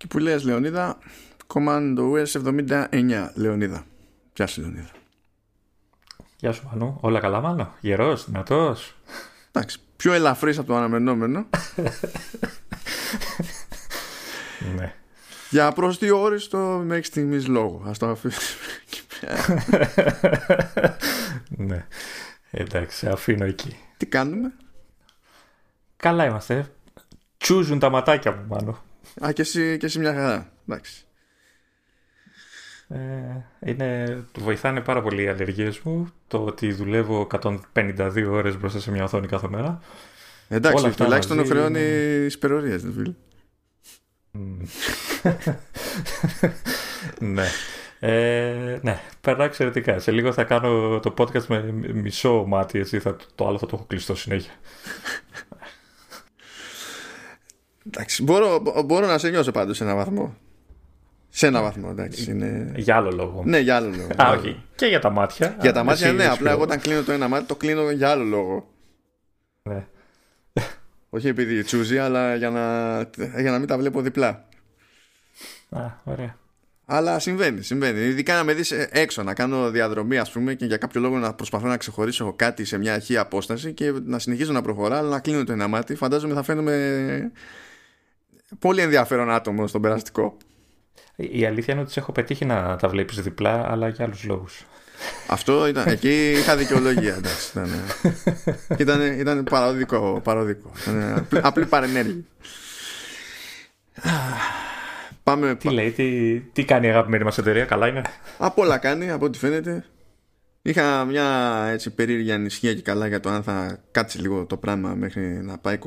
Και που λες Λεωνίδα, Command OS 79 Λεωνίδα. Γεια σου Λεωνίδα. Γεια σου Μανώ. Όλα καλά μάλλον. Γερός, δυνατός. Εντάξει, πιο ελαφρύς από το αναμενόμενο. ναι. Για προσδιορίστο μέχρι στιγμής λόγο. Ας το αφήσουμε εκεί πέρα. ναι. Εντάξει, αφήνω εκεί. Τι κάνουμε; Καλά είμαστε. Τσούζουν τα ματάκια μου, μάλλον. Α, και εσύ, και εσύ μια χαρά. Εντάξει. Ε, είναι, βοηθάνε πάρα πολύ οι αλλεργίες μου το ότι δουλεύω 152 ώρες μπροστά σε μια οθόνη κάθε μέρα. Εντάξει, τουλάχιστον μαζί... χρεώνει είναι... υπερορίες, φίλε. ναι. Ε, ναι, περνάω εξαιρετικά. Σε λίγο θα κάνω το podcast με μισό μάτι, έτσι, θα, το άλλο θα το έχω κλειστό συνέχεια. Εντάξει, μπορώ, μπορώ να σε νιώσω πάντως σε έναν βαθμό. Σε έναν βαθμό, εντάξει. Είναι... Για άλλο λόγο. Ναι, για άλλο λόγο. Α, όχι. Και για τα μάτια. Για τα μάτια, ναι. Απλά εγώ όταν κλείνω το ένα μάτι, το κλείνω για άλλο λόγο. Ναι. Όχι επειδή τσούζει, αλλά για να, για να μην τα βλέπω διπλά. Α, ωραία. Αλλά συμβαίνει, συμβαίνει. Ειδικά να με δεις έξω, να κάνω διαδρομή, ας πούμε, και για κάποιο λόγο να προσπαθώ να ξεχωρίσω κάτι σε μια αρχή απόσταση και να συνεχίζω να προχωρά, αλλά να κλείνω το ένα μάτι. Φαντάζομαι θα φαίνομαι πολύ ενδιαφέρον άτομο στον περαστικό. Η αλήθεια είναι ότι σε έχω πετύχει να τα βλέπεις διπλά, αλλά για άλλους λόγους. Αυτό ήταν. Εκεί είχα δικαιολογία. Εντάξει, ήταν, ήταν, ήταν παροδικό. παροδικό. Ήταν απλή παρενέργεια. Πάμε, τι λέει, τι, τι κάνει η αγαπημένη μας εταιρεία, καλά είναι; Από όλα κάνει, από ό,τι φαίνεται. Είχα μια έτσι περίεργη ανησυχία και καλά για το αν θα κάτσει λίγο το πράγμα μέχρι να πάει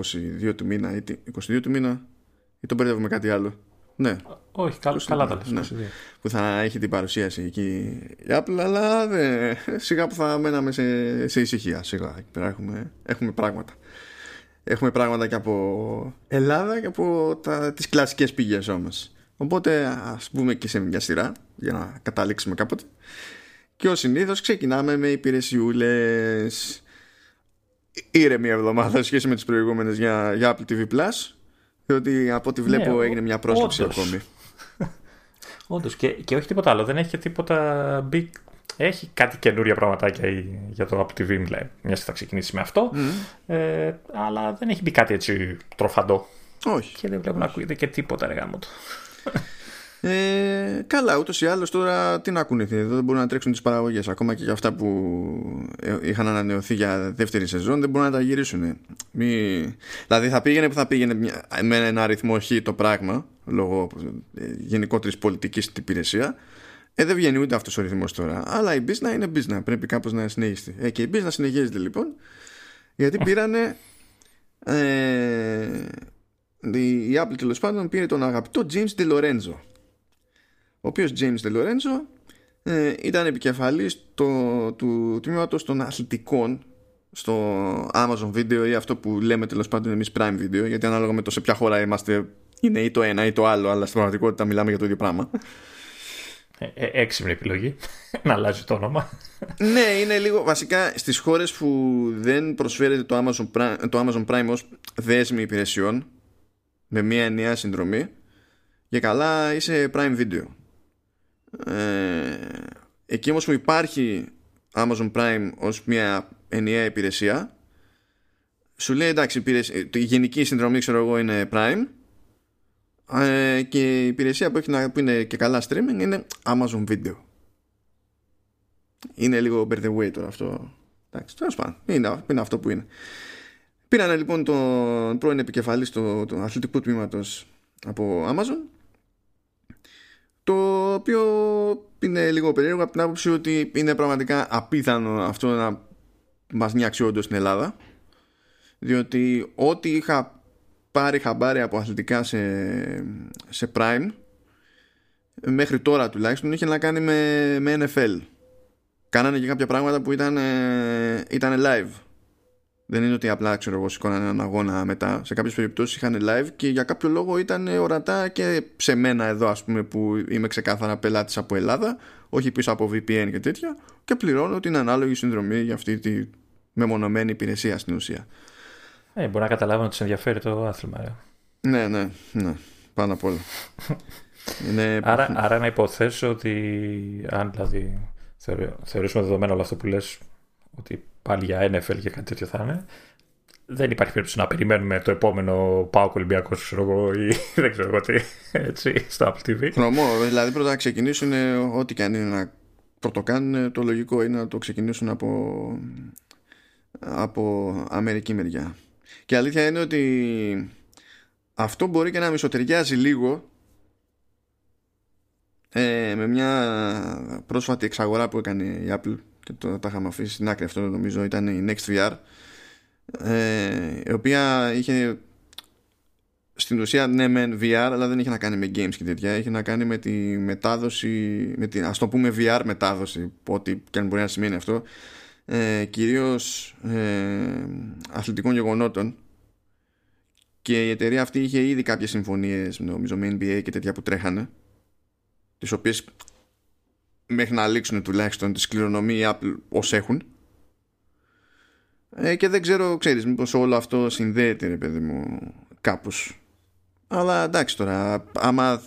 22 του μήνα ή 22 του μήνα ή τον μπερδεύουμε κάτι άλλο. Ναι. Όχι, καλά, καλά τα ναι. Που θα έχει την παρουσίαση εκεί η Apple, αλλά δε, σιγά που θα μέναμε σε, σε ησυχία. Σιγά, εκεί πέρα έχουμε, έχουμε πράγματα. Έχουμε πράγματα και από Ελλάδα και από τα, τις κλασικές πηγές όμως. Οπότε ας πούμε και σε μια σειρά για να καταλήξουμε κάποτε. Και ως συνήθως ξεκινάμε με υπηρεσιούλες ήρεμη εβδομάδα σχέση με τις προηγούμενες για, για Apple TV Plus διότι από ό,τι βλέπω ναι, έγινε μια πρόσκληση ακόμη. Όντως και, και όχι τίποτα άλλο. Δεν έχει τίποτα big. Έχει κάτι καινούρια πραγματάκια για το Apple TV, δηλαδή. Μια θα ξεκινήσει με αυτό. Ε, αλλά δεν έχει μπει κάτι έτσι τροφαντό. Όχι. Και δεν βλέπω να ακούγεται και τίποτα, ρε γάμο ε, καλά, ούτως ή άλλως τώρα τι να ακούνε εδώ δεν μπορούν να τρέξουν τις παραγωγές. Ακόμα και για αυτά που ε, είχαν ανανεωθεί για δεύτερη σεζόν δεν μπορούν να τα γυρίσουν. Μη... Δηλαδή θα πήγαινε που θα πήγαινε με ένα αριθμό χ το πράγμα λόγω ε, γενικότερης πολιτικής στην υπηρεσία. Ε, δεν βγαίνει ούτε αυτός ο ρυθμός τώρα. Αλλά η business είναι business. Πρέπει κάπως να συνεχίσει. Ε, και η business συνεχίζεται λοιπόν. Γιατί πήρανε. Ε, η Apple τέλος πάντων πήρε τον αγαπητό James DeLorenzo ο οποίος James DeLorenzo ε, ήταν επικεφαλής το, του τμήματος των αθλητικών στο Amazon Video ή αυτό που λέμε τέλος πάντων εμείς Prime Video γιατί ανάλογα με το σε ποια χώρα είμαστε είναι ή το ένα ή το άλλο αλλά στην πραγματικότητα μιλάμε για το ίδιο πράγμα. Ε, ε, έξυπνη επιλογή να αλλάζει το όνομα. Ναι είναι λίγο βασικά στις χώρες που δεν προσφέρεται το Amazon Prime, το Amazon Prime ως δέσμη υπηρεσιών με μια ενιαία συνδρομή και καλά είσαι Prime Video ε, εκεί όμως που υπάρχει Amazon Prime ως μια ενιαία υπηρεσία σου λέει εντάξει η γενική συνδρομή ξέρω εγώ είναι Prime. Ε, και η υπηρεσία που, έχει να, που είναι και καλά streaming είναι Amazon Video. Είναι λίγο by the way τώρα αυτό. Εντάξει τέλος πάντων είναι, είναι αυτό που είναι. Πήρανε λοιπόν τον πρώην επικεφαλής του, του αθλητικού τμήματος από Amazon το οποίο είναι λίγο περίεργο από την άποψη ότι είναι πραγματικά απίθανο αυτό να μας νιάξει όντως στην Ελλάδα. Διότι ό,τι είχα πάρει χαμπάρι από αθλητικά σε, σε Prime μέχρι τώρα τουλάχιστον είχε να κάνει με, με NFL κάνανε και κάποια πράγματα που ήταν, ε, ήταν live δεν είναι ότι απλά ξέρω εγώ σηκώνανε έναν αγώνα μετά. Σε κάποιες περιπτώσεις είχαν live και για κάποιο λόγο ήταν ορατά και σε μένα εδώ, ας πούμε, που είμαι ξεκάθαρα πελάτης από Ελλάδα, όχι πίσω από VPN και τέτοια, και πληρώνω την ανάλογη συνδρομή για αυτή τη μεμονωμένη υπηρεσία στην ουσία. Ε, μπορεί να καταλάβουν ότι σε ενδιαφέρει το άθλημα. Ε. Ναι, ναι, ναι. πάνω απ' όλα. Είναι... Άρα, άρα να υποθέσω ότι αν δηλαδή θεωρήσουμε δεδομένο όλο αυτό που λες ότι πάλι για NFL και κάτι τέτοιο θα είναι δεν υπάρχει περίπτωση να περιμένουμε το επόμενο Πάο Ολυμπιακός, ξέρω εγώ, ή δεν ξέρω εγώ τι, έτσι, στο Apple TV. Χρωμό, δηλαδή πρώτα να ξεκινήσουν ό,τι και αν είναι να πρωτοκάνουν, το λογικό είναι να το ξεκινήσουν από, από Αμερική μεριά. Και η αλήθεια είναι ότι αυτό μπορεί και να μισοτεριάζει λίγο ε, με μια πρόσφατη εξαγορά που έκανε η Apple και το, τα είχαμε αφήσει στην άκρη. Αυτό νομίζω ήταν η NextVR ε, η οποία είχε στην ουσία ναι μεν VR αλλά δεν είχε να κάνει με games και τέτοια. Είχε να κάνει με τη μετάδοση με την, ας το πούμε VR μετάδοση ό,τι και αν μπορεί να σημαίνει αυτό ε, κυρίως ε, αθλητικών γεγονότων. Και η εταιρεία αυτή είχε ήδη κάποιες συμφωνίες νομίζω με NBA και τέτοια που τρέχανε τις οποίες μέχρι να λήξουν τουλάχιστον τη κληρονομία Apple ως έχουν ε, και δεν ξέρω, ξέρεις, μήπως όλο αυτό συνδέεται, ρε παιδί μου, κάπως. Αλλά εντάξει τώρα, άμα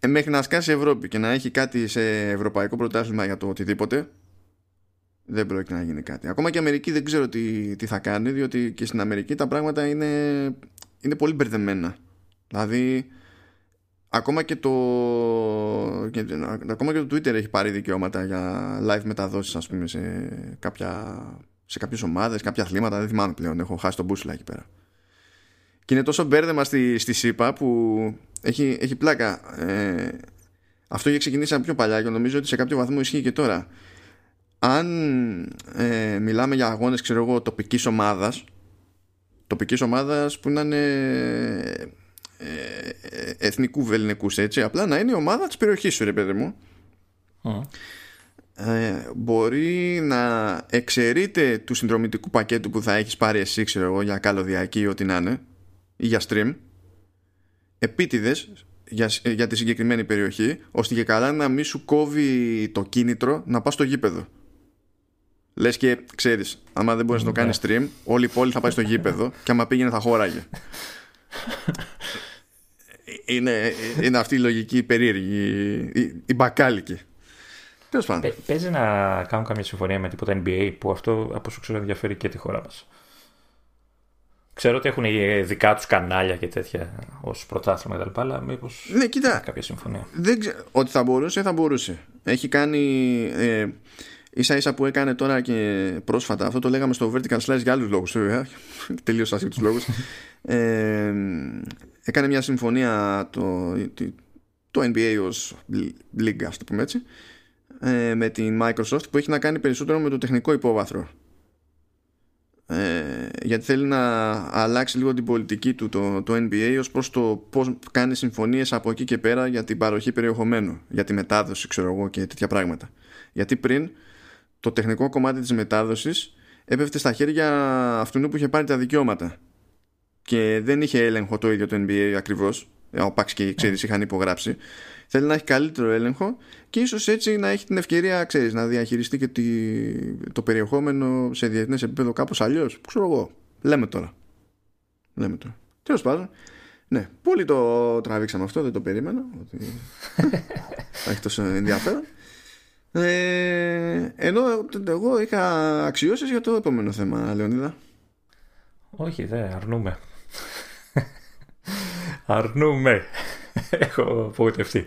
ε, μέχρι να σκάσει η Ευρώπη και να έχει κάτι σε ευρωπαϊκό πρωτάθλημα για το οτιδήποτε, δεν πρόκειται να γίνει κάτι. Ακόμα και η Αμερική δεν ξέρω τι, τι θα κάνει, διότι και στην Αμερική τα πράγματα είναι, είναι πολύ μπερδεμένα. Δηλαδή, ακόμα και το ακόμα και το Twitter έχει πάρει δικαιώματα για live μεταδόσεις ας πούμε σε κάποια σε κάποιες ομάδες, κάποια αθλήματα, δεν θυμάμαι πλέον, έχω χάσει τον μπούσουλα εκεί πέρα. Και είναι τόσο μπέρδεμα στη, στη ΣΥΠΑ που έχει, έχει πλάκα. Ε, αυτό είχε ξεκινήσει από πιο παλιά και νομίζω ότι σε κάποιο βαθμό ισχύει και τώρα. Αν ε, μιλάμε για αγώνες, ξέρω εγώ, τοπικής ομάδας, τοπικής ομάδας που να είναι ε, ε, εθνικού βεληνικούς έτσι, απλά να είναι η ομάδα της περιοχής σου ρε παιδί μου. Ε, μπορεί να εξαιρείται του συνδρομητικού πακέτου που θα έχεις πάρει εσύ ξέρω εγώ για καλωδιακή ή ό,τι να είναι ή για stream. Επίτηδες για, για τη συγκεκριμένη περιοχή ώστε και καλά να μην σου κόβει το κίνητρο να πας στο γήπεδο. Λες και ξέρεις άμα δεν μπορείς να το κάνεις stream όλη η πόλη θα πάει στο γήπεδο και άμα πήγαινε θα χώραγε είναι, είναι αυτή η λογική περίεργη η, η μπακάλικη Παίζει να κάνουν καμία συμφωνία με τίποτα NBA που αυτό από όσο ξέρω ενδιαφέρει και τη χώρα μας. Ξέρω ότι έχουν δικά τους κανάλια και τέτοια ως πρωτάθλημα κτλ. Αλλά μήπως. Ναι, κοίτα. Κάποια συμφωνία. Δεν ξέ... Ότι θα μπορούσε, θα μπορούσε. Έχει κάνει. Ε, ίσα ίσα που έκανε τώρα και πρόσφατα. Αυτό το λέγαμε στο Vertical Slice για άλλους λόγους. Ε, Τελείω άσχετου λόγους. ε, έκανε μια συμφωνία το, το NBA ως League, ας το πούμε έτσι ε, με την Microsoft που έχει να κάνει περισσότερο με το τεχνικό υπόβαθρο ε, γιατί θέλει να αλλάξει λίγο την πολιτική του το, το NBA ως προς το πώς κάνει συμφωνίες από εκεί και πέρα για την παροχή περιεχομένου για τη μετάδοση ξέρω εγώ και τέτοια πράγματα γιατί πριν το τεχνικό κομμάτι της μετάδοσης έπεφτε στα χέρια αυτού που είχε πάρει τα δικαιώματα. Και δεν είχε έλεγχο το ίδιο το NBA ακριβώς. Ο Pax και οι ξέρεις είχαν υπογράψει. Θέλει να έχει καλύτερο έλεγχο και ίσως έτσι να έχει την ευκαιρία ξέρεις, να διαχειριστεί και το περιεχόμενο σε διεθνές επίπεδο κάπως αλλιώς. Ξέρω εγώ, λέμε τώρα. Λέμε τώρα. Τέλος πάντων ναι, πολύ το τραβήξαμε αυτό, δεν το περίμενα ότι θα έχει τόσο ενδιαφέρον ε, ενώ εγώ είχα αξιώσεις για το επόμενο θέμα Λεωνίδα όχι δεν αρνούμε αρνούμε Έχω απογοητευτεί.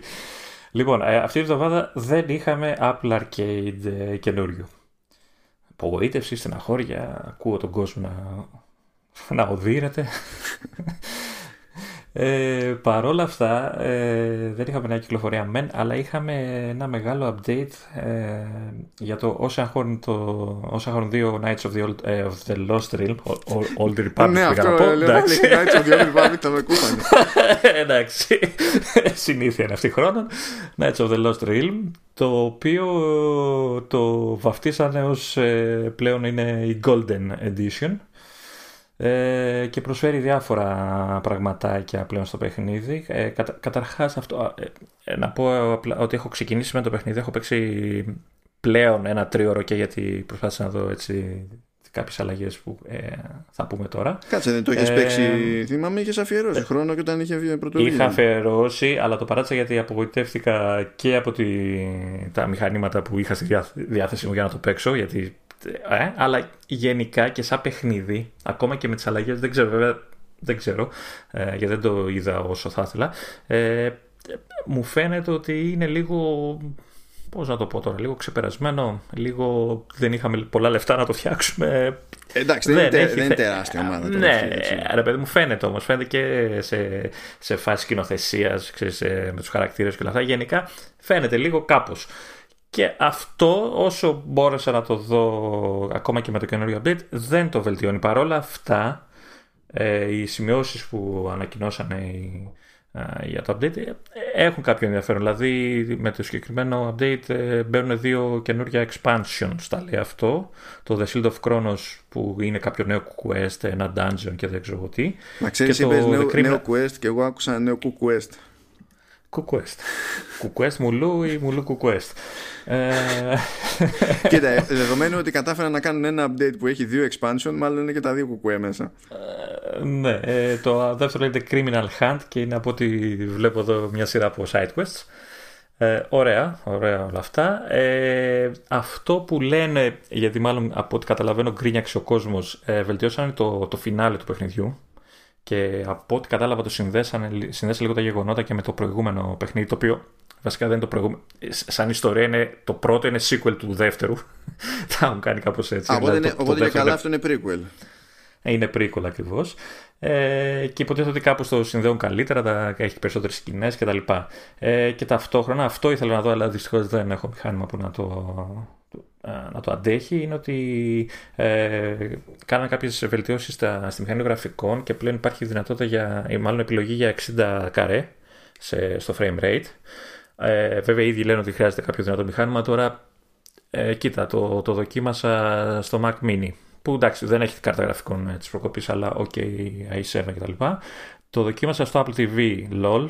Λοιπόν, ε, αυτή τη εβδομάδα δεν είχαμε Apple Arcade ε, καινούριο. Απογοήτευση, στεναχώρια, ακούω τον κόσμο να, να οδύρεται. Ε, Παρ' όλα αυτά ε, δεν είχαμε νέα κυκλοφορία μεν, αλλά είχαμε ένα μεγάλο update ε, για το Oceanhorn, το Oceanhorn 2 Knights of the, Old, ε, of the Lost Realm, Old Republic. ναι, αυτό πω, εντάξει. Knights of the Old Republic θα με κούφανε. εντάξει, συνήθεια είναι αυτή χρόνο. Knights of the Lost Realm, το οποίο το βαφτίσανε ως ε, πλέον είναι η Golden Edition ε, και προσφέρει διάφορα πραγματάκια πλέον στο παιχνίδι. Ε, κατα, καταρχάς αυτό, ε, να πω απλά ότι έχω ξεκινήσει με το παιχνίδι, έχω παίξει πλέον ένα τρίωρο και γιατί προσπάθησα να δω έτσι κάποιες αλλαγές που ε, θα πούμε τώρα. Κάτσε, δεν το έχεις ε, παίξει, θυμάμαι, είχες αφιερώσει χρόνο και όταν είχε πρωτοβουλία. Είχα αφιερώσει, αλλά το παράτησα γιατί απογοητεύτηκα και από τη, τα μηχανήματα που είχα στη διάθεση μου για να το παίξω, γιατί ε, αλλά γενικά και σαν παιχνίδι, ακόμα και με τις αλλαγές, δεν ξέρω βέβαια, δεν ξέρω, ε, γιατί δεν το είδα όσο θα ήθελα, ε, μου φαίνεται ότι είναι λίγο πώς να το πω τώρα, λίγο ξεπερασμένο, λίγο δεν είχαμε πολλά λεφτά να το φτιάξουμε. Εντάξει, δεν, δεν, είναι, δεν είναι τεράστια ομάδα. ναι, ρε παιδί μου φαίνεται όμως, φαίνεται και σε, σε φάση σκηνοθεσίας με τους χαρακτήρες και όλα αυτά. Γενικά φαίνεται λίγο κάπως. Και αυτό όσο μπόρεσα να το δω ακόμα και με το καινούριο update δεν το βελτιώνει. Παρόλα αυτά ε, οι σημειώσεις που ανακοινώσανε οι, για το update ε, έχουν κάποιο ενδιαφέρον. Δηλαδή με το συγκεκριμένο update ε, μπαίνουν δύο καινούργια expansions, τα λέει αυτό. Το The Shield of Kronos που είναι κάποιο νέο quest, ένα dungeon και δεν ξέρω τι. Μα ξέρεις και είπες νέο, Criminal... νέο quest και εγώ άκουσα νέο quest. Κουκουέστ. Κουκουέστ μουλού ή μουλού κουκουέστ. Ε, Κοίτα, δεδομένου ότι κατάφεραν να κάνουν ένα update που έχει δύο expansion, μάλλον είναι και τα δύο κουκουέ μέσα. Ε, ναι, ε, το δεύτερο είναι Criminal Hunt και είναι από ό,τι βλέπω εδώ μια σειρά από side quests. Ε, ωραία, ωραία όλα αυτά. Ε, αυτό που λένε, γιατί μάλλον από ό,τι καταλαβαίνω γκρίνιαξε ο κόσμος, ε, βελτιώσανε το, το φινάλε του παιχνιδιού και από ό,τι κατάλαβα το συνδέσανε, συνδέσανε λίγο τα γεγονότα και με το προηγούμενο παιχνίδι, το οποίο βασικά δεν είναι το προηγούμενο. Σαν ιστορία είναι το πρώτο είναι sequel του δεύτερου. Θα έχουν κάνει κάπως έτσι. οπότε δηλαδή, οπότε και καλά αυτό είναι prequel. Είναι prequel ακριβώς. Ε, και υποτίθεται ότι κάπως το συνδέουν καλύτερα, τα, έχει περισσότερες σκηνές κτλ. Ε, και ταυτόχρονα αυτό ήθελα να δω, αλλά δυστυχώς δεν έχω μηχάνημα που να το, ε, να το αντέχει είναι ότι ε, κάναν κάποιες βελτιώσεις στα, στη μηχανή γραφικών και πλέον υπάρχει δυνατότητα για, ή μάλλον επιλογή για 60 καρέ σε, στο frame rate. Ε, βέβαια ήδη λένε ότι χρειάζεται κάποιο δυνατό μηχάνημα. Τώρα ε, κοίτα, το, το δοκίμασα στο Mac Mini που εντάξει δεν έχει κάρτα γραφικών ε, της προκοπής αλλά OK i7 κτλ. Το δοκίμασα στο Apple TV LOL.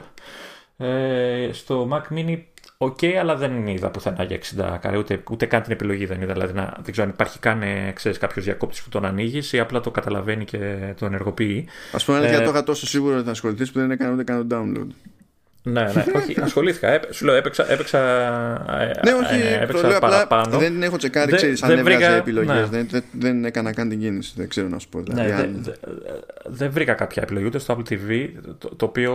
Ε, στο Mac Mini OK, okay, αλλά δεν είδα πουθενά για 60 καρέ, ούτε, ούτε καν την επιλογή δεν είδα. Δηλαδή, να, δεν ξέρω αν υπάρχει καν ε, κάποιος διακόπτης που τον ανοίγεις ή απλά το καταλαβαίνει και το ενεργοποιεί. Α πούμε, αν ε, το είχα τόσο σίγουρο ότι θα ασχοληθείς που δεν έκανε ούτε καν download. Ναι, ναι, όχι, ασχολήθηκα. Σου λέω, έπαιξα, έπαιξα, ναι, όχι, ε, έπαιξα το λέω παραπάνω. δεν έχω τσεκάρει, ξέρεις, αν έβγαζε επιλογές. Ναι. Δεν, δεν, δεν, έκανα καν την κίνηση. Δεν ξέρω να σου πω. Δηλαδή, ναι, αν... δεν δε, βρήκα κάποια επιλογή ούτε στο Apple TV, το, το οποίο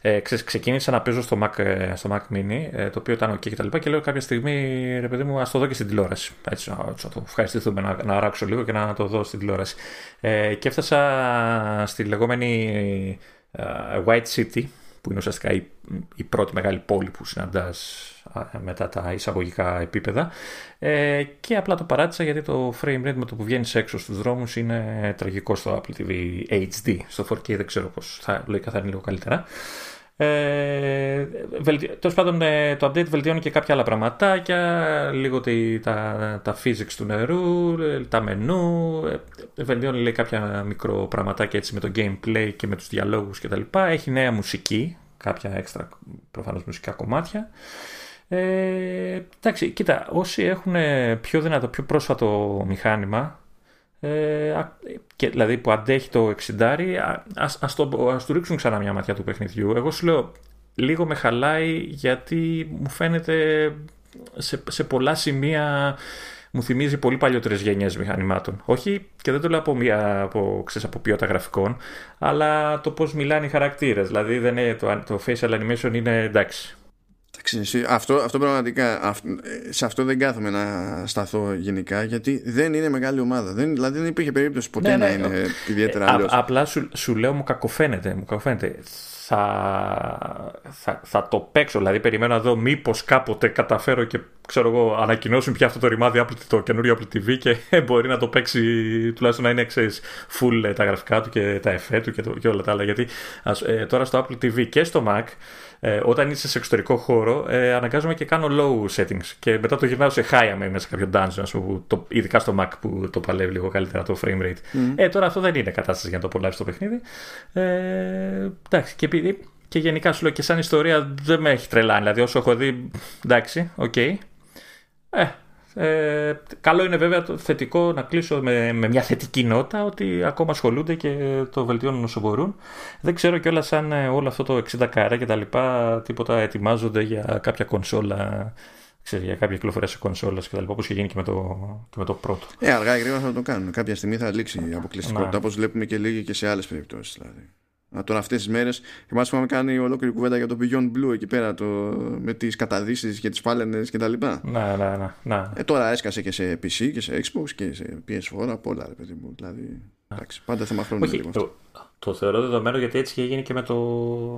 ε, ξε, ξεκίνησα να παίζω στο Mac, ε, στο Mac Mini, ε, το οποίο ήταν OK και τα λοιπά και λέω κάποια στιγμή, ρε παιδί μου, ας το δω και στην τηλεόραση. Έτσι, να, να το ευχαριστηθούμε, να, να ράξω λίγο και να το δω στην τηλεόραση. Ε, και έφτασα στη λεγόμενη uh, White City, που είναι ουσιαστικά η, η πρώτη μεγάλη πόλη που συναντάς μετά τα εισαγωγικά επίπεδα. Ε, και απλά το παράτησα γιατί το frame rate με το που βγαίνεις έξω στους δρόμους είναι τραγικό στο Apple TV HD στο 4K δεν ξέρω πως θα, λογικά θα είναι λίγο καλύτερα ε, Τέλος πάντων, ε, το update βελτιώνει και κάποια άλλα πραγματάκια, λίγο τα, τα physics του νερού, ε, τα μενού, ε, βελτιώνει λέει, κάποια μικρό πραγματάκια έτσι με το gameplay και με τους διαλόγους κτλ. Έχει νέα μουσική, κάποια έξτρα προφανώς μουσικά κομμάτια. Ε, εντάξει, κοίτα, όσοι έχουν πιο δυνατό, πιο πρόσφατο μηχάνημα, ε, και, δηλαδή που αντέχει το 60 ας, ας, το, ας του ρίξουν ξανά μια ματιά του παιχνιδιού εγώ σου λέω λίγο με χαλάει γιατί μου φαίνεται σε, σε πολλά σημεία μου θυμίζει πολύ παλιότερες γενιές μηχανημάτων. Όχι, και δεν το λέω από, μια, από, ξέρεις, από ποιότητα γραφικών, αλλά το πώς μιλάνε οι χαρακτήρες. Δηλαδή δεν είναι, το, το facial animation είναι εντάξει αυτό, αυτό πραγματικά σε αυτό δεν κάθομαι να σταθώ γενικά γιατί δεν είναι μεγάλη ομάδα. Δεν, δηλαδή δεν υπήρχε περίπτωση ποτέ ναι, ναι, να είναι ιδιαίτερα ε, απλά σου, σου λέω μου κακοφαίνεται, μου κακοφαίνεται. Θα, θα, θα το παίξω δηλαδή περιμένω να δω μήπως κάποτε καταφέρω και ξέρω εγώ ανακοινώσουν πια αυτό το ρημάδι Apple, το καινούριο Apple TV και μπορεί να το παίξει τουλάχιστον να είναι ξέρεις, full ε, τα γραφικά του και τα εφέ του και, το, και όλα τα άλλα. Γιατί ε, τώρα στο Apple TV και στο Mac ε, όταν είσαι σε εξωτερικό χώρο, ε, αναγκάζομαι και κάνω low settings. Και μετά το γυρνάω σε high αν είμαι σε κάποιο dungeon, πούμε, το, ειδικά στο Mac που το παλεύει λίγο καλύτερα το frame rate. Mm. Ε, τώρα αυτό δεν είναι κατάσταση για να το απολαύσει το παιχνίδι. Ε, εντάξει, και επειδή. Και γενικά σου λέω και σαν ιστορία δεν με έχει τρελάνει. Δηλαδή, όσο έχω δει. Εντάξει, OK. Okay. Ε, Ε, καλό είναι βέβαια το θετικό να κλείσω με, με μια θετική νότα ότι ακόμα ασχολούνται και το βελτιώνουν όσο μπορούν. Δεν ξέρω κιόλας αν ε, όλο αυτό το 60 καρέ και τα λοιπά τίποτα ετοιμάζονται για κάποια κονσόλα ξέρεις, για κάποια κυκλοφορία σε κονσόλες και τα λοιπά, όπως είχε γίνει και με, το, και με το πρώτο. Ε, αργά ή γρήγορα θα το κάνουν. Κάποια στιγμή θα λήξει η αποκλειστικότητα, όπως βλέπουμε και λίγοι και σε άλλες περιπτώσεις. Δηλαδή. Α, τώρα αυτές τις μέρες, θυμάσαι που είχαμε κάνει ολόκληρη κουβέντα για το Beyond Blue εκεί πέρα το, με τις καταδύσεις και τις φάλαινες κτλ. Ναι, ναι, ναι, ναι. Ε, τώρα έσκασε και σε PC και σε Xbox και σε PS4 από όλα, ρε παιδί μου. Δηλαδή, εντάξει, πάντα θέμα χρόνου Όχι, λίγο. Το, το θεωρώ δεδομένο γιατί έτσι είχε γίνει και με το,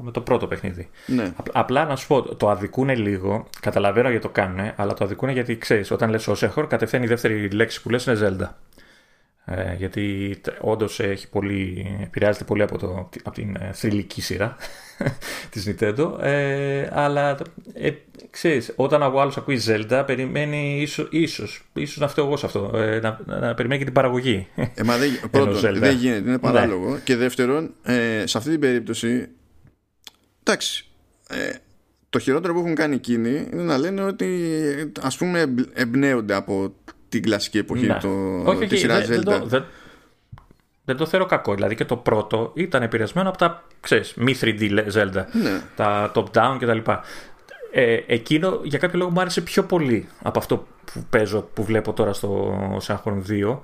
με το πρώτο παιχνίδι. Ναι. Απλά να σου πω, το αδικούνε λίγο, καταλαβαίνω γιατί το κάνουν, αλλά το αδικούνε γιατί ξέρεις, όταν λες ω έχορ, κατευθείαν η δεύτερη λέξη που λες είναι Zelda. Ε, γιατί όντως έχει πολύ, επηρεάζεται πολύ από, το, από την ε, θρηλυκή σειρά της Nintendo. Ε, αλλά ε, ξέρεις, όταν ο άλλος ακούει Zelda περιμένει ίσως, ίσως, ίσως να φταίω εγώ σε αυτό ε, να, να, περιμένει και την παραγωγή. Ε, μα δεν, πρώτον, δεν γίνεται, είναι παράλογο. Ναι. και δεύτερον, ε, σε αυτή την περίπτωση εντάξει ε, το χειρότερο που έχουν κάνει εκείνοι είναι να λένε ότι ας πούμε εμπνέονται από την κλασική εποχή ναι. το, όχι, της σειράς δεν, Zelda. Δεν, δεν, το θεωρώ κακό. Δηλαδή και το πρώτο ήταν επηρεασμένο από τα ξέρεις, μη 3D Zelda. Ναι. Τα top-down κτλ. Ε, εκείνο για κάποιο λόγο μου άρεσε πιο πολύ από αυτό που παίζω, που βλέπω τώρα στο Sanhorn 2.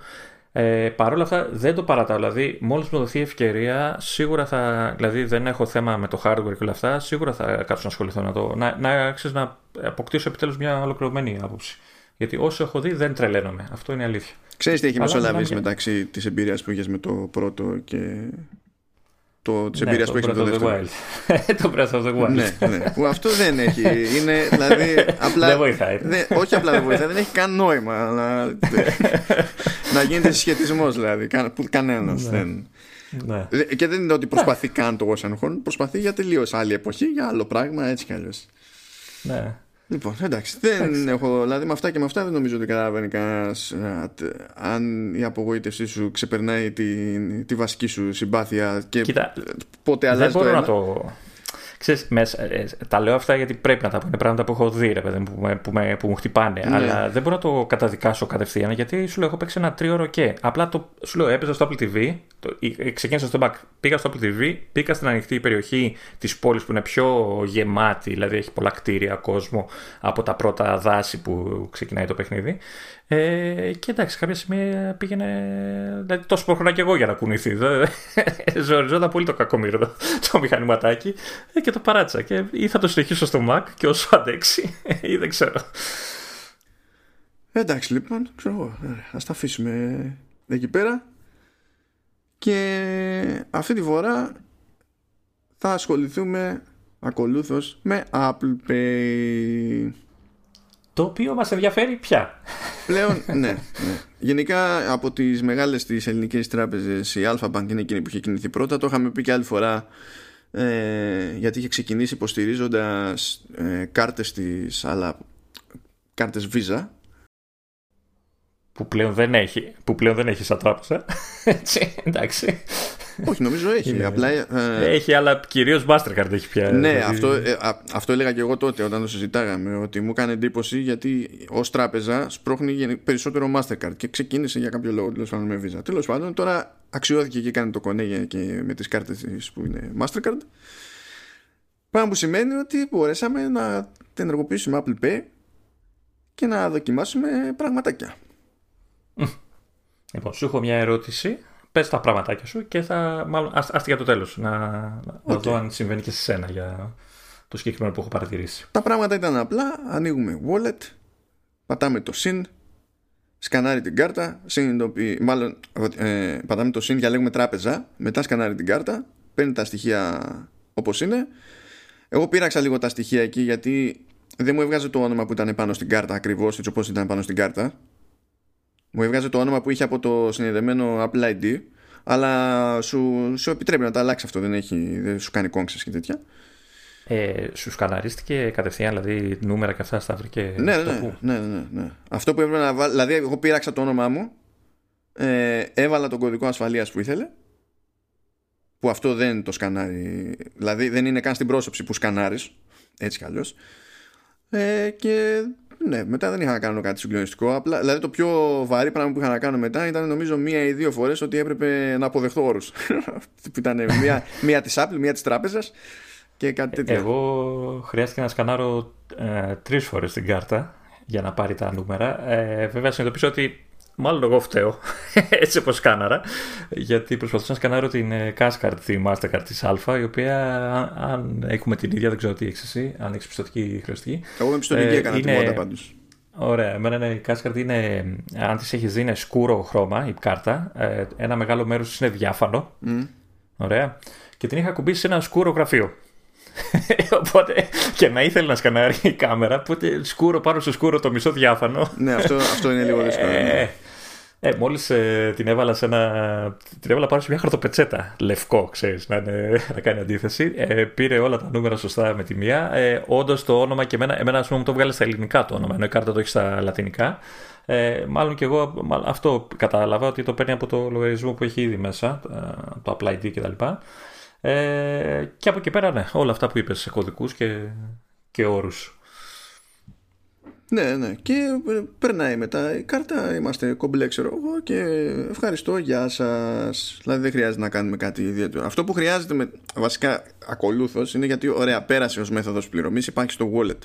Ε, Παρ' όλα αυτά δεν το παρατάω. Δηλαδή, μόλις μου δοθεί ευκαιρία, σίγουρα θα. Δηλαδή, δεν έχω θέμα με το hardware και όλα αυτά. Σίγουρα θα κάτσω να ασχοληθώ να το. Να, να, ξέρεις, να αποκτήσω επιτέλους μια ολοκληρωμένη άποψη. Γιατί όσο έχω δει δεν τρελαίνομαι. Αυτό είναι αλήθεια. Ξέρεις τι έχει μεσολαβήσει μεταξύ της εμπειρίας που είχες με το πρώτο και το, της ναι, εμπειρίας που έχεις με το δεύτερο. το Breath of the Wild. ναι, ναι. Που αυτό δεν έχει. Είναι, δηλαδή, απλά, δεν βοηθάει. Δεν, όχι απλά δεν βοηθάει, δεν έχει καν νόημα να, να γίνεται συσχετισμός δηλαδή. Κα, Κανένας. Ναι. Δεν. Ναι. Και δεν είναι ότι προσπαθεί καν το Ocean Προσπαθεί για τελείως άλλη εποχή, για άλλο πράγμα, έτσι κι αλλιώς. Ναι. Λοιπόν, εντάξει. Δεν έχω, δηλαδή με αυτά και με αυτά δεν νομίζω ότι καταλαβαίνει κανένας αν η απογοήτευσή σου ξεπερνάει τη, τη βασική σου συμπάθεια και Κοίτα, πότε αλλάζει δεν μπορώ το ένα. Να το... Ξέρεις, μέσα, ε, τα λέω αυτά γιατί πρέπει να τα πω. Είναι πράγματα που έχω δει, ρε παιδί, που, με, που, με, που μου χτυπάνε. Ναι. Αλλά δεν μπορώ να το καταδικάσω κατευθείαν γιατί σου λέω: Έχω παίξει ένα τρίωρο και. Απλά το, σου λέω: Έπαιζα στο Apple TV, το, ξεκίνησα στο back, πήγα στο Apple TV, πήγα στην ανοιχτή περιοχή της πόλης που είναι πιο γεμάτη, δηλαδή έχει πολλά κτίρια, κόσμο από τα πρώτα δάση που ξεκινάει το παιχνίδι. Ε, και εντάξει, κάποια στιγμή πήγαινε. Δηλαδή, τόσο προχωρά και εγώ για να κουνηθεί. Ζοριζόταν πολύ το κακομίρο το, το μηχανηματάκι ε, και το παράτησα. Και ή θα το συνεχίσω στο Mac και όσο αντέξει, ή δεν ξέρω. Εντάξει, λοιπόν, ξέρω εγώ. Α τα αφήσουμε εκεί πέρα. Και αυτή τη φορά θα ασχοληθούμε ακολούθως με Apple Pay. Το οποίο μας ενδιαφέρει πια. Πλέον, ναι, ναι. Γενικά από τις μεγάλες τις ελληνικές τράπεζες η Alpha Bank είναι εκείνη που είχε κινηθεί πρώτα. Το είχαμε πει και άλλη φορά ε, γιατί είχε ξεκινήσει υποστηρίζοντας ε, κάρτες της αλλά κάρτες Visa που πλέον δεν έχει, που πλέον δεν έχει σαν τράπεζα. Έτσι, εντάξει. Όχι, νομίζω έχει. Απλά, ε, έχει, αλλά κυρίως Mastercard έχει πια. Ναι, δηλαδή... αυτό, ε, αυτό έλεγα και εγώ τότε όταν το συζητάγαμε. Ότι μου έκανε εντύπωση γιατί ως τράπεζα σπρώχνει περισσότερο Mastercard και ξεκίνησε για κάποιο λόγο τέλος πάντων με Visa. Τέλος πάντων, τώρα αξιώθηκε και έκανε το κονέ και με τις κάρτες που είναι Mastercard. Πράγμα που σημαίνει ότι μπορέσαμε να την ενεργοποιήσουμε Apple Pay και να δοκιμάσουμε πραγματάκια. Λοιπόν, σου έχω μια ερώτηση. Πες τα πραγματάκια σου και θα. Μάλλον, άστι για το τέλος. Να, να δω αν συμβαίνει και σε σένα για το συγκεκριμένο που έχω παρατηρήσει. Τα πράγματα ήταν απλά. Ανοίγουμε wallet, πατάμε το SIN, σκανάρει την κάρτα, συνειδητοποιεί, μάλλον ε, πατάμε το SIN, διαλέγουμε τράπεζα, μετά σκανάρει την κάρτα, παίρνει τα στοιχεία όπως είναι. Εγώ πήραξα λίγο τα στοιχεία εκεί γιατί δεν μου έβγαζε το όνομα που ήταν πάνω στην κάρτα ακριβώς έτσι όπως ήταν πάνω στην κάρτα μου έβγαζε το όνομα που είχε από το συνδεδεμένο Apple ID αλλά σου, σου επιτρέπει να τα αλλάξει αυτό δεν, έχει, δεν σου κάνει κόμξες και τέτοια ε, σου σκαναρίστηκε κατευθείαν, δηλαδή νούμερα και αυτά στα βρήκε. Ναι, ναι, ναι, ναι, ναι, Αυτό που έπρεπε να βάλω. Δηλαδή, εγώ πήραξα το όνομά μου, ε, έβαλα τον κωδικό ασφαλείας που ήθελε. Που αυτό δεν το σκανάρει. Δηλαδή, δεν είναι καν στην πρόσωψη που σκανάρεις. Έτσι κι αλλιώς. Ε, και ναι, μετά δεν είχα να κάνω κάτι συγκλονιστικό. Απλά, δηλαδή το πιο βαρύ πράγμα που είχα να κάνω μετά ήταν νομίζω μία ή δύο φορές ότι έπρεπε να αποδεχτώ όρους. που ήταν μία, μία της Apple, μία της τράπεζας και κάτι τέτοιο. Εγώ χρειάστηκε να σκανάρω ε, τρεις φορές την κάρτα για να πάρει τα νούμερα. Ε, βέβαια, συνειδητοποίησα ότι Μάλλον εγώ φταίω, έτσι όπως κάναρα, γιατί προσπαθούσα να σκανάρω την ε, Cashcard, τη Mastercard της Α, η οποία αν έχουμε την ίδια, δεν ξέρω τι έχεις εσύ, αν έχεις πιστοτική χρεωστική. Εγώ με πιστοτική ε, έκανα είναι... τη μότα πάντως. Ωραία, εμένα είναι, η Cashcard είναι, αν της έχεις δει είναι σκούρο χρώμα η κάρτα, ε, ένα μεγάλο μέρος είναι διάφανο, mm. ωραία, και την είχα κουμπίσει σε ένα σκούρο γραφείο. Οπότε και να ήθελε να σκανάρει η κάμερα, οπότε σκούρο πάνω στο σκούρο το μισό διάφανο. ναι, αυτό, αυτό είναι λίγο δύσκολο. Ναι. Ε, μόλις ε, την έβαλα σε ένα. Την έβαλα πάνω σε μια χαρτοπετσέτα. Λευκό, ξέρεις, να, να κάνει αντίθεση. Ε, πήρε όλα τα νούμερα σωστά με τη μία. Ε, Όντως το όνομα και εμένα, εμένα ας πούμε, μου το βγάλε στα ελληνικά το όνομα, ενώ η κάρτα το έχει στα λατινικά. Ε, μάλλον και εγώ αυτό κατάλαβα ότι το παίρνει από το λογαριασμό που έχει ήδη μέσα, ε, το Apple ID κτλ. Ε, και από εκεί πέρα, ναι, όλα αυτά που είπες σε κωδικούς και, και όρους. Ναι, ναι. Και ε, περνάει μετά η κάρτα, είμαστε κομπλέ, ξέρω εγώ, και ευχαριστώ, γεια σας. Δηλαδή δεν χρειάζεται να κάνουμε κάτι ιδιαίτερο. Αυτό που χρειάζεται με, βασικά ακολούθως είναι γιατί, ωραία, πέρασε ως μέθοδος πληρωμής, υπάρχει στο wallet.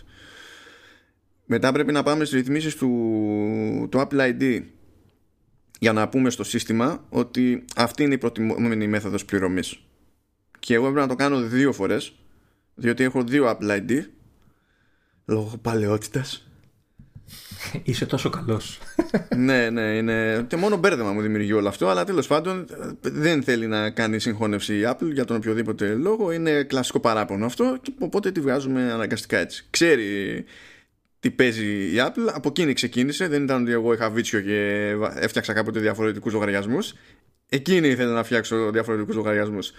Μετά πρέπει να πάμε στις ρυθμίσεις του, του Apple ID για να πούμε στο σύστημα ότι αυτή είναι η προτιμόμενη μέθοδος πληρωμής. Και εγώ έπρεπε να το κάνω δύο φορές διότι έχω δύο Apple ID λόγω παλαιότητας Είσαι τόσο καλός. ναι, ναι, είναι. Και μόνο μπέρδεμα μου δημιουργεί όλο αυτό, αλλά τέλος πάντων δεν θέλει να κάνει συγχώνευση η Apple για τον οποιοδήποτε λόγο. Είναι κλασικό παράπονο αυτό, και οπότε τη βγάζουμε αναγκαστικά έτσι. Ξέρει τι παίζει η Apple, από εκείνη ξεκίνησε. Δεν ήταν ότι εγώ είχα βίτσιο και έφτιαξα κάποτε διαφορετικούς λογαριασμούς. Εκείνη ήθελε να φτιάξω διαφορετικούς λογαριασμούς.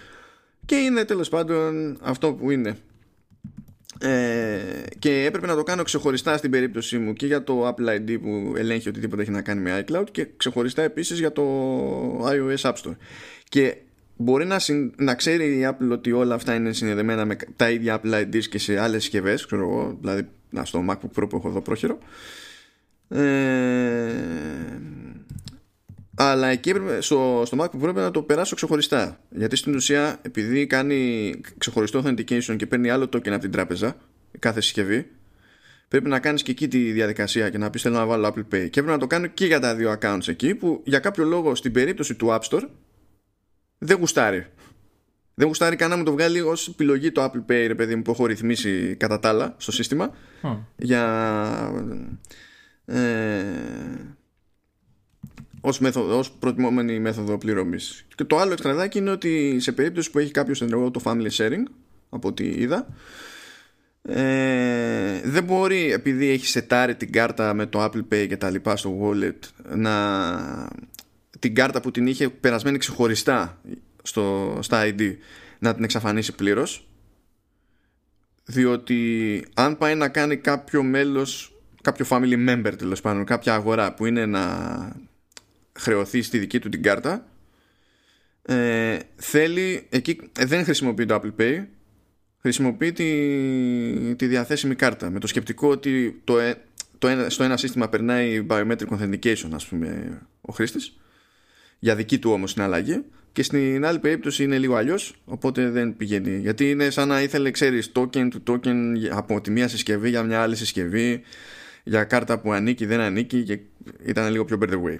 Και είναι τέλος πάντων αυτό που είναι. Ε, και έπρεπε να το κάνω ξεχωριστά στην περίπτωσή μου και για το Apple ID που ελέγχει οτιδήποτε έχει να κάνει με iCloud και ξεχωριστά επίσης για το iOS App Store. Και μπορεί να, να ξέρει η Apple ότι όλα αυτά είναι συνδεδεμένα με τα ίδια Apple IDs και σε άλλες συσκευές, ξέρω εγώ, δηλαδή να, στο MacBook Pro που έχω εδώ πρόχειρο. Ε, αλλά εκεί έπρεπε, στο, στο Mac που πρέπει να το περάσω ξεχωριστά. Γιατί στην ουσία, επειδή κάνει ξεχωριστό authentication και παίρνει άλλο token από την τράπεζα, κάθε συσκευή, πρέπει να κάνεις και εκεί τη διαδικασία και να πεις θέλω να βάλω Apple Pay. Και έπρεπε να το κάνω και για τα δύο accounts εκεί, που για κάποιο λόγο στην περίπτωση του App Store δεν γουστάρει. Δεν γουστάρει καν να μου το βγάλει ως επιλογή το Apple Pay, ρε παιδί μου, που έχω ρυθμίσει κατά τα άλλα στο σύστημα. Για. Ε, ως, μέθοδο, ως προτιμόμενη μέθοδο πληρωμής. Και το άλλο εξτραδάκι είναι ότι σε περίπτωση που έχει κάποιος ενεργό το family sharing, από ό,τι είδα, ε, δεν μπορεί επειδή έχει σετάρει την κάρτα με το Apple Pay και τα λοιπά στο wallet να την κάρτα που την είχε περασμένη ξεχωριστά στο, στα ID να την εξαφανίσει πλήρως διότι αν πάει να κάνει κάποιο μέλος κάποιο family member τέλος πάντων κάποια αγορά που είναι να χρεωθεί στη δική του την κάρτα. Ε, θέλει εκεί ε, δεν χρησιμοποιεί το Apple Pay. Χρησιμοποιεί τη, τη διαθέσιμη κάρτα με το σκεπτικό ότι το, ε, το στο ένα σύστημα περνάει biometric authentication ας πούμε ο χρήστης. Για δική του όμως συναλλαγή και στην άλλη περίπτωση είναι λίγο αλλιώς, οπότε δεν πηγαίνει. Γιατί είναι σαν να ήθελε, ξέρεις, token του token από τη μία συσκευή για μια άλλη συσκευή, για κάρτα που ανήκει, δεν ανήκει και ήταν λίγο πιο better way.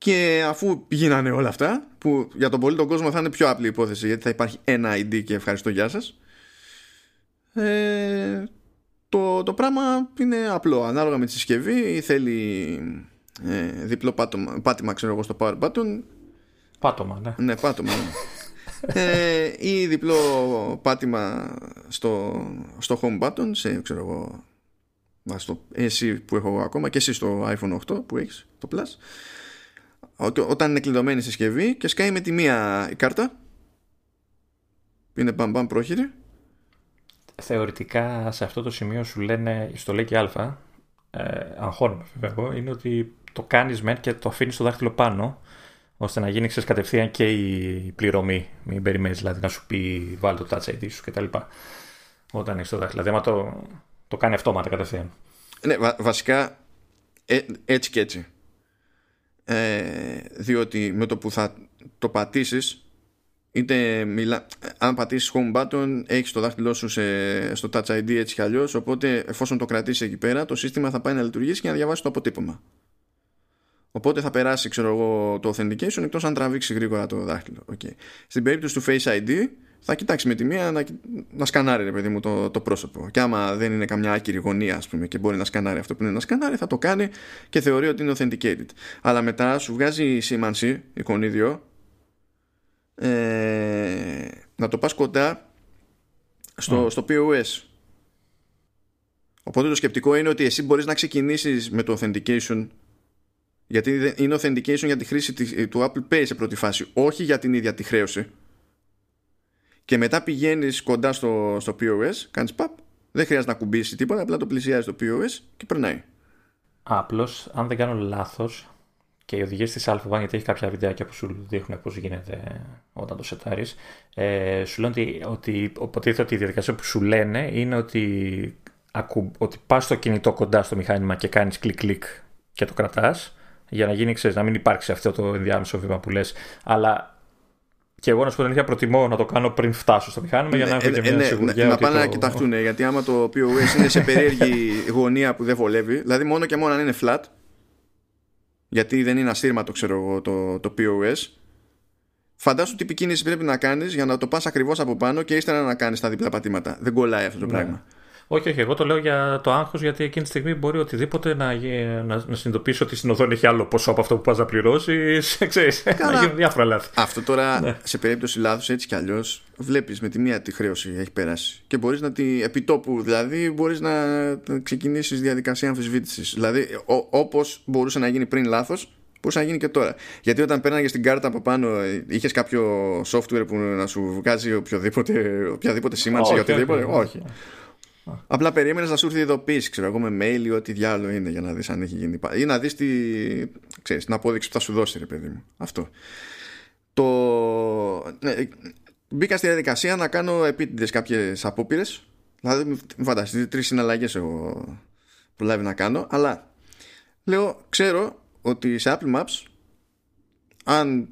Και αφού γίνανε όλα αυτά, που για τον πολύ τον κόσμο θα είναι πιο απλή υπόθεση, γιατί θα υπάρχει ένα ID και ευχαριστώ γεια σας, ε, το, το πράγμα είναι απλό. Ανάλογα με τη συσκευή, θέλει ε, διπλό πάτωμα, πάτημα, ξέρω εγώ, στο power button. Πάτωμα, ναι. Ναι, πάτωμα. Ναι. ε, ή διπλό πάτημα στο, στο home button, σε, ξέρω εγώ, στο εσύ που έχω εγώ ακόμα και εσύ στο iPhone 8 που έχεις, το Plus όταν είναι κλειδωμένη η συσκευή και σκάει με τη μία η κάρτα. Είναι μπαμ μπαμ πρόχειρη. Θεωρητικά σε αυτό το σημείο σου λένε στο λέει και α ε, αγχώνουμε βέβαια είναι ότι το κάνεις μεν και το αφήνεις το δάχτυλο πάνω ώστε να γίνει ξέρεις, κατευθείαν και η πληρωμή. Μην περιμένεις δηλαδή να σου πει βάλει το touch ID σου κτλ. Όταν έχεις το δάχτυλο. Δηλαδή το, Το κάνει αυτόματα κατευθείαν. Ναι, βασικά ε, έτσι και έτσι. Ε, διότι με το που θα το πατήσεις είτε μιλά, αν πατήσεις home button έχεις το δάχτυλό σου σε, στο touch ID έτσι κι αλλιώς οπότε εφόσον το κρατήσεις εκεί πέρα το σύστημα θα πάει να λειτουργήσει και να διαβάσει το αποτύπωμα οπότε θα περάσει ξέρω εγώ το authentication εκτός αν τραβήξει γρήγορα το δάχτυλο okay. στην περίπτωση του Face ID θα κοιτάξει με τη μία να, να σκανάρει ρε παιδί μου το, το πρόσωπο. Και άμα δεν είναι καμιά άκυρη γωνία, ας πούμε, και μπορεί να σκανάρει αυτό που είναι να σκανάρει, θα το κάνει και θεωρεί ότι είναι authenticated. Αλλά μετά σου βγάζει σήμανση, εικονίδιο, ε, να το πας κοντά στο, στο POS. Οπότε το σκεπτικό είναι ότι εσύ μπορείς να ξεκινήσεις με το authentication γιατί είναι authentication για τη χρήση του Apple Pay σε πρώτη φάση, όχι για την ίδια τη χρέωση και μετά πηγαίνεις κοντά στο, στο POS, κάνεις παπ, δεν χρειάζεται να κουμπίσει τίποτα, απλά το πλησιάζει το POS και περνάει. Απλώς, αν δεν κάνω λάθος, και οι οδηγίες της Alpha γιατί έχει κάποια βιντεάκια που σου δείχνουν πώς γίνεται όταν το σετάρεις, ε, σου λένε ότι, ότι υποτίθεται ότι η διαδικασία που σου λένε είναι ότι, ότι πας στο κινητό κοντά στο μηχάνημα και κάνεις κλικ-κλικ και το κρατάς για να γίνει, ξέρεις, να μην υπάρξει αυτό το ενδιάμεσο βήμα που λες. Αλλά και εγώ να σου πω την αλήθεια, προτιμώ να το κάνω πριν φτάσω στο μηχάνημα για να έχω και μια ναι, σιγουριά. Ναι, να πάνε το... να κοιταχτούν, γιατί άμα το POS είναι σε περίεργη γωνία που δεν βολεύει, δηλαδή μόνο και μόνο αν είναι flat, γιατί δεν είναι ασύρματο, ξέρω εγώ, το, το POS, φαντάσου τι κίνηση πρέπει να κάνεις για να το πας ακριβώς από πάνω και ύστερα να κάνεις τα διπλά πατήματα. Δεν κολλάει αυτό το ναι. πράγμα. Όχι, όχι. Εγώ το λέω για το άγχος γιατί εκείνη τη στιγμή μπορεί οτιδήποτε να, να, να συνειδητοποιήσει ότι στην οθόνη έχει άλλο ποσό από αυτό που πας να πληρώσεις. Ξέρεις. Να γίνουν διάφορα λάθη. Αυτό τώρα ναι. σε περίπτωση λάθους έτσι κι αλλιώς βλέπεις με τη μία τη χρέωση έχει περάσει. Και μπορείς να τη. επιτόπου δηλαδή μπορείς να ξεκινήσεις διαδικασία αμφισβήτησης. Δηλαδή όπως μπορούσε να γίνει πριν λάθος, μπορούσε να γίνει και τώρα. Γιατί όταν πέρναγες στην κάρτα από πάνω, είχες κάποιο software που να σου βγάζει οποιοδήποτε, οποιαδήποτε σήμανση για οτιδήποτε; όχι. Απλά περίμενες να σου έρθει η ειδοποίηση, ξέρω εγώ, με mail ή ό,τι διάλογο είναι για να δεις αν έχει γίνει. ή να δεις την απόδειξη που θα σου δώσει, ρε παιδί μου. Αυτό. Το... Ναι, μπήκα στη διαδικασία να κάνω επίτηδες κάποιες απόπειρες. Δηλαδή, μην φανταστείτε, τρεις συναλλαγές εγώ προλάβει να κάνω. Αλλά λέω, ξέρω ότι σε Apple Maps, αν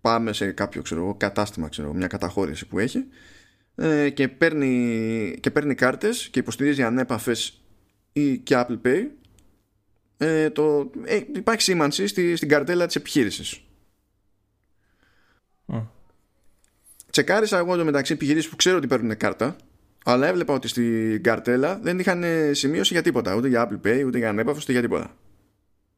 πάμε σε κάποιο ξέρω, κατάστημα, ξέρω, μια καταχώρηση που έχει, ε, και, παίρνει, και παίρνει κάρτες και υποστηρίζει ανέπαφες ή και Apple Pay. Ε, το, ε, υπάρχει σήμανση στη, στην καρτέλα της επιχείρησης. Mm. τσεκάρισα εγώ το μεταξύ επιχειρήσεις που ξέρω ότι παίρνουν κάρτα αλλά έβλεπα ότι στην καρτέλα δεν είχαν σημείωση για τίποτα ούτε για Apple Pay ούτε για ανέπαφες ούτε για τίποτα.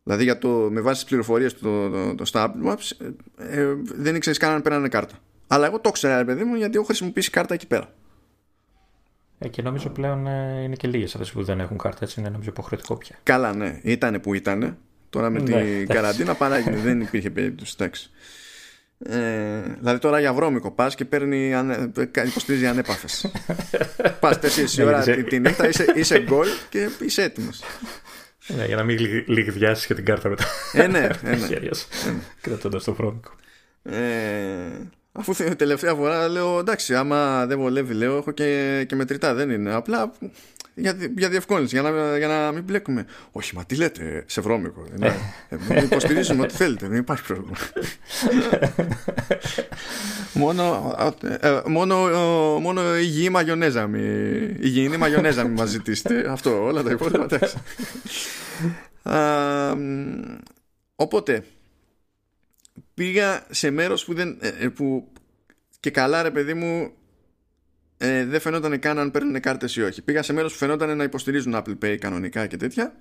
Δηλαδή για το, με βάση τις πληροφορίες του το, το, το, στο Apple Maps ε, ε, δεν ήξερες καν αν παίρνανε κάρτα αλλά εγώ το ήξερα, παιδί μου, γιατί έχω χρησιμοποιήσει κάρτα εκεί πέρα. Ε, και νομίζω πλέον ε, είναι και λίγες αυτές που δεν έχουν κάρτα, έτσι είναι νομίζω υποχρεωτικό πια. Καλά, ναι. Ήτανε που ήταν. Τώρα με ναι, την καραντίνα παράγει, δεν υπήρχε περίπτωση. Εντάξει. Ε, δηλαδή τώρα για βρώμικο πας και παίρνει, ανε, υποστηρίζει ανέπαφες. πας 4 ώρα τη, τη νύχτα, είσαι, είσαι γκολ και είσαι έτοιμος. Ναι, για να μην λιγδιάσεις και την κάρτα μετά. Ε, ναι, ε, ναι. Κρατώντας το βρώμικο. Ε, Αφού τελευταία φορά λέω εντάξει, άμα δεν βολεύει, λέω έχω και, και μετρητά. Δεν είναι. Απλά για, για διευκόλυνση, για να, για να μην μπλέκουμε. Όχι, μα τι λέτε, σε βρώμικο. Ναι, ε, υποστηρίζουμε ό,τι θέλετε, δεν υπάρχει πρόβλημα. μόνο, ε, μόνο, μόνο υγιή μαγιονέζα μη, υγιεινή μαγιονέζα μη μας ζητήσετε. Αυτό, όλα τα υπόλοιπα, εντάξει. οπότε, πήγα σε μέρος που, δεν, ε, ε, που και καλά ρε παιδί μου ε, δεν φαινόταν καν αν παίρνουν κάρτες ή όχι. Πήγα σε μέρος που φαινόταν να υποστηρίζουν Apple Pay κανονικά και τέτοια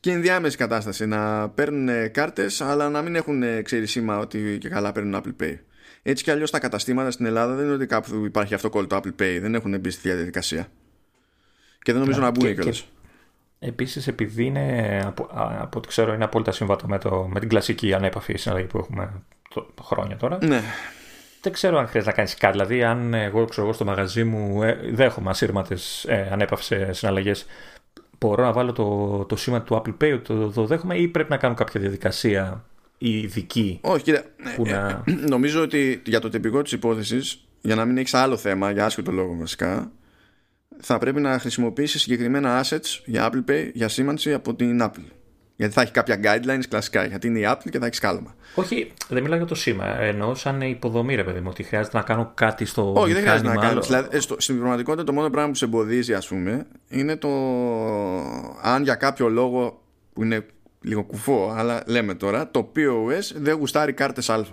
και ενδιάμεση κατάσταση να παίρνουν κάρτες αλλά να μην έχουν ξέρει σήμα ότι και καλά παίρνουν Apple Pay. Έτσι κι αλλιώς τα καταστήματα στην Ελλάδα δεν είναι ότι κάπου υπάρχει αυτό το Apple Pay. Δεν έχουν μπει στη διαδικασία. Και δεν νομίζω να μπουν κιόλας. Επίσης επειδή είναι, από, από ό,τι ξέρω είναι απόλυτα σύμβατο με, το, με την κλασική ανέπαφη συναλλαγή που έχουμε το, χρόνια τώρα. Ναι. Δεν ξέρω αν χρειάζεται να κάνεις κάτι. Δηλαδή αν εγώ, ξέρω, εγώ στο μαγαζί μου ε, δέχομαι ασύρματες ε, ανέπαυσε συναλλαγές μπορώ να βάλω το, το σήμα του Apple Pay το, το δέχομαι ή πρέπει να κάνω κάποια διαδικασία ειδική. Όχι, κύριε. Που ε, να... Ε, νομίζω ότι για το τυπικό της υπόθεσης, για να μην έχεις άλλο θέμα, για άσχετο λόγο βασικά, θα πρέπει να χρησιμοποιήσεις συγκεκριμένα assets για Apple Pay για σήμανση από την Apple. Γιατί θα έχει κάποια guidelines κλασικά, γιατί είναι η Apple και θα έχεις σκάλωμα. Όχι, δεν μιλάω για το σήμα. Εννοώ σαν υποδομή, ρε παιδί μου, ότι χρειάζεται να κάνω κάτι στο. Όχι, δεν χρειάζεται να κάνεις. Δηλαδή, ε, στην πραγματικότητα, το μόνο πράγμα που σε εμποδίζει, ας πούμε, είναι το αν για κάποιο λόγο που είναι λίγο κουφό, αλλά λέμε τώρα, το POS δεν γουστάρει κάρτες Α.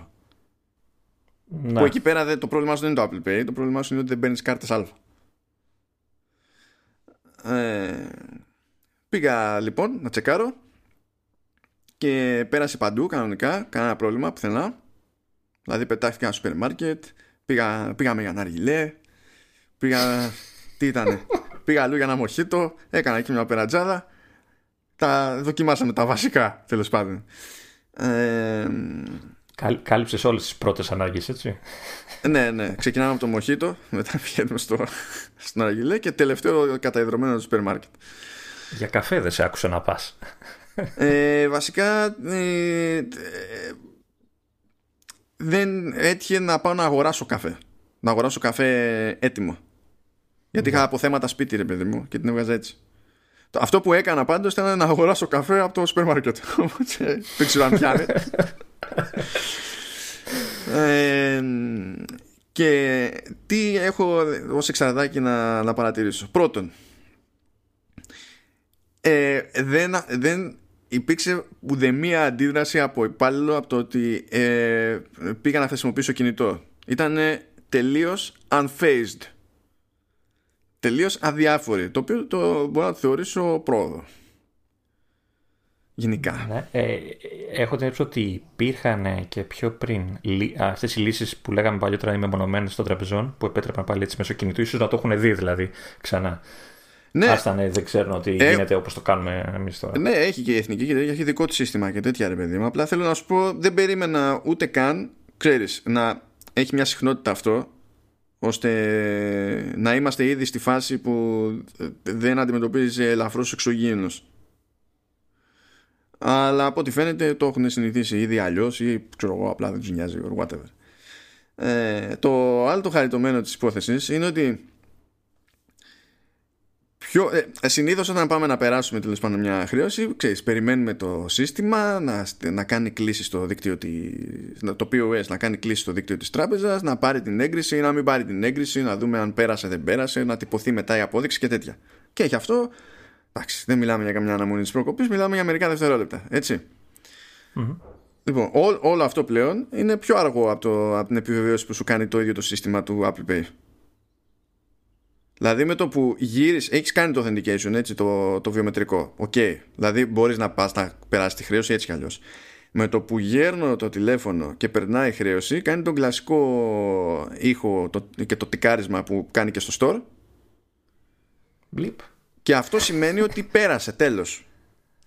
Να. Που εκεί πέρα δεν, το πρόβλημά σου δεν είναι το Apple Pay, το πρόβλημά σου είναι ότι δεν παίρνεις κάρτες Α. Ε, πήγα λοιπόν να τσεκάρω και πέρασε παντού κανονικά, κανένα πρόβλημα πουθενά. Δηλαδή πετάχτηκα ένα σούπερ μάρκετ, πήγα, πήγαμε για ένα αργιλέ, πήγα. τι ήτανε, πήγα αλλού για ένα μοχίτο, έκανα εκεί μια περατζάδα. Τα δοκιμάσαμε τα βασικά τέλος πάντων. Ε, Κάλυψες όλες τις πρώτες ανάγκες, έτσι. ναι, ναι. Ξεκινάμε από το μοχίτο, μετά πηγαίνουμε στο, στον αργιλέ και τελευταίο καταϊδρωμένο στο σούπερ μάρκετ. Για καφέ δεν σε άκουσα να πας ε, βασικά ε, δεν έτυχε να πάω να αγοράσω καφέ. Να αγοράσω καφέ έτοιμο. Γιατί είχα αποθέματα σπίτι, ρε παιδί μου, και την έβγαζα έτσι. Αυτό που έκανα πάντως ήταν να αγοράσω καφέ από το σούπερ μάρκετ. δεν ξέρω αν πιάνει. Ε, και τι έχω ως εξαρτάκι να, να παρατηρήσω. Πρώτον, ε, δεν, δεν υπήρξε ουδέμια αντίδραση από υπάλληλο από το ότι ε, πήγα να χρησιμοποιήσω κινητό. Ήταν τελείως unfazed. Τελείως αδιάφοροι. Το οποίο το μπορώ να το θεωρήσω πρόοδο. Γενικά. Ναι, ε, έχω την ότι υπήρχαν και πιο πριν αυτές οι λύσεις που λέγαμε παλιότερα οι μεμονωμένες των τραπεζών που επέτρεπαν πάλι έτσι μέσω κινητού, ίσως να το έχουν δει δηλαδή ξανά. Ναι. Άστα ναι, δεν ξέρουν ότι ε, γίνεται όπως το κάνουμε εμείς τώρα. Ναι, έχει και η εθνική και έχει δικό της σύστημα και τέτοια ρε παιδί μου. Απλά θέλω να σου πω, δεν περίμενα ούτε καν, ξέρεις, να έχει μια συχνότητα αυτό, ώστε να είμαστε ήδη στη φάση που δεν αντιμετωπίζει ελαφρώς εξωγήινος. Αλλά από ό,τι φαίνεται το έχουν συνηθίσει ήδη αλλιώς ή ξέρω εγώ απλά δεν τους νοιάζει or whatever. Ε, το άλλο το χαριτωμένο της υπόθεσης είναι ότι Πιο, ε, ε Συνήθως όταν πάμε να περάσουμε τέλος πάντων μια χρέωση, ξέρεις, περιμένουμε το σύστημα να, να κάνει κλίση στο δίκτυο τη, το POS να κάνει κλίση στο δίκτυο της τράπεζας, να πάρει την έγκριση ή να μην πάρει την έγκριση, να δούμε αν πέρασε δεν πέρασε, να τυπωθεί μετά η απόδειξη και τέτοια. Και έχει αυτό, εντάξει, δεν μιλάμε για καμιά αναμονή της προκοπής, μιλάμε για μερικά δευτερόλεπτα, έτσι. Mm-hmm. Λοιπόν, ό, όλο αυτό πλέον είναι πιο αργό από, το, από την επιβεβαίωση που σου κάνει το ίδιο το σύστημα του Apple Pay. Δηλαδή με το που γείρεις, έχεις κάνει το authentication, έτσι, το, το βιομετρικό. OK. Okay. Δηλαδή μπορείς να πας να περάσεις τη χρέωση έτσι κι αλλιώς. Με το που γέρνω το τηλέφωνο και περνάει η χρέωση, κάνει τον κλασικό ήχο το, και το τικάρισμα που κάνει και στο store. Blip. Και αυτό σημαίνει ότι πέρασε, τέλος.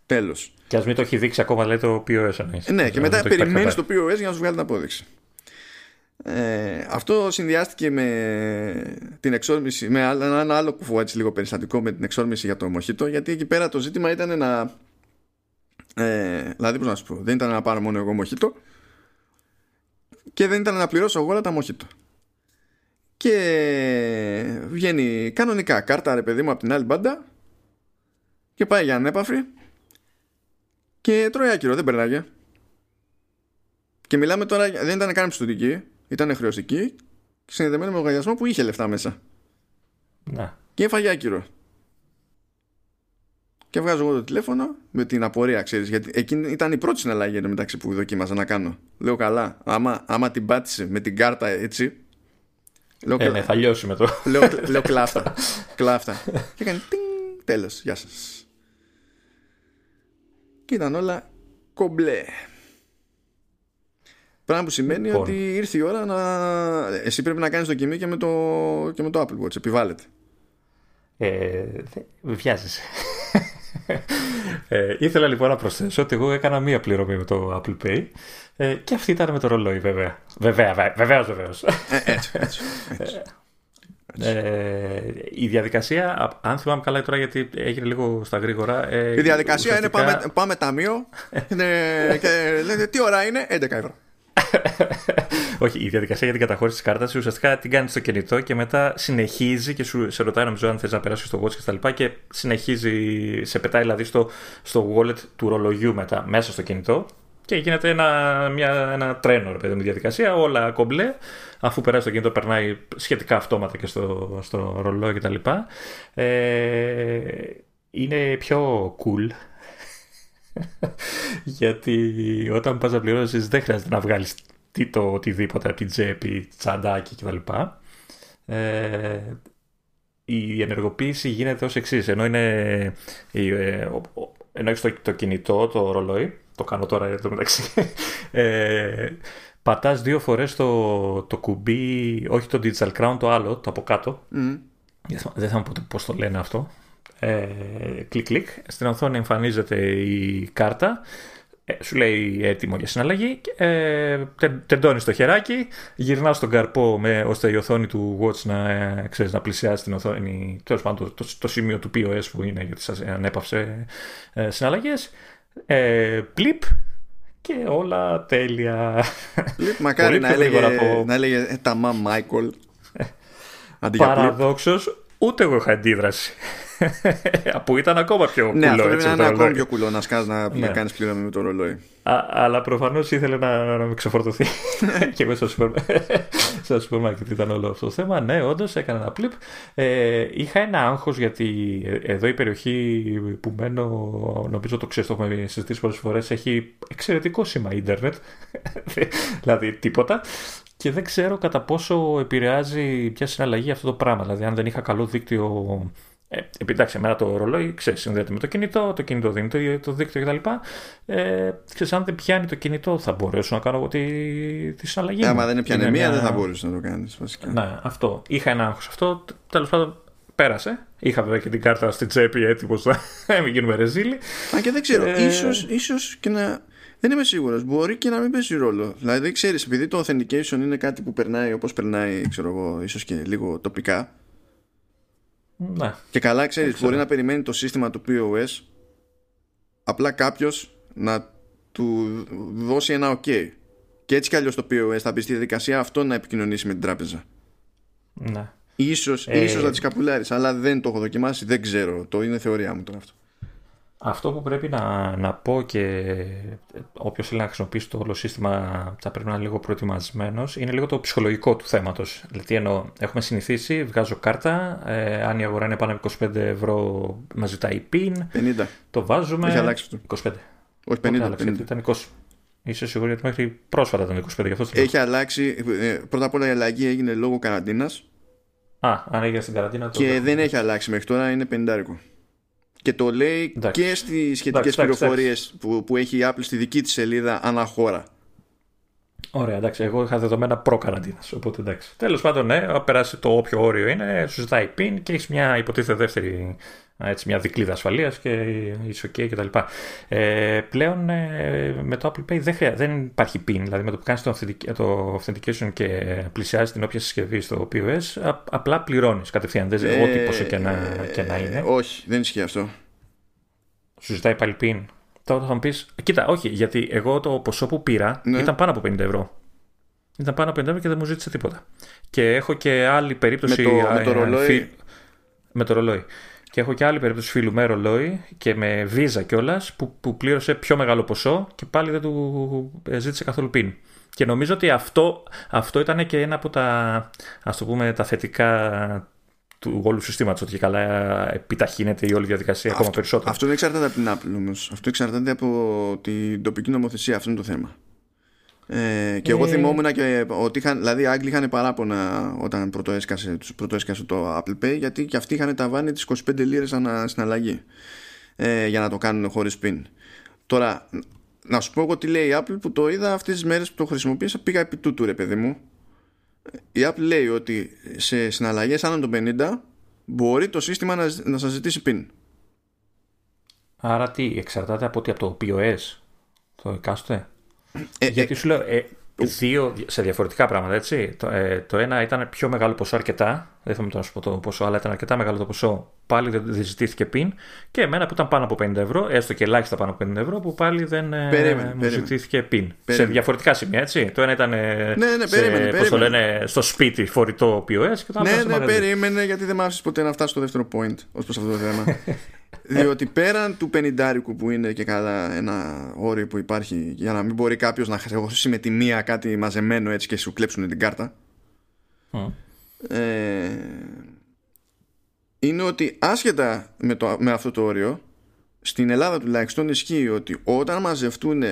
Τέλος. Και ας μην το έχει δείξει ακόμα, λέει το POS. Ναι, και μετά περιμένεις το POS για να σου βγάλει την απόδειξη. Ε, αυτό συνδυάστηκε με την εξόρμηση, με ένα άλλο κουφό έτσι λίγο περιστατικό με την εξόρμηση για το μοχίτο, γιατί εκεί πέρα το ζήτημα ήταν να. Ε, δηλαδή, πώς να σου πω, δεν ήταν να πάρω μόνο εγώ μοχίτο και δεν ήταν να πληρώσω εγώ όλα τα μοχίτο. Και βγαίνει κανονικά κάρτα ρε παιδί μου από την άλλη μπάντα και πάει για ανέπαφρη και τρώει άκυρο, δεν περνάγε. Και μιλάμε τώρα, δεν ήταν καν πιστοτική, ήταν χρεωστική και συνδεδεμένη με λογαριασμό που είχε λεφτά μέσα. Να. Και έφαγε άκυρο. Και βγάζω εγώ το τηλέφωνο με την απορία, ξέρεις, γιατί εκείνη ήταν η πρώτη συναλλαγή μεταξύ που δοκίμαζα να κάνω. Λέω καλά, άμα, άμα την πάτησε με την κάρτα έτσι. Λέω, ε, ναι, θα λιώσει με το. Λέω, λέω κλάφτα. κλάφτα. και έκανε τέλος, γεια σας. Και ήταν όλα κομπλέ. Πράγμα που σημαίνει λοιπόν. ότι ήρθε η ώρα να. Εσύ πρέπει να κάνεις δοκιμή και με το, και με το Apple Watch. Επιβάλλεται. Ε, βιάζεσαι. Ε, ήθελα λοιπόν να προσθέσω ότι εγώ έκανα μία πληρωμή με το Apple Pay ε, και αυτή ήταν με το ρολόι βέβαια. Βέβαια, βεβαίως, βεβαίως. Ε, έτσι, έτσι. έτσι. Ε, η διαδικασία, αν θυμάμαι καλά τώρα γιατί έγινε λίγο στα γρήγορα. Ε, η διαδικασία ουσιαστικά... είναι πάμε, πάμε ταμείο και λέτε τι ώρα είναι, 11 ευρώ. Όχι, η διαδικασία για την καταχώρηση της κάρτας ουσιαστικά την κάνει στο κινητό και μετά συνεχίζει και σου σε ρωτάει νομίζω αν θες να περάσεις στο watch και τα λοιπά και συνεχίζει, σε πετάει δηλαδή στο, στο wallet του ρολογιού μετά μέσα στο κινητό και γίνεται ένα, μια, ένα τρένο, ρε παιδί μου, διαδικασία, όλα κομπλέ. Αφού περάσει το κινητό, περνάει σχετικά αυτόματα και στο, στο ρολόι κτλ. Ε, είναι πιο cool. Γιατί όταν πας να πληρώσεις δεν χρειάζεται να βγάλεις τι το οτιδήποτε από την τσέπη, τσαντάκι κτλ. Ε, η ενεργοποίηση γίνεται ως εξής. Ενώ, είναι, ε, ενώ έχεις το, το κινητό, το ρολόι, το κάνω τώρα εδώ μεταξύ. Ε, πατάς δύο φορές το, το κουμπί, όχι το Digital Crown, το άλλο, το από κάτω. Δεν θα μου πω πώς το λένε αυτό. Ε, κλικ κλικ. Στην οθόνη εμφανίζεται η κάρτα. Ε, σου λέει έτοιμο για συναλλαγή. Ε, τεντώνεις το χεράκι, γυρνάς στον καρπό με, ώστε η οθόνη του Watch να, ε, ξέρεις, να πλησιάσει την οθόνη, τέλος πάντων το, το, σημείο του POS που είναι γιατί σας ανέπαυσε ε, συναλλαγές ε, πλιπ και όλα τέλεια. Πλιπ, μακάρι να έλεγε, από... να έλεγε ε, τα μα Μάικολ. Παραδόξως, ούτε εγώ είχα αντίδραση. που ήταν ακόμα πιο κουλό. Ναι, αυτό ήταν ακόμα πιο κουλό να σκάς να, ναι. κάνεις πλήρωμα με το ρολόι. Α, αλλά προφανώς ήθελε να, να με ξεφορτωθεί. και εγώ στο σούπερ μάρκετ ήταν όλο αυτό το θέμα. Ναι, όντως έκανα ένα πλήπ. Ε, είχα ένα άγχος γιατί εδώ η περιοχή που μένω, νομίζω το ξέρω, το έχουμε συζητήσει πολλές φορές, έχει εξαιρετικό σήμα ίντερνετ. δηλαδή τίποτα. Και δεν ξέρω κατά πόσο επηρεάζει πια συναλλαγή αυτό το πράγμα. Δηλαδή, αν δεν είχα καλό δίκτυο ε, εντάξει, εμένα το ρολόι ξέρεις, συνδέεται με το κινητό, το κινητό δίνει το, το δίκτυο κτλ. Ε, ξέρεις, αν δεν πιάνει το κινητό, θα μπορέσω να κάνω εγώ τη, τη συναλλαγή. Άμα δεν πιάνει μία, μια... δεν θα μπορούσε να το κάνεις. Ναι, αυτό. Είχα ένα άγχος αυτό. Τέλος πάντων, πέρασε. Είχα βέβαια και την κάρτα στην τσέπη έτοιμο να μην γίνουμε ρεζίλοι. Αν και δεν ξέρω, ε... ίσως, ίσως και να. Δεν είμαι σίγουρος. Μπορεί και να μην παίζει ρόλο. Δηλαδή, δεν ξέρεις, επειδή το authentication είναι κάτι που περνάει όπως περνάει, ξέρω εγώ, ίσως και λίγο τοπικά. Ναι. Και καλά ξέρεις, μπορεί να περιμένει το σύστημα του POS απλά κάποιος να του δώσει ένα OK. Και έτσι κι αλλιώς το POS θα μπει στη διαδικασία αυτό να επικοινωνήσει με την τράπεζα. Ναι. Ίσως, ε... ίσως να τις καπουλάρεις αλλά δεν το έχω δοκιμάσει, δεν ξέρω. Το είναι θεωρία μου τώρα αυτό. Αυτό που πρέπει να, να πω και όποιος θέλει να χρησιμοποιήσει το όλο σύστημα θα πρέπει να είναι λίγο προετοιμασμένος είναι λίγο το ψυχολογικό του θέματος. Δηλαδή, ενώ έχουμε συνηθίσει, βγάζω κάρτα, ε, αν η αγορά είναι πάνω από 25 ευρώ, μας ζητάει PIN. 50. Το βάζουμε. Έχει αλλάξει αυτό. 25. Όχι 50. Άλλαξε, 50. Ήταν 20. Είσαι σίγουρη ότι μέχρι πρόσφατα ήταν 25 γι' αυτό Έχει αλλάξει. Ε, πρώτα απ' όλα η αλλαγή έγινε λόγω καραντίνας. Α, αν έγινε στην καραντίνα. Και δεν έχει αλλάξει μέχρι τώρα, είναι 50. Και το λέει και στις σχετικές πληροφορίες που, που έχει η Apple στη δική της σελίδα αναχώρα. Ωραία, εντάξει. Εγώ είχα δεδομένα προ-καραντίνας. Οπότε εντάξει. Τέλος πάντων, ναι, περάσει το όποιο όριο είναι, σου ζητάει PIN και έχεις μια υποτίθεται δεύτερη έτσι, μια δικλίδα ασφαλείας και είσαι OK κτλ. Ε, πλέον ε, με το Apple Pay δεν, χρειά, δεν υπάρχει PIN. Δηλαδή με το που κάνεις το, το authentication και πλησιάζεις την όποια συσκευή στο POS, α, απλά πληρώνεις κατευθείαν. Δεν, ε, ό,τι πόσο και να, και να είναι. Όχι, δεν ισχύει αυτό. Σου ζητάει πάλι PIN. Τώρα θα μου πεις, κοίτα, όχι, γιατί εγώ το ποσό που πήρα ναι. ήταν πάνω από 50 ευρώ. Ήταν πάνω από 50 ευρώ και δεν μου ζήτησε τίποτα. Και έχω και άλλη περίπτωση. Με το, με το ρολόι; Με το ρολόι. Και έχω και άλλη περίπτωση φίλου με ρολόι και με βίζα κιόλας που, που πλήρωσε πιο μεγάλο ποσό και πάλι δεν του ζήτησε καθόλου πιν. Και νομίζω ότι αυτό, αυτό ήταν και ένα από τα, ας το πούμε, τα θετικά του όλου συστήματος. Ότι και καλά επιταχύνεται η όλη διαδικασία αυτό, ακόμα περισσότερο. Αυτό δεν εξαρτάται από την Apple όμω. Αυτό εξαρτάται από την τοπική νομοθεσία. Αυτό είναι το θέμα. Ε, και εγώ ε. θυμόμουν και ότι είχαν, δηλαδή οι Άγγλοι είχαν παράπονα όταν πρωτοέσκασε, τους πρωτοέσκασε το Apple Pay γιατί και αυτοί είχαν τα βάνη τις 25 λίρες ανά συναλλαγή ε, για να το κάνουν χωρίς PIN. Τώρα, να σου πω εγώ τι λέει η Apple που το είδα αυτές τις μέρες που το χρησιμοποίησα πήγα επί τούτου ρε παιδί μου. Η Apple λέει ότι σε συναλλαγές άνω των 50 μπορεί το σύστημα να, να σας ζητήσει PIN. Άρα τι, εξαρτάται από, τι, από το POS, το εκάστοτε. Ε, Γιατί ε, σου λέω, ε, δύο σε διαφορετικά πράγματα, έτσι. Το, ε, το ένα ήταν πιο μεγάλο ποσό αρκετά. Δεν θα να σου πω το ποσό, αλλά ήταν αρκετά μεγάλο το ποσό. Πάλι δεν, δεν ζητήθηκε πιν. Και εμένα που ήταν πάνω από 50 ευρώ, έστω και ελάχιστα πάνω από 50 ευρώ, που πάλι δεν ε, Περίμενε, μου περίμενε. ζητήθηκε πιν. Περίμενε. Σε διαφορετικά σημεία, έτσι. Το ένα ήταν ε, Ναι, ναι, σε, περίμενε, πώς το περίμενε. λένε, στο σπίτι φορητό POS και το άλλο Ναι, στο ναι, μαγαζί. περίμενε γιατί δεν μ' άφησε ποτέ να φτάσει στο δεύτερο point ως προς αυτό το θέμα. Διότι πέραν του πενιντάρικου που είναι και καλά ένα όριο που υπάρχει για να μην μπορεί κάποιος να χρεώσει με τη μία κάτι μαζεμένο έτσι και σου κλέψουν την κάρτα. Μμ. ε, είναι ότι άσχετα με, το, με αυτό το όριο στην Ελλάδα τουλάχιστον ισχύει ότι όταν μαζευτούν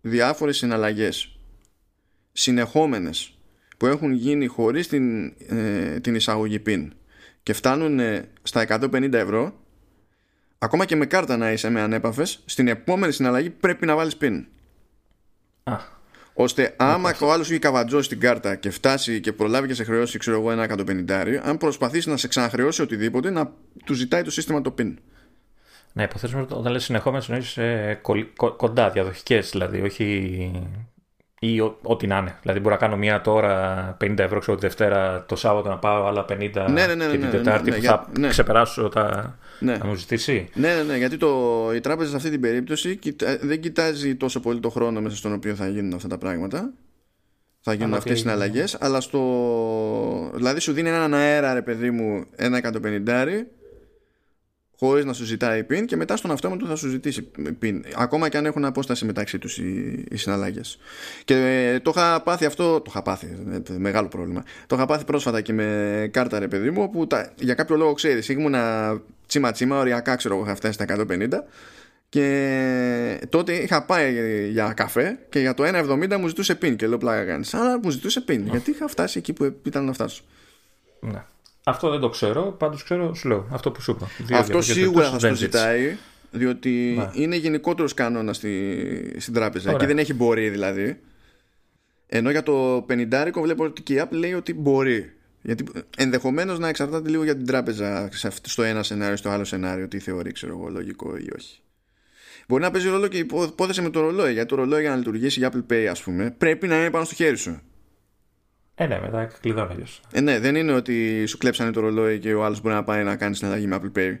διάφορες συναλλαγές συνεχόμενες που έχουν γίνει χωρίς την, ε, την εισαγωγή PIN και φτάνουν ε, στα 150 ευρώ ακόμα και με κάρτα να είσαι με ανέπαφες στην επόμενη συναλλαγή πρέπει να βάλεις PIN Α, ώστε άμα ο άλλος έχει καβατζώσει την κάρτα και φτάσει και προλάβει και σε χρεώσει, ξέρω εγώ, ένα 150, αν προσπαθήσει να σε ξαναχρεώσει οτιδήποτε, να του ζητάει το σύστημα το PIN. ναι, υποθέσουμε ότι όταν λες συνεχόμενες εννοείς ε, κολ- κο- κοντά, διαδοχικές δηλαδή, όχι ή ο- ό,τι να είναι. Δηλαδή μπορώ να κάνω μία τώρα 50 ευρώ ξέρω τη Δευτέρα, το Σάββατο να πάω άλλα 50 Ναι, ναι, ναι, και ναι, την ναι, Τετάρτη ναι, που για- θα ναι. ξεπεράσω τα... Ναι. να μου ζητήσει. Ναι, ναι, ναι, γιατί το, η τράπεζα σε αυτή την περίπτωση κοιτά- δεν κοιτάζει τόσο πολύ το χρόνο μέσα στον οποίο θα γίνουν αυτά τα πράγματα. Θα γίνουν Αλλά αυτές οι τι- συναλλαγές, αλλά στο. Δηλαδή σου δίνει έναν αέρα, ρε παιδί μου, ένα 150 χωρίς να σου ζητάει PIN και μετά στον αυτόματο θα σου ζητήσει PIN. Ακόμα και αν έχουν απόσταση μεταξύ τους οι, οι συναλλαγές. Και ε, το είχα πάθει αυτό, το είχα πάθει, ε, μεγάλο πρόβλημα. Το είχα πάθει πρόσφατα και με κάρτα ρε παιδί μου, όπου τα, για κάποιο λόγο ξέρεις, ήμουνα τσίμα τσίμα, οριακά ξέρω εγώ είχα φτάσει στα 150 και τότε είχα πάει για καφέ και για το 1,70 μου ζητούσε PIN και λέω πλάκα κάνεις. Αλλά μου ζητούσε PIN γιατί είχα φτάσει εκεί που ήταν να φτάσω. Ναι. Αυτό δεν το ξέρω, πάντως ξέρω, σου λέω, αυτό που σου είπα. Δύο Αυτό διαφορετικές σίγουρα θα περιπτώσεις στο δεν ζήτησε. ζητάει διότι Ναι. είναι γενικότερος κανόνα στη, στην τράπεζα. Ωραία. Εκεί δεν έχει μπορεί δηλαδή. Ενώ για το 50 βλέπω ότι και η Apple λέει ότι μπορεί. Γιατί ενδεχομένως να εξαρτάται λίγο για την τράπεζα σε αυτό- στο ένα σενάριο, στο άλλο σενάριο, τι θεωρεί, ξέρω εγώ, λογικό ή όχι. Μπορεί να παίζει ρόλο και η υπό- υπόθεση με το ρολόι. Γιατί το ρολόι για να λειτουργήσει για Apple Pay, ας πούμε, πρέπει να είναι πάνω στο χέρι σου. Ε, ναι, μετά κλειδώνει αλλιώς. Ε, ναι, δεν είναι ότι σου κλέψανε το ρολόι και ο άλλος μπορεί να πάει να κάνει συναλλαγή με Apple Pay.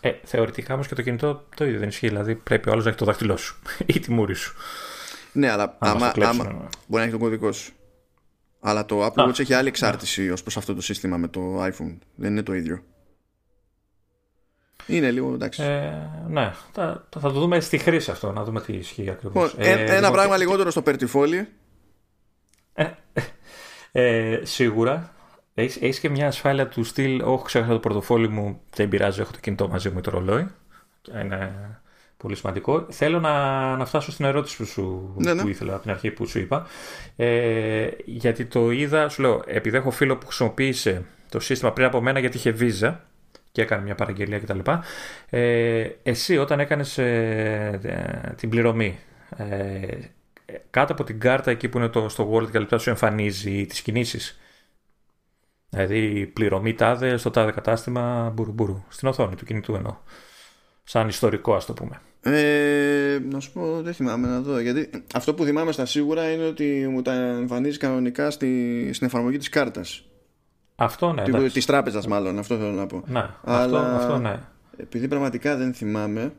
Ε, θεωρητικά όμως και το κινητό το ίδιο δεν ισχύει. Δηλαδή πρέπει ο άλλος να έχει το δάχτυλό σου ή τη μούρη σου. Ναι, αλλά Άμα άμα, σου κλέψουν, άμα- ναι. μπορεί να έχει τον κωδικό σου. Αλλά το Apple Α, Watch έχει άλλη εξάρτηση ως προς αυτό το σύστημα με το iPhone. Δεν είναι το ίδιο. Είναι λίγο εντάξει. Ε, ναι, θα, θα το δούμε στη χρήση αυτό, να δούμε τι ισχύει ακριβώς. Λοιπόν, ε- ένα πράγμα λιγότερο στο περτιφόλι. Ε, σίγουρα. Έχεις, έχεις και μια ασφάλεια του στυλ, όχι ξέχασα το πορτοφόλι μου, δεν πειράζει, έχω το κινητό μαζί μου ή το ρολόι. Είναι πολύ σημαντικό. Θέλω να, να φτάσω στην ερώτηση που, σου, Ναι, ναι. που ήθελα από την αρχή που σου είπα. Ε, γιατί το είδα, σου λέω, επειδή έχω φίλο που χρησιμοποίησε το σύστημα πριν από μένα γιατί είχε βίζα και έκανε μια παραγγελία κτλ. Ε, εσύ όταν έκανες ε, ε, την πληρωμή, ε, κάτω από την κάρτα εκεί που είναι το, στο wallet και λεπτά σου εμφανίζει τις κινήσεις. Δηλαδή πληρωμή τάδε στο τάδε κατάστημα μπουρουμπουρου. Στην οθόνη του κινητού εννοώ. Σαν ιστορικό ας το πούμε. Ε, να σου πω, δεν θυμάμαι να δω. Γιατί αυτό που θυμάμαι στα σίγουρα είναι ότι μου τα εμφανίζει κανονικά στη, στην εφαρμογή της κάρτας. Αυτό ναι. Τη, εντάξει. της τράπεζας μάλλον, αυτό θέλω να πω. Ναι, αυτό, Αλλά- αυτό ναι. Επειδή πραγματικά δεν θυμάμαι.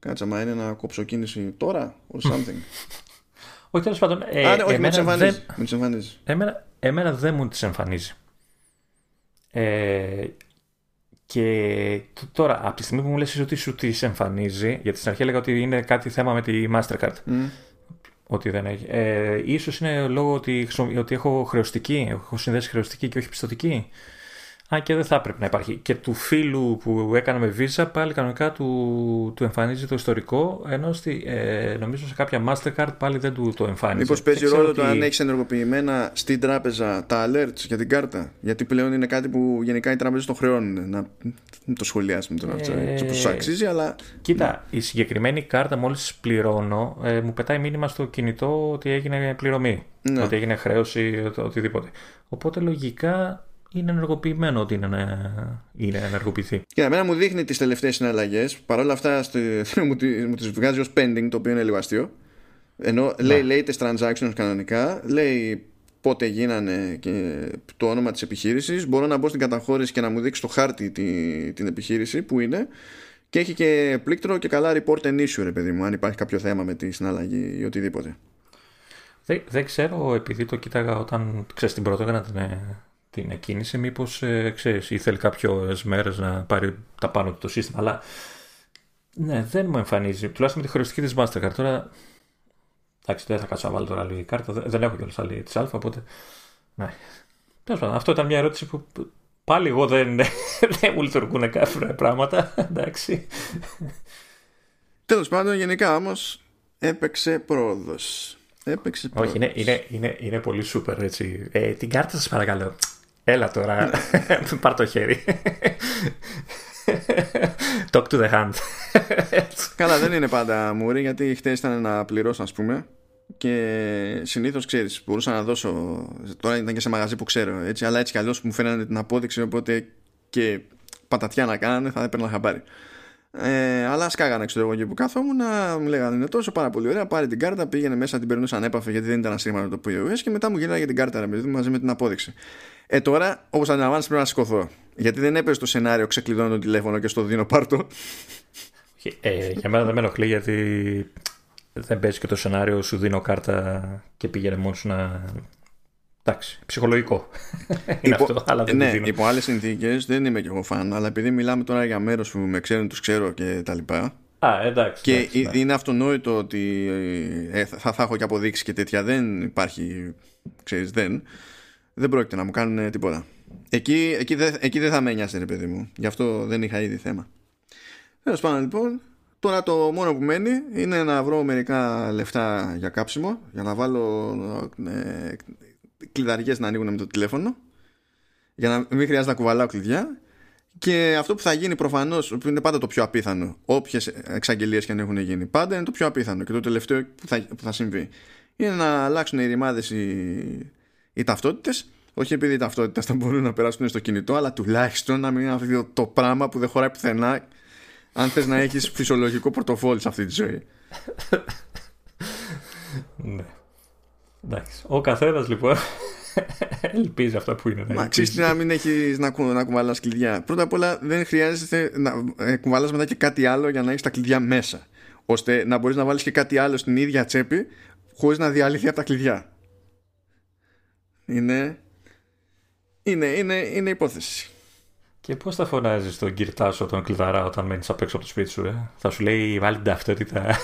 Κάτσα, μα είναι να κόψω κίνηση τώρα or something. Όχι τέλος πάντων. Ε, Α, ναι, όχι, με τις εμένα, εμφανίζει. δεν, Με τις εμφανίζει. εμένα, εμένα δεν μου τις εμφανίζει. Ε, και τ- τώρα, από τη στιγμή που μου λες εσύ ότι σου τις εμφανίζει, γιατί στην αρχή έλεγα ότι είναι κάτι θέμα με τη Mastercard. Μμ. Ότι δεν έχει. Ε, ίσως είναι λόγω ότι, χρησιμο- ότι έχω χρεωστική, έχω συνδέσει χρεωστική και όχι πιστοτική. Αν και δεν θα έπρεπε να υπάρχει. Και του φίλου που έκανα με Visa πάλι κανονικά του, του εμφανίζει το ιστορικό, ενώ στη, ε, νομίζω σε κάποια Mastercard πάλι δεν του το εμφάνιζε. Μήπως παίζει Δεν ξέρω ρόλο το τι- αν έχεις ενεργοποιημένα στην τράπεζα τα alerts για την κάρτα. Γιατί πλέον είναι κάτι που γενικά οι τράπεζες το χρεώνουν. Να μην το σχολιάσουμε τώρα αυτό. Ε, Έτσι όπω αξίζει, αλλά. Κοίτα, η συγκεκριμένη κάρτα μόλις πληρώνω, ε, μου πετάει μήνυμα στο κινητό ότι έγινε πληρωμή. Ναι. Ότι έγινε χρέωση, το- οτιδήποτε. Οπότε λογικά είναι ενεργοποιημένο ότι είναι, να- είναι να ενεργοποιηθεί. Και εμένα μου δείχνει τις τελευταίες συναλλαγές. Παρ' όλα αυτά στη- μου, τι- μου τις βγάζει ως pending, το οποίο είναι λίγο αστείο. Ενώ λέει latest transactions κανονικά, λέει πότε γίνανε και το όνομα της επιχείρησης μπορώ να μπω στην καταχώρηση και να μου δείξει το χάρτη τη, την επιχείρηση που είναι και έχει και πλήκτρο και καλά report an issue ρε παιδί μου αν υπάρχει κάποιο θέμα με τη συναλλαγή ή οτιδήποτε δεν, δεν ξέρω επειδή το κοίταγα όταν ξέρεις την πρώτη την, την εκκίνηση μήπως ε, ξέρεις ήθελε κάποιο μέρες να πάρει τα πάνω του το σύστημα αλλά ναι δεν μου εμφανίζει τουλάχιστον με τη χωριστική της Mastercard τώρα Εντάξει, δεν θα κάτσω να βάλω τώρα άλλη κάρτα. Δεν έχω κιόλας άλλη της Α, οπότε. Ναι. Τέλος πάντων, αυτό ήταν μια ερώτηση που πάλι εγώ δεν, δεν μου λειτουργούν κάποια πράγματα. Εντάξει. Τέλος πάντων, γενικά όμως έπαιξε πρόοδος. Έπαιξε πρόοδος. Όχι, είναι, είναι, είναι, είναι πολύ σούπερ έτσι. Ε, την κάρτα σας παρακαλώ. Έλα τώρα. Πάρ το χέρι. Talk to the hand. Καλά, δεν είναι πάντα μουρή γιατί χτες ήταν να πληρώσω, ας πούμε. Και συνήθως ξέρεις, μπορούσα να δώσω. Τώρα ήταν και σε μαγαζί που ξέρω, έτσι, αλλά έτσι κι αλλιώς μου φαίνανε την απόδειξη. Οπότε και πατατιά να κάνανε θα έπαιρνα χαμπάρι. Ε, αλλά σκάγανε ξέρω εγώ και που κάθομαι να μου λέγανε είναι τόσο πάρα πολύ ωραία. Πάρε την κάρτα, πήγαινε μέσα, την περνούσαν έπαφε γιατί δεν ήταν ασύρματο το POS και μετά μου γυρνάγε την κάρτα ρε, μαζί με την απόδειξη. Ε, τώρα, όπως αντιλαμβάνεσαι, πρέπει να σηκωθώ. Γιατί δεν έπαιζε το σενάριο, ξεκλειδώνω το τηλέφωνο και στο δίνω πάρτο. Ε, για μένα δεν με ενοχλεί γιατί δεν παίζει και το σενάριο, σου δίνω κάρτα και πήγαινε μόνος σου να. Εντάξει, ψυχολογικό. είναι αυτό, αλλά δεν ναι, υπό άλλες συνθήκες δεν είμαι και εγώ φαν, αλλά επειδή μιλάμε τώρα για μέρος που με ξέρουν, τους ξέρω και τα λοιπά. Α, εντάξει. Και εντάξει, ναι. είναι αυτονόητο ότι ε, θα, θα έχω και αποδείξεις και τέτοια. Δεν υπάρχει, ξέρεις, δεν. Δεν πρόκειται να μου κάνουν τίποτα. Εκεί, εκεί, δεν, εκεί δεν θα με νοιάσει, ρε παιδί μου. Γι' αυτό δεν είχα ήδη θέμα. Τέλος πάντων, λοιπόν, τώρα το μόνο που μένει είναι να βρω μερικά λεφτά για κάψιμο, για να βάλω ε, κλειδαριές να ανοίγουν με το τηλέφωνο, για να μην χρειάζεται να κουβαλάω κλειδιά. Και αυτό που θα γίνει προφανώς, που είναι πάντα το πιο απίθανο, όποιες εξαγγελίες και αν έχουν γίνει, πάντα είναι το πιο απίθανο και το τελευταίο που θα, που θα συμβεί, είναι να αλλάξουν οι ρημάδες οι, οι ταυτότητες όχι επειδή οι ταυτότητες θα μπορούν να περάσουν στο κινητό, αλλά τουλάχιστον να μην είναι αυτό το πράγμα που δεν χωράει πουθενά αν θες να έχεις φυσιολογικό πορτοφόλι σε αυτή τη ζωή. ναι. Εντάξει. Ο καθένας λοιπόν ελπίζει αυτά που είναι. Μα ξέρεις να μην έχεις να, κου, να κουβαλάς κλειδιά. Πρώτα απ' όλα δεν χρειάζεται να ε, κουβαλάς μετά και κάτι άλλο για να έχεις τα κλειδιά μέσα. ώστε να μπορείς να βάλεις και κάτι άλλο στην ίδια τσέπη χωρίς να διαλυθεί από τα κλειδιά. Είναι είναι, είναι, είναι υπόθεση. Και πώς θα φωνάζεις τον κυρτά σου τον κλειδαρά όταν μένεις απ' έξω από το σπίτι σου, ε; Θα σου λέει βάλει την ταυτότητα.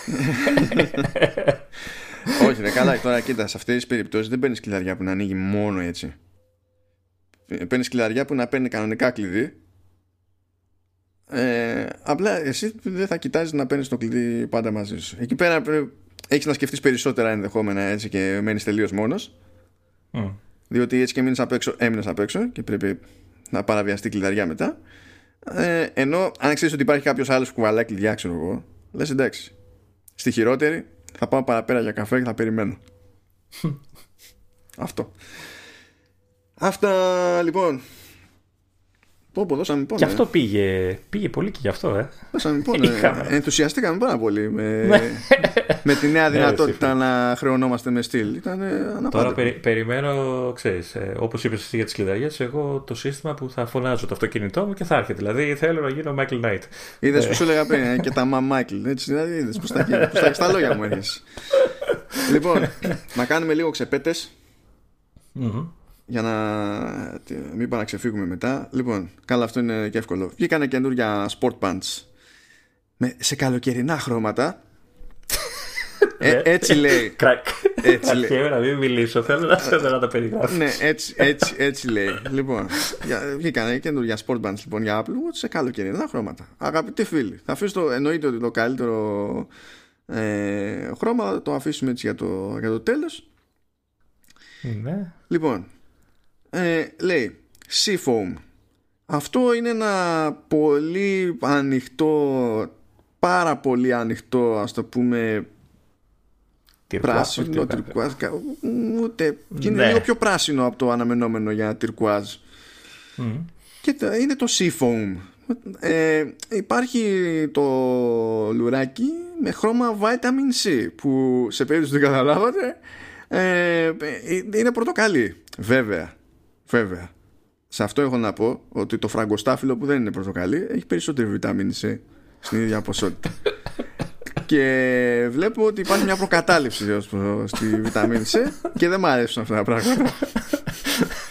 Όχι, ρε, καλά. Τώρα κοίτα, σε αυτές τις περιπτώσεις δεν παίρνεις κλειδαριά που να ανοίγει μόνο έτσι. Παίρνεις κλειδαριά που να παίρνει κανονικά κλειδί. Ε, απλά εσύ δεν θα κοιτάζεις να παίρνεις το κλειδί πάντα μαζί σου. Εκεί πέρα έχεις να σκεφτείς περισσότερα ενδεχόμενα έτσι και μένεις τελείως μόνος. Mm. Διότι έτσι και μείνεις απ' έξω, έμεινες απ' έξω και πρέπει να παραβιαστεί κλειδαριά μετά. Ε, ενώ αν ξέρεις ότι υπάρχει κάποιος άλλος που κουβαλάει κλειδιά, ξέρω εγώ, λες εντάξει. Στη χειρότερη θα πάω παραπέρα για καφέ και θα περιμένω. Αυτό. Αυτά λοιπόν. Πω, πω, δώσαμε πόνο. Και αυτό πήγε, πήγε πολύ και γι' αυτό, ε. Δώσαμε πόνο. Ενθουσιαστήκαμε πάρα πολύ με, ναι. με τη νέα ναι, δυνατότητα να χρεωνόμαστε με στυλ. Ήταν Τώρα περι, περιμένω, ξέρεις, ε, όπως είπες εσύ για τις κλειδαριές, εγώ το σύστημα που θα φωνάζω το αυτοκίνητό μου και θα έρχεται. Δηλαδή θέλω να γίνω Michael Knight. Είδες ε. που σου έλεγα πριν, ε, και τα μα Michael. Έτσι, δηλαδή, είδες πώς τα, στα λόγια μου έρχεσαι. λοιπόν, να κάνουμε λίγο ξεπέτες για να μην παραξεφύγουμε μετά. Λοιπόν, καλά, αυτό είναι και εύκολο. Βγήκανε καινούργια sport pants με, σε καλοκαιρινά χρώματα. ε, έτσι λέει. Κρακ. Έτσι λέει. να μην μιλήσω, θέλω να, θέλω να τα περιγράφω. ναι, έτσι, έτσι, έτσι λέει. λοιπόν, βγήκανε καινούργια sport pants λοιπόν, για Apple Watch σε καλοκαιρινά χρώματα. Αγαπητοί φίλοι, θα αφήσω το, εννοείται ότι το καλύτερο ε, χρώμα το αφήσουμε έτσι για το, για το τέλος. Ναι. Λοιπόν, ε, λέει Seafoam αυτό είναι ένα πολύ ανοιχτό πάρα πολύ ανοιχτό ας το πούμε πράσινο τυρκουάζ ούτε είναι ναι. λίγο πιο πράσινο από το αναμενόμενο για τυρκουάζ και είναι το seafoam. Ε, υπάρχει το λουράκι με χρώμα vitamin C που σε περίπτωση που δεν καταλάβατε ε, είναι πορτοκαλί. Βέβαια, βέβαια. Σε αυτό έχω να πω ότι το φραγκοστάφυλλο που δεν είναι πορτοκαλί έχει περισσότερη βιταμίνη C στην ίδια ποσότητα. και βλέπω ότι υπάρχει μια προκατάληψη στη βιταμίνη C και δεν μου αρέσουν αυτά τα πράγματα.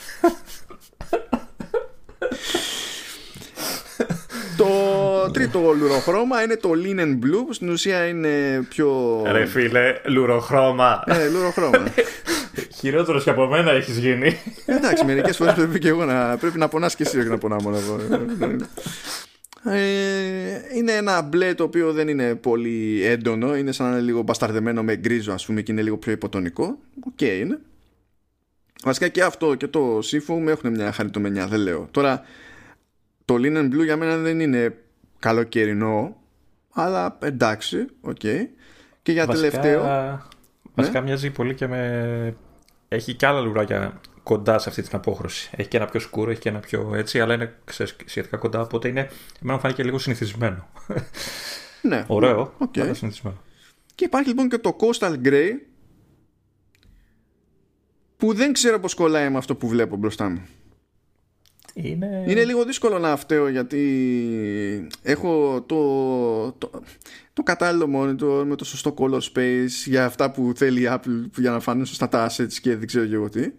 Το τρίτο λουροχρώμα είναι το linen blue που στην ουσία είναι πιο... Ρε φίλε, λουροχρώμα. Ε, λουροχρώμα. Χειρότερος και από μένα έχεις γίνει. Εντάξει, μερικές φορές πρέπει και εγώ να. Πρέπει να πονάς και εσύ, όχι να πονάω μόνο εγώ. Ε, είναι ένα μπλε το οποίο δεν είναι πολύ έντονο. Είναι σαν να είναι λίγο μπασταρδεμένο με γκρίζο, ας πούμε, και είναι λίγο πιο υποτονικό. OK, okay, είναι. Βασικά και αυτό και το Seafoam έχουν μια χαριτωμενιά, δεν λέω. Τώρα, το Linen Blue για μένα δεν είναι καλοκαιρινό, αλλά εντάξει, OK. Okay. Και για βασικά, τελευταίο. Βασικά ναι; μοιάζει πολύ και με. Έχει και άλλα λουράκια κοντά σε αυτή την απόχρωση. Έχει και ένα πιο σκούρο, έχει και ένα πιο έτσι, αλλά είναι σχετικά κοντά. Οπότε είναι. Εμένα μου φάνηκε λίγο συνηθισμένο. Ναι. Ωραίο, okay. αλλά συνηθισμένο. Και υπάρχει λοιπόν και το Coastal Grey που δεν ξέρω πως κολλάει με αυτό που βλέπω μπροστά μου. Είναι... είναι λίγο δύσκολο να φταίω γιατί έχω το, το, το κατάλληλο monitor με το σωστό color space για αυτά που θέλει η Apple για να φανούν σωστά τα assets και δεν ξέρω και εγώ τι.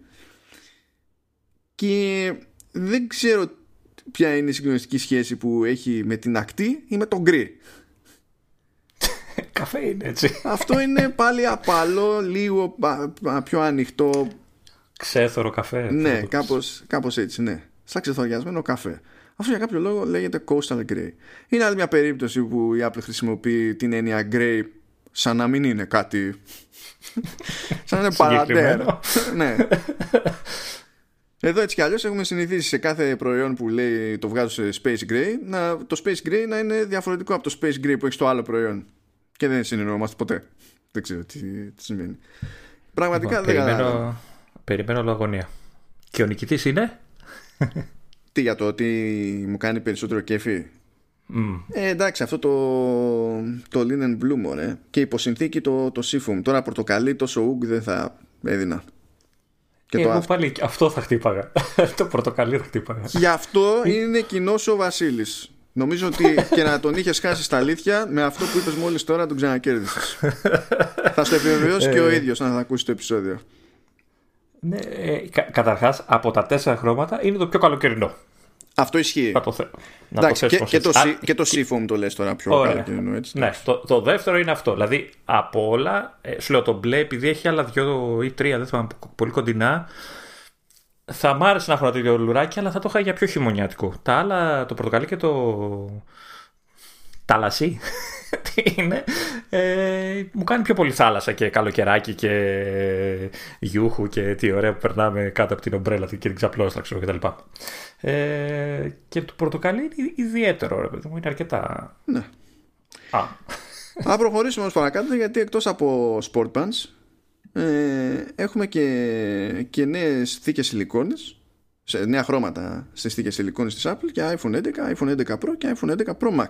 Και δεν ξέρω ποια είναι η συγκλονιστική σχέση που έχει με την ακτή ή με τον γκρι. Καφέ είναι έτσι. Αυτό είναι πάλι απαλό, λίγο πιο ανοιχτό. Ξέθωρο καφέ. Ναι, κάπως, κάπως έτσι, ναι σαν ξεθοριασμένο καφέ. Αυτό για κάποιο λόγο λέγεται Coastal Grey. Είναι άλλη μια περίπτωση που η Apple χρησιμοποιεί την έννοια Grey σαν να μην είναι κάτι. σαν να είναι παρατέρα. ναι. Εδώ έτσι κι αλλιώς έχουμε συνηθίσει σε κάθε προϊόν που λέει το βγάζω σε Space Gray να, το Space Gray να είναι διαφορετικό από το Space Gray που έχει στο άλλο προϊόν. Και δεν συνεννοούμαστε ποτέ. Δεν ξέρω τι, τι σημαίνει. Πραγματικά λοιπόν, δεν περιμένω, περιμένω λογονία. Και ο νικητής είναι τι για το ότι μου κάνει περισσότερο κέφι; Mm. Ε, εντάξει, αυτό το, το Linen Blue μωρέ. Και υποσυνθήκη το, το Seafoam. Τώρα πορτοκαλί τόσο ουγ δεν θα έδινα. Και Εγώ το πάλι αυτό θα χτύπαγα. το πορτοκαλί θα χτύπαγα. Γι' αυτό είναι κοινός ο Βασίλης. Νομίζω ότι και να τον είχες χάσει στα αλήθεια, με αυτό που είπες μόλις τώρα τον ξανακέρδισες. θα στο επιβεβαιώσει και ο ε. ίδιος να θα ακούσει το επεισόδιο. Ναι, ε, κα, Καταρχάς, από τα τέσσερα χρώματα είναι το πιο καλοκαιρινό. Αυτό ισχύει. Να το, θε... Εντάξει, να το και, και, το, και το Seafoam το λες τώρα πιο Ωραία. καλοκαιρινό. Έτσι, ναι, το, το δεύτερο είναι αυτό. Δηλαδή, από όλα, ε, σου λέω το μπλε, επειδή έχει άλλα δυο ή τρία, δεν θυμάμαι, πολύ κοντινά, θα μ' άρεσε να έχω ένα τέτοιο λουράκι, αλλά θα το είχα για πιο χειμωνιάτικο. Τα άλλα, το πορτοκαλί και το. Τα λασί. τι είναι, ε, μου κάνει πιο πολύ θάλασσα και καλοκαιράκι και γιούχου και τι ωραία που περνάμε κάτω από την ομπρέλα και την ξαπλώστα ξέρω κτλ. Ε, και το πορτοκαλί είναι ιδιαίτερο ρε παιδί μου, είναι αρκετά... Ναι. Α. Θα προχωρήσουμε όμως παρακάτω γιατί εκτός από sport pants ε, έχουμε και, και νέες θήκες σιλικόνες σε νέα χρώματα στις θήκες σιλικόνες της Apple και iPhone 11, iPhone 11 Pro και iPhone 11 Pro Max.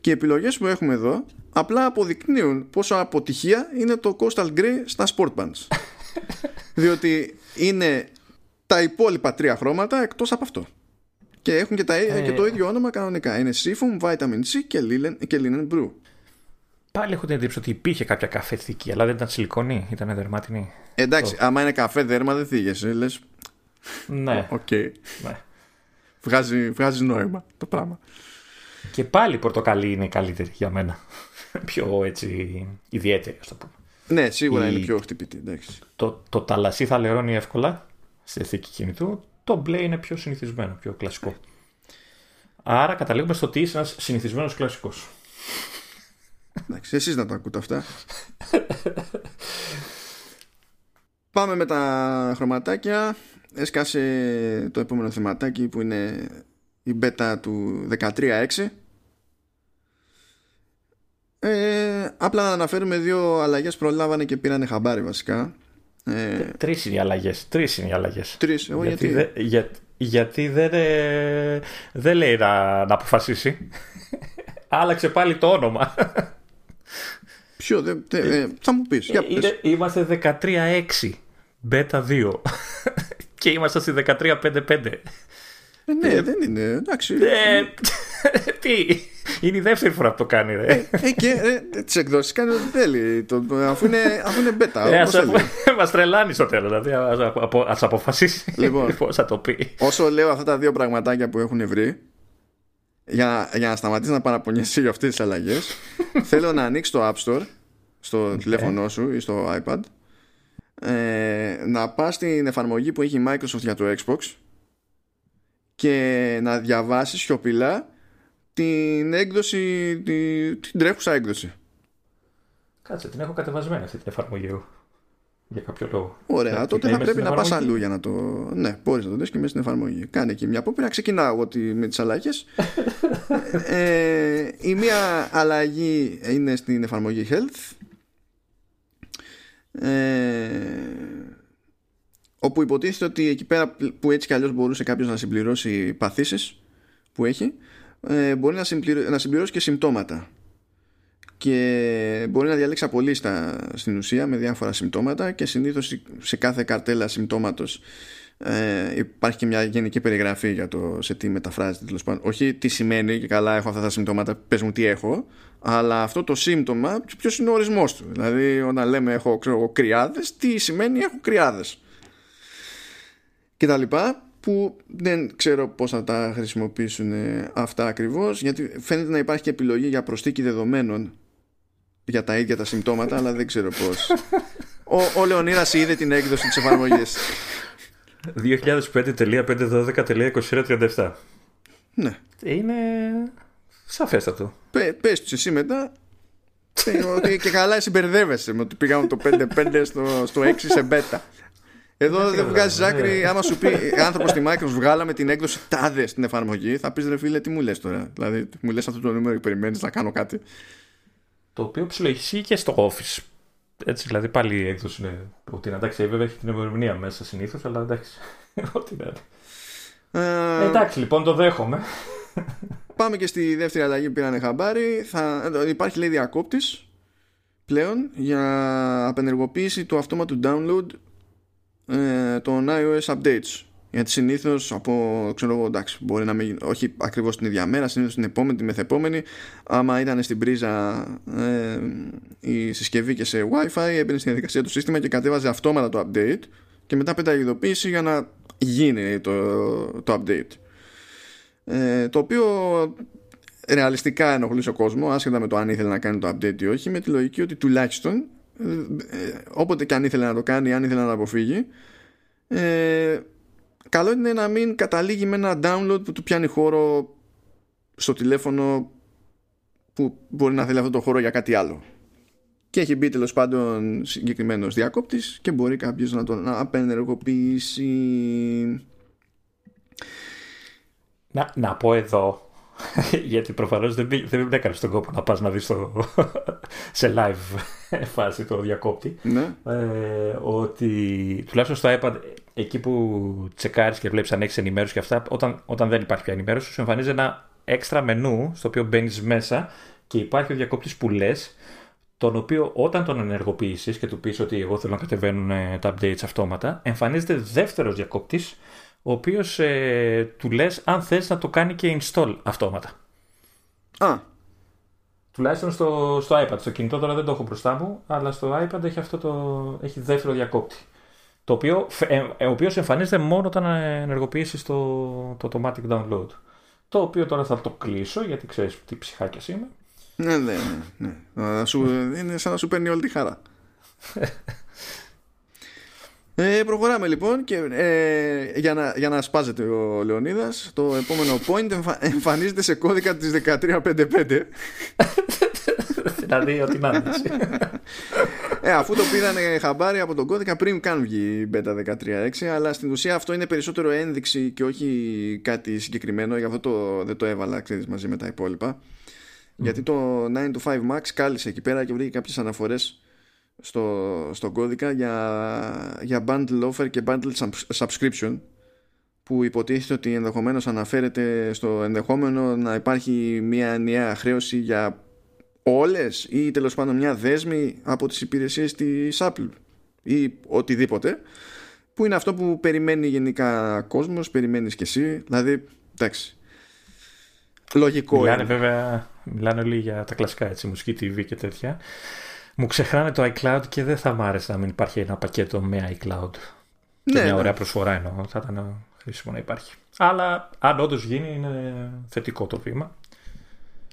Και οι επιλογές που έχουμε εδώ απλά αποδεικνύουν πόσο αποτυχία είναι το Coastal Grey στα Sport Bands. Διότι είναι τα υπόλοιπα τρία χρώματα εκτός από αυτό. Και έχουν και, τα, ε... και το ίδιο όνομα κανονικά. Είναι Seafoam, Vitamin C και Linen, και Linen Brew. Πάλι έχω την εντύπωση ότι υπήρχε κάποια καφέ θήκη, αλλά δεν ήταν σιλικονή, ήταν δερμάτινη. Εντάξει, το... άμα είναι καφέ δέρμα δεν θίγεσαι, λες. Ναι. OK. Okay. Ναι. Βγάζει, βγάζει νόημα το πράγμα. Και πάλι η πορτοκαλί είναι καλύτερη για μένα. Πιο έτσι ιδιαίτερη, ας το πούμε. Ναι, σίγουρα είναι πιο χτυπητή. Εντάξει. Το, το θαλασσί θα λερώνει εύκολα στη θήκη κινητού. Το μπλε είναι πιο συνηθισμένο, πιο κλασικό. Άρα καταλήγουμε στο ότι είσαι ένας συνηθισμένος κλασικός. Εντάξει, εσείς να τα ακούτε αυτά. Πάμε με τα χρωματάκια. Έσκασε το επόμενο θεματάκι που είναι η beta του 13.6 ε, απλά να αναφέρουμε δύο αλλαγές προλάβανε και πήρανε χαμπάρι βασικά ε, Τρεις είναι οι αλλαγές Τρεις είναι οι αλλαγές Τρεις, εγώ γιατί Γιατί, δε, για, γιατί δεν, ε, δεν λέει να, να αποφασίσει Άλλαξε πάλι το όνομα Ποιο, δε, δε, ε, θα μου πεις. Για πες. Είναι, είμαστε 13-6. Beta 2. και είμαστε στη 13-5-5. Ε, ναι, δεν είναι. Εντάξει. Ε, τι. Είναι η δεύτερη φορά που το κάνει, ρε. Ε, και ε, τις εκδόσεις κάνει ό,τι θέλει. Το, αφού, είναι, αφού είναι beta. Ε, όπως ας, θέλει. μας τρελάνει στο τέλος. Δηλαδή, ας, απο- ας αποφασίσει Λοιπόν. πώς θα το πει. Όσο λέω αυτά τα δύο πραγματάκια που έχουν βρει, για, για να σταματήσεις να παραπονιέσαι για αυτές τις αλλαγές, θέλω να ανοίξεις το App Store στο τηλέφωνό σου ή στο iPad, ε, να πας στην εφαρμογή που έχει η Microsoft για το Xbox και να διαβάσεις σιωπηλά την έκδοση, την, την τρέχουσα έκδοση. Κάτσε, την έχω κατεβασμένη αυτή την εφαρμογή εγώ. Για κάποιο λόγο. Ωραία, Και τότε να θα είμαι πρέπει στην να πας εφαρμογή. αλλού για να το... Ναι, μπορείς να το δεις και μέσα στην εφαρμογή. Κάνε εκεί μια απόπειρα. Ξεκινάω εγώ τη- με τις αλλαγές. ε, η μία αλλαγή είναι στην εφαρμογή Health. Ε, όπου υποτίθεται ότι εκεί πέρα που έτσι κι αλλιώς μπορούσε κάποιος να συμπληρώσει παθήσεις που έχει ε, μπορεί να, συμπληρω- να συμπληρώσει και συμπτώματα. Και μπορεί να διαλέξει από λίστα στην ουσία με διάφορα συμπτώματα και συνήθως σε κάθε καρτέλα συμπτώματος ε, υπάρχει και μια γενική περιγραφή για το σε τι μεταφράζεται τέλος πάντων. όχι τι σημαίνει και καλά έχω αυτά τα συμπτώματα πες μου τι έχω αλλά αυτό το σύμπτωμα ποιος είναι ο ορισμός του. Δηλαδή όταν λέμε έχω ξέρω, εγώ, κρυάδες τι σημαίνει έχω κρυάδες και τα λοιπά που δεν ξέρω πώς θα τα χρησιμοποιήσουν ε, αυτά ακριβώς γιατί φαίνεται να υπάρχει και επιλογή για προσθήκη δεδομένων για τα ίδια τα συμπτώματα αλλά δεν ξέρω πώς. Ο, ο Λεωνίδας είδε την έκδοση της εφαρμογής. 2005.512.2337 ναι. Είναι σαφέστατο. Πε, πες τους εσύ μετά. Ε, ότι και καλά εσύ μπερδεύεσαι με ότι πήγαμε το 5-5 στο, στο 6 σε μπέτα εδώ δεν βγάζει άκρη. Άμα σου πει άνθρωπος στη Microsoft, βγάλαμε την έκδοση τάδες στην εφαρμογή, θα πεις ρε φίλε, τι μου λες τώρα; Δηλαδή, μου λες αυτό το νούμερο και περιμένεις να κάνω κάτι. Το οποίο ψιλοϊσεί και στο Office. Έτσι, δηλαδή πάλι η έκδοση είναι ότι εντάξει, βέβαια έχει την ημερομηνία μέσα συνήθως, αλλά εντάξει. Ό,τι να είναι. Ε, Εντάξει, λοιπόν, το δέχομαι. Πάμε και στη δεύτερη αλλαγή που πήρανε χαμπάρι. Θα, ε, υπάρχει λέει διακόπτης πλέον για απενεργοποίηση του αυτόματου download ε, των iOS updates. Γιατί συνήθως από ξέρω εγώ, εντάξει, μπορεί να μην, όχι ακριβώς την ίδια μέρα, συνήθως την επόμενη, τη μεθεπόμενη. Άμα ήταν στην πρίζα ε, η συσκευή και σε WiFi, έμπαινε στην διαδικασία του σύστημα και κατέβαζε αυτόματα το update και μετά πέταγε ειδοποίηση για να γίνει το, το update. Ε, το οποίο ρεαλιστικά ενοχλούσε ο κόσμο, άσχετα με το αν ήθελε να κάνει το update ή όχι, με τη λογική ότι τουλάχιστον ε, ε, όποτε και αν ήθελε να το κάνει, αν ήθελε να το αποφύγει, ε, καλό είναι να μην καταλήγει με ένα download που του πιάνει χώρο στο τηλέφωνο που μπορεί να θέλει αυτό το χώρο για κάτι άλλο. Και έχει μπει τέλος πάντων συγκεκριμένος διακόπτης και μπορεί κάποιος να τον απενεργοποιήσει. Να, να πω εδώ, γιατί προφανώς δεν, μπή- δεν έκανες τον κόπο να πας να δεις το, σε live φάση το διακόπτη. Ναι. Ε, ότι τουλάχιστον στο iPad, εκεί που τσεκάρεις και βλέπεις αν έχεις ενημέρωση και αυτά, όταν, όταν δεν υπάρχει πια ενημέρωση, σου εμφανίζει ένα έξτρα μενού στο οποίο μπαίνεις μέσα και υπάρχει ο διακόπτης που λες, τον οποίο όταν τον ενεργοποιήσεις και του πεις ότι εγώ θέλω να κατεβαίνουν ε, τα updates αυτόματα, εμφανίζεται δεύτερος διακόπτης, ο οποίος ε, του λες αν θες να το κάνει και install αυτόματα. Α, Τουλάχιστον στο, στο iPad. Στο κινητό τώρα δεν το έχω μπροστά μου, αλλά στο iPad έχει, αυτό το, έχει δεύτερο διακόπτη. Το οποίο, φε- ε, ε, ο οποίος εμφανίζεται μόνο όταν ε, ενεργοποιήσεις το, το automatic download. Το οποίο τώρα θα το κλείσω γιατί ξέρεις τι ψυχάκιας είμαι. ναι, ναι, ναι. ναι. Να σου, είναι σαν να σου παίρνει όλη τη χαρά. Ε, προχωράμε λοιπόν και ε, για, να, για να σπάζεται ο Λεωνίδας το επόμενο point εμφα- εμφανίζεται σε κώδικα της 1355 δηλαδή ότι να είναι. έτσι. ε, αφού το πήρανε χαμπάρι από τον κώδικα πριν καν βγει η Beta 13.6 αλλά στην ουσία αυτό είναι περισσότερο ένδειξη και όχι κάτι συγκεκριμένο γι' αυτό το, δεν το έβαλα ξέρεις, μαζί με τα υπόλοιπα γιατί το 9 to 5 Max κάλυσε εκεί πέρα και βρήκε κάποιες αναφορές στο, στον κώδικα για, για bundle offer και bundle subs- subscription που υποτίθεται ότι ενδεχομένως αναφέρεται στο ενδεχόμενο να υπάρχει μια ενιαία χρέωση για όλες ή τέλος πάντων μια δέσμη από τις υπηρεσίες της Apple ή οτιδήποτε που είναι αυτό που περιμένει γενικά κόσμος, περιμένεις και εσύ δηλαδή εντάξει λογικό μιλάνε είναι. βέβαια μιλάνε όλοι για τα κλασικά έτσι μουσική TV και τέτοια μου ξεχνάνε το iCloud και δεν θα μ' άρεσε να μην υπάρχει ένα πακέτο με iCloud ναι, και μια ναι. ωραία προσφορά εννοώ θα ήταν χρήσιμο να υπάρχει αλλά αν όντως γίνει είναι θετικό το βήμα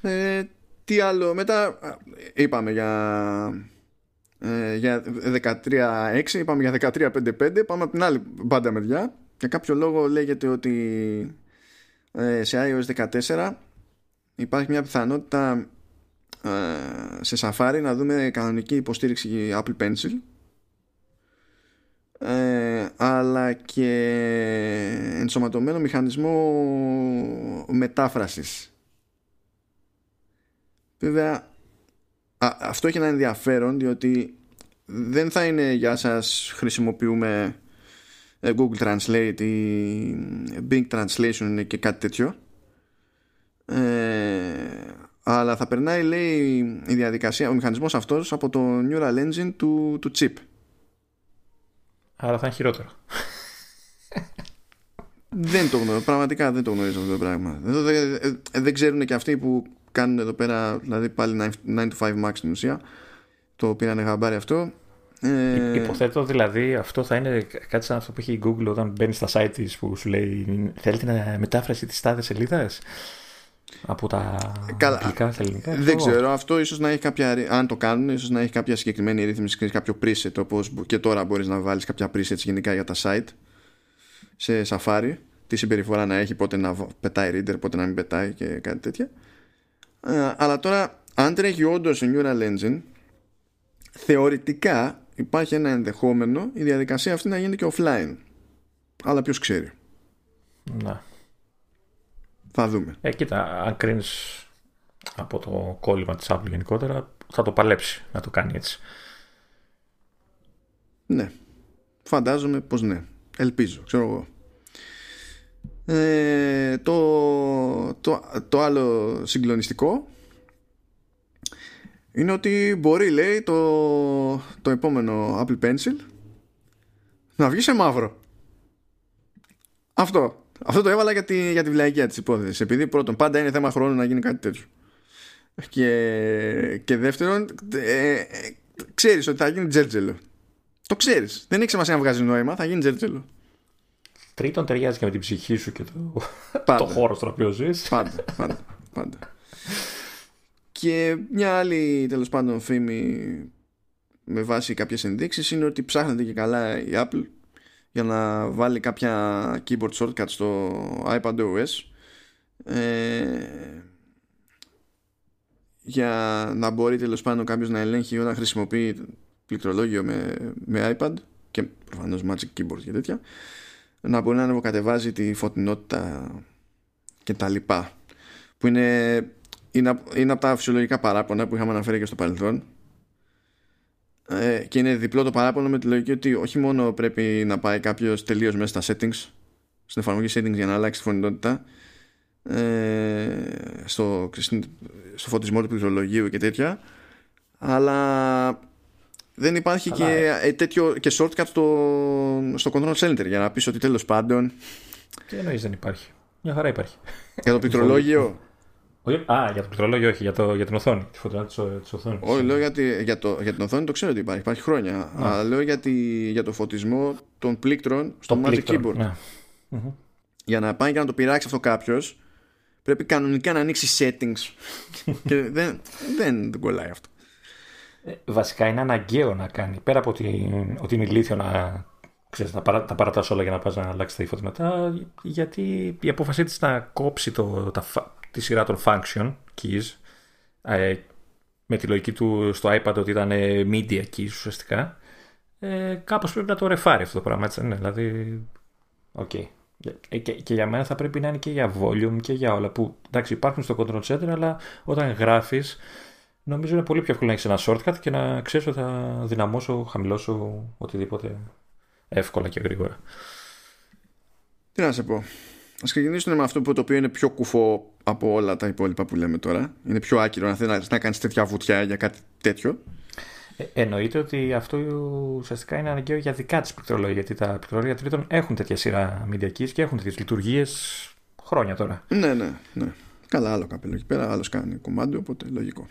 ε, τι άλλο, μετά είπαμε για, ε, για 13.6, είπαμε για 13.5.5, πάμε από την άλλη μπάντα μεριά. Για κάποιο λόγο λέγεται ότι ε, σε iOS 14 υπάρχει μια πιθανότητα ε, σε Safari να δούμε κανονική υποστήριξη Apple Pencil. Ε, αλλά και ενσωματωμένο μηχανισμό μετάφρασης. Βέβαια, αυτό έχει ένα ενδιαφέρον διότι δεν θα είναι για σας χρησιμοποιούμε ε, Google Translate ή Bing Translation και κάτι τέτοιο. Ε, αλλά θα περνάει λέει η διαδικασία, ο μηχανισμός αυτός από το Neural Engine του, του chip Άρα θα είναι χειρότερο δεν το γνωρίζω, πραγματικά δεν το γνωρίζω αυτό το πράγμα. Δεν, δεν, δεν ξέρουν και αυτοί που κάνουν εδώ πέρα, δηλαδή πάλι 9 to 5 max στην ουσία. Το πήρανε γαμπάρι αυτό. Ε... Υποθέτω δηλαδή αυτό θα είναι κάτι σαν αυτό που έχει η Google όταν μπαίνει στα site της που σου λέει θέλετε να μετάφραση της τάδες σελίδας; Από τα Καλά. αγγλικά στα ελληνικά. Δεν ξέρω. Αυτό ίσως να έχει κάποια, αν το κάνουν, ίσως να έχει κάποια συγκεκριμένη ρύθμιση, κάποιο preset, όπως και τώρα μπορείς να βάλεις κάποια presets γενικά για τα site σε Safari. Τι συμπεριφορά να έχει, πότε να πετάει reader, πότε να μην πετάει και κάτι τέτοια. Ε, αλλά τώρα αν τρέχει όντως η Neural Engine θεωρητικά υπάρχει ένα ενδεχόμενο η διαδικασία αυτή να γίνει και offline αλλά ποιος ξέρει να θα δούμε. Ε, κοίτα αν κρίνεις από το κόλλημα της Apple γενικότερα θα το παλέψει να το κάνει έτσι. Ναι. Φαντάζομαι πως ναι. Ελπίζω ξέρω εγώ. Ε, το, το, το άλλο συγκλονιστικό είναι ότι μπορεί λέει το, το επόμενο Apple Pencil να βγει σε μαύρο. Αυτό αυτό το έβαλα για τη, για τη βλαϊκία της υπόθεσης επειδή πρώτον πάντα είναι θέμα χρόνου να γίνει κάτι τέτοιο. Και, και δεύτερον ε, ε, ξέρεις ότι θα γίνει τζέρτζελο. Το ξέρεις. Δεν έχει σημασία να βγάζει νόημα θα γίνει τζέρτζελο. Τρίτον, ταιριάζει και με την ψυχή σου και το, το χώρο στον οποίο ζεις. Πάντα, πάντα, πάντα. Και μια άλλη τέλος πάντων φήμη με βάση κάποιες ενδείξεις είναι ότι ψάχνεται και καλά η Apple για να βάλει κάποια keyboard shortcut στο iPad OS ε, για να μπορεί τέλος πάντων κάποιος να ελέγχει όταν χρησιμοποιεί πληκτρολόγιο με, με iPad και προφανώς Magic Keyboard και τέτοια να μπορεί να ανεβοκατεβάζει τη φωτεινότητα και τα λοιπά που είναι, είναι, είναι από τα φυσιολογικά παράπονα που είχαμε αναφέρει και στο παρελθόν ε, και είναι διπλό το παράπονο με τη λογική ότι όχι μόνο πρέπει να πάει κάποιος τελείως μέσα στα settings στην εφαρμογή settings για να αλλάξει τη φωτεινότητα ε, στο, στο φωτισμό του πληκτρολογίου και τέτοια αλλά δεν υπάρχει και, ε, τέτοιο, και shortcut στο, στο control center για να πεις ότι τέλος πάντων τι εννοείς δεν υπάρχει; Μια χαρά υπάρχει. Για το πληκτρολόγιο Α, για το πληκτρολόγιο όχι, για, το, για την οθόνη. Τη φωτεινά της οθόνης. Όχι, λέω για, για, το, για την οθόνη το ξέρω ότι υπάρχει, υπάρχει χρόνια. Αλλά λέω για, τη, για το φωτισμό των πλήκτρων στο Magic Keyboard. Ναι. Για να πάει και να το πειράξει αυτό κάποιος, πρέπει κανονικά να ανοίξει settings. και δεν, δεν, δεν κολλάει αυτό. Ε, βασικά είναι αναγκαίο να κάνει. Πέρα από ότι, ότι είναι ηλίθιο να ξέρεις, να παρα, τα παρατάς όλα για να πας να αλλάξεις τα ύφωτα μετά, γιατί η απόφασή της να κόψει το, τα, τη σειρά των function keys ε, με τη λογική του στο iPad ότι ήταν media keys ουσιαστικά ε, κάπως πρέπει να το ρεφάρει αυτό το πράγμα έτσι, ναι, δηλαδή OK okay. και, και, για μένα θα πρέπει να είναι και για volume και για όλα που εντάξει υπάρχουν στο control center αλλά όταν γράφεις νομίζω είναι πολύ πιο εύκολο να έχεις ένα shortcut και να ξέρεις ότι θα δυναμώσω, χαμηλώσω οτιδήποτε εύκολα και γρήγορα. Τι να σε πω. Ας ξεκινήσουμε με αυτό που το οποίο είναι πιο κουφό από όλα τα υπόλοιπα που λέμε τώρα. Είναι πιο άκυρο να θέλεις να κάνεις τέτοια βουτιά για κάτι τέτοιο. Ε, εννοείται ότι αυτό ουσιαστικά είναι αναγκαίο για δικά της πληκτρολόγια. Γιατί τα πληκτρολόγια τρίτων έχουν τέτοια σειρά μηντιακής και έχουν τέτοιες λειτουργίες χρόνια τώρα. Ναι, ναι, ναι. Καλά, άλλο καπέλο εκεί πέρα, άλλος κάνει κομμάτι, οπότε λογικό.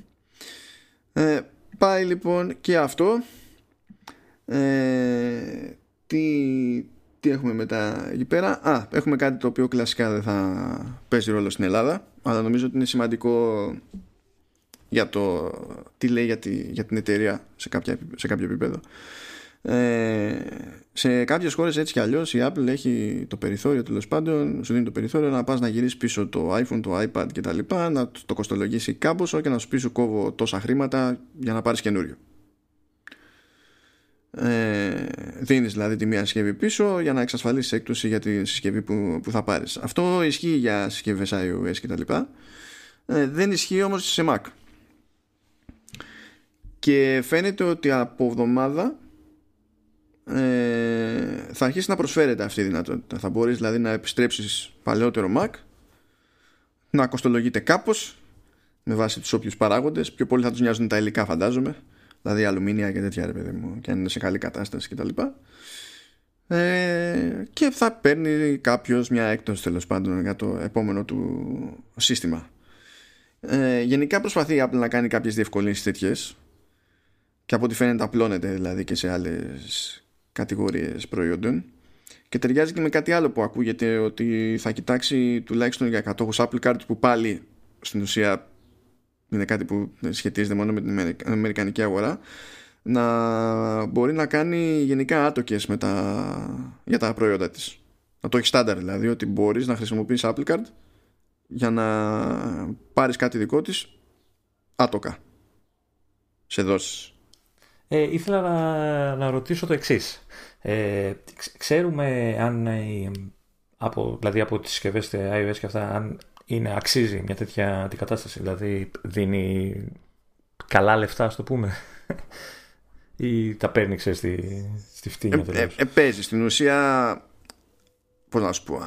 Ε, πάει λοιπόν και αυτό. Ε, τι, τι έχουμε μετά εκεί πέρα; Α, έχουμε κάτι το οποίο κλασικά δεν θα παίζει ρόλο στην Ελλάδα, αλλά νομίζω ότι είναι σημαντικό για το τι λέει για, τη, για την εταιρεία σε, κάποια, σε κάποιο επίπεδο. Ε, σε κάποιες χώρες έτσι κι αλλιώς η Apple έχει το περιθώριο τέλος πάντων, σου δίνει το περιθώριο να πας να γυρίσεις πίσω το iPhone, το iPad κτλ. Να το κοστολογήσει κάπως και να σου πει σου κόβω τόσα χρήματα για να πάρεις καινούριο. Ε, δίνεις δηλαδή τη μία συσκευή πίσω για να εξασφαλίσεις έκπτωση για τη συσκευή που, που θα πάρεις. Αυτό ισχύει για συσκευές iOS κτλ. Ε, δεν ισχύει όμως σε Mac. Και φαίνεται ότι από εβδομάδα ε, θα αρχίσει να προσφέρεται αυτή η δυνατότητα. Θα μπορείς δηλαδή να επιστρέψεις παλαιότερο Mac να κοστολογείται κάπως με βάση τους όποιους παράγοντες πιο πολύ θα τους νοιάζουν τα υλικά φαντάζομαι δηλαδή αλουμίνια και τέτοια ρε παιδί μου και αν είναι σε καλή κατάσταση κτλ ε, και θα παίρνει κάποιος μια έκπτωση τέλος πάντων για το επόμενο του σύστημα. Ε, γενικά προσπαθεί η Apple να κάνει κάποιες διευκολύνσεις τέτοιες. Και από ό,τι φαίνεται απλώνεται δηλαδή και σε άλλες κατηγορίες προϊόντων. Και ταιριάζει και με κάτι άλλο που ακούγεται ότι θα κοιτάξει τουλάχιστον για κατόχους Apple Card που πάλι στην ουσία είναι κάτι που σχετίζεται μόνο με την αμερικανική αγορά να μπορεί να κάνει γενικά άτοκες με τα, για τα προϊόντα της να το έχει στάνταρ δηλαδή ότι μπορείς να χρησιμοποιείς Apple Card για να πάρεις κάτι δικό της άτοκα σε δόσεις ε, ήθελα να, να ρωτήσω το εξής. Ε, ξέρουμε αν ε, από, δηλαδή από τις συσκευές iOS και αυτά αν είναι, αξίζει μια τέτοια αντικατάσταση. Δηλαδή δίνει καλά λεφτά ας το πούμε. Ή τα παίρνει ξέρεις στη, στη φτύνια ε, ε, ε, παίζεις. Στην ουσία πώς να σου πω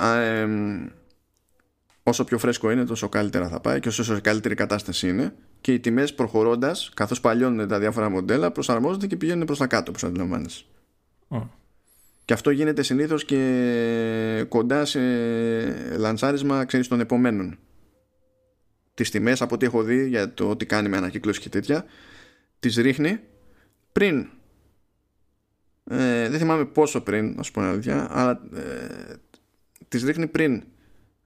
όσο πιο φρέσκο είναι τόσο καλύτερα θα πάει και όσο καλύτερη κατάσταση είναι. Και οι τιμές προχωρώντας καθώς παλιώνουν τα διάφορα μοντέλα προσαρμόζονται και πηγαίνουν προς τα κάτω όπως αντιλαμβάνεσαι και αυτό γίνεται συνήθως και κοντά σε λανσάρισμα ξέρεις των επομένων τις τιμές από ό,τι έχω δει για το τι κάνει με ανακύκλωση και τέτοια τις ρίχνει πριν ε, δεν θυμάμαι πόσο πριν να σου πω αλήθεια αλλά ε, τις ρίχνει πριν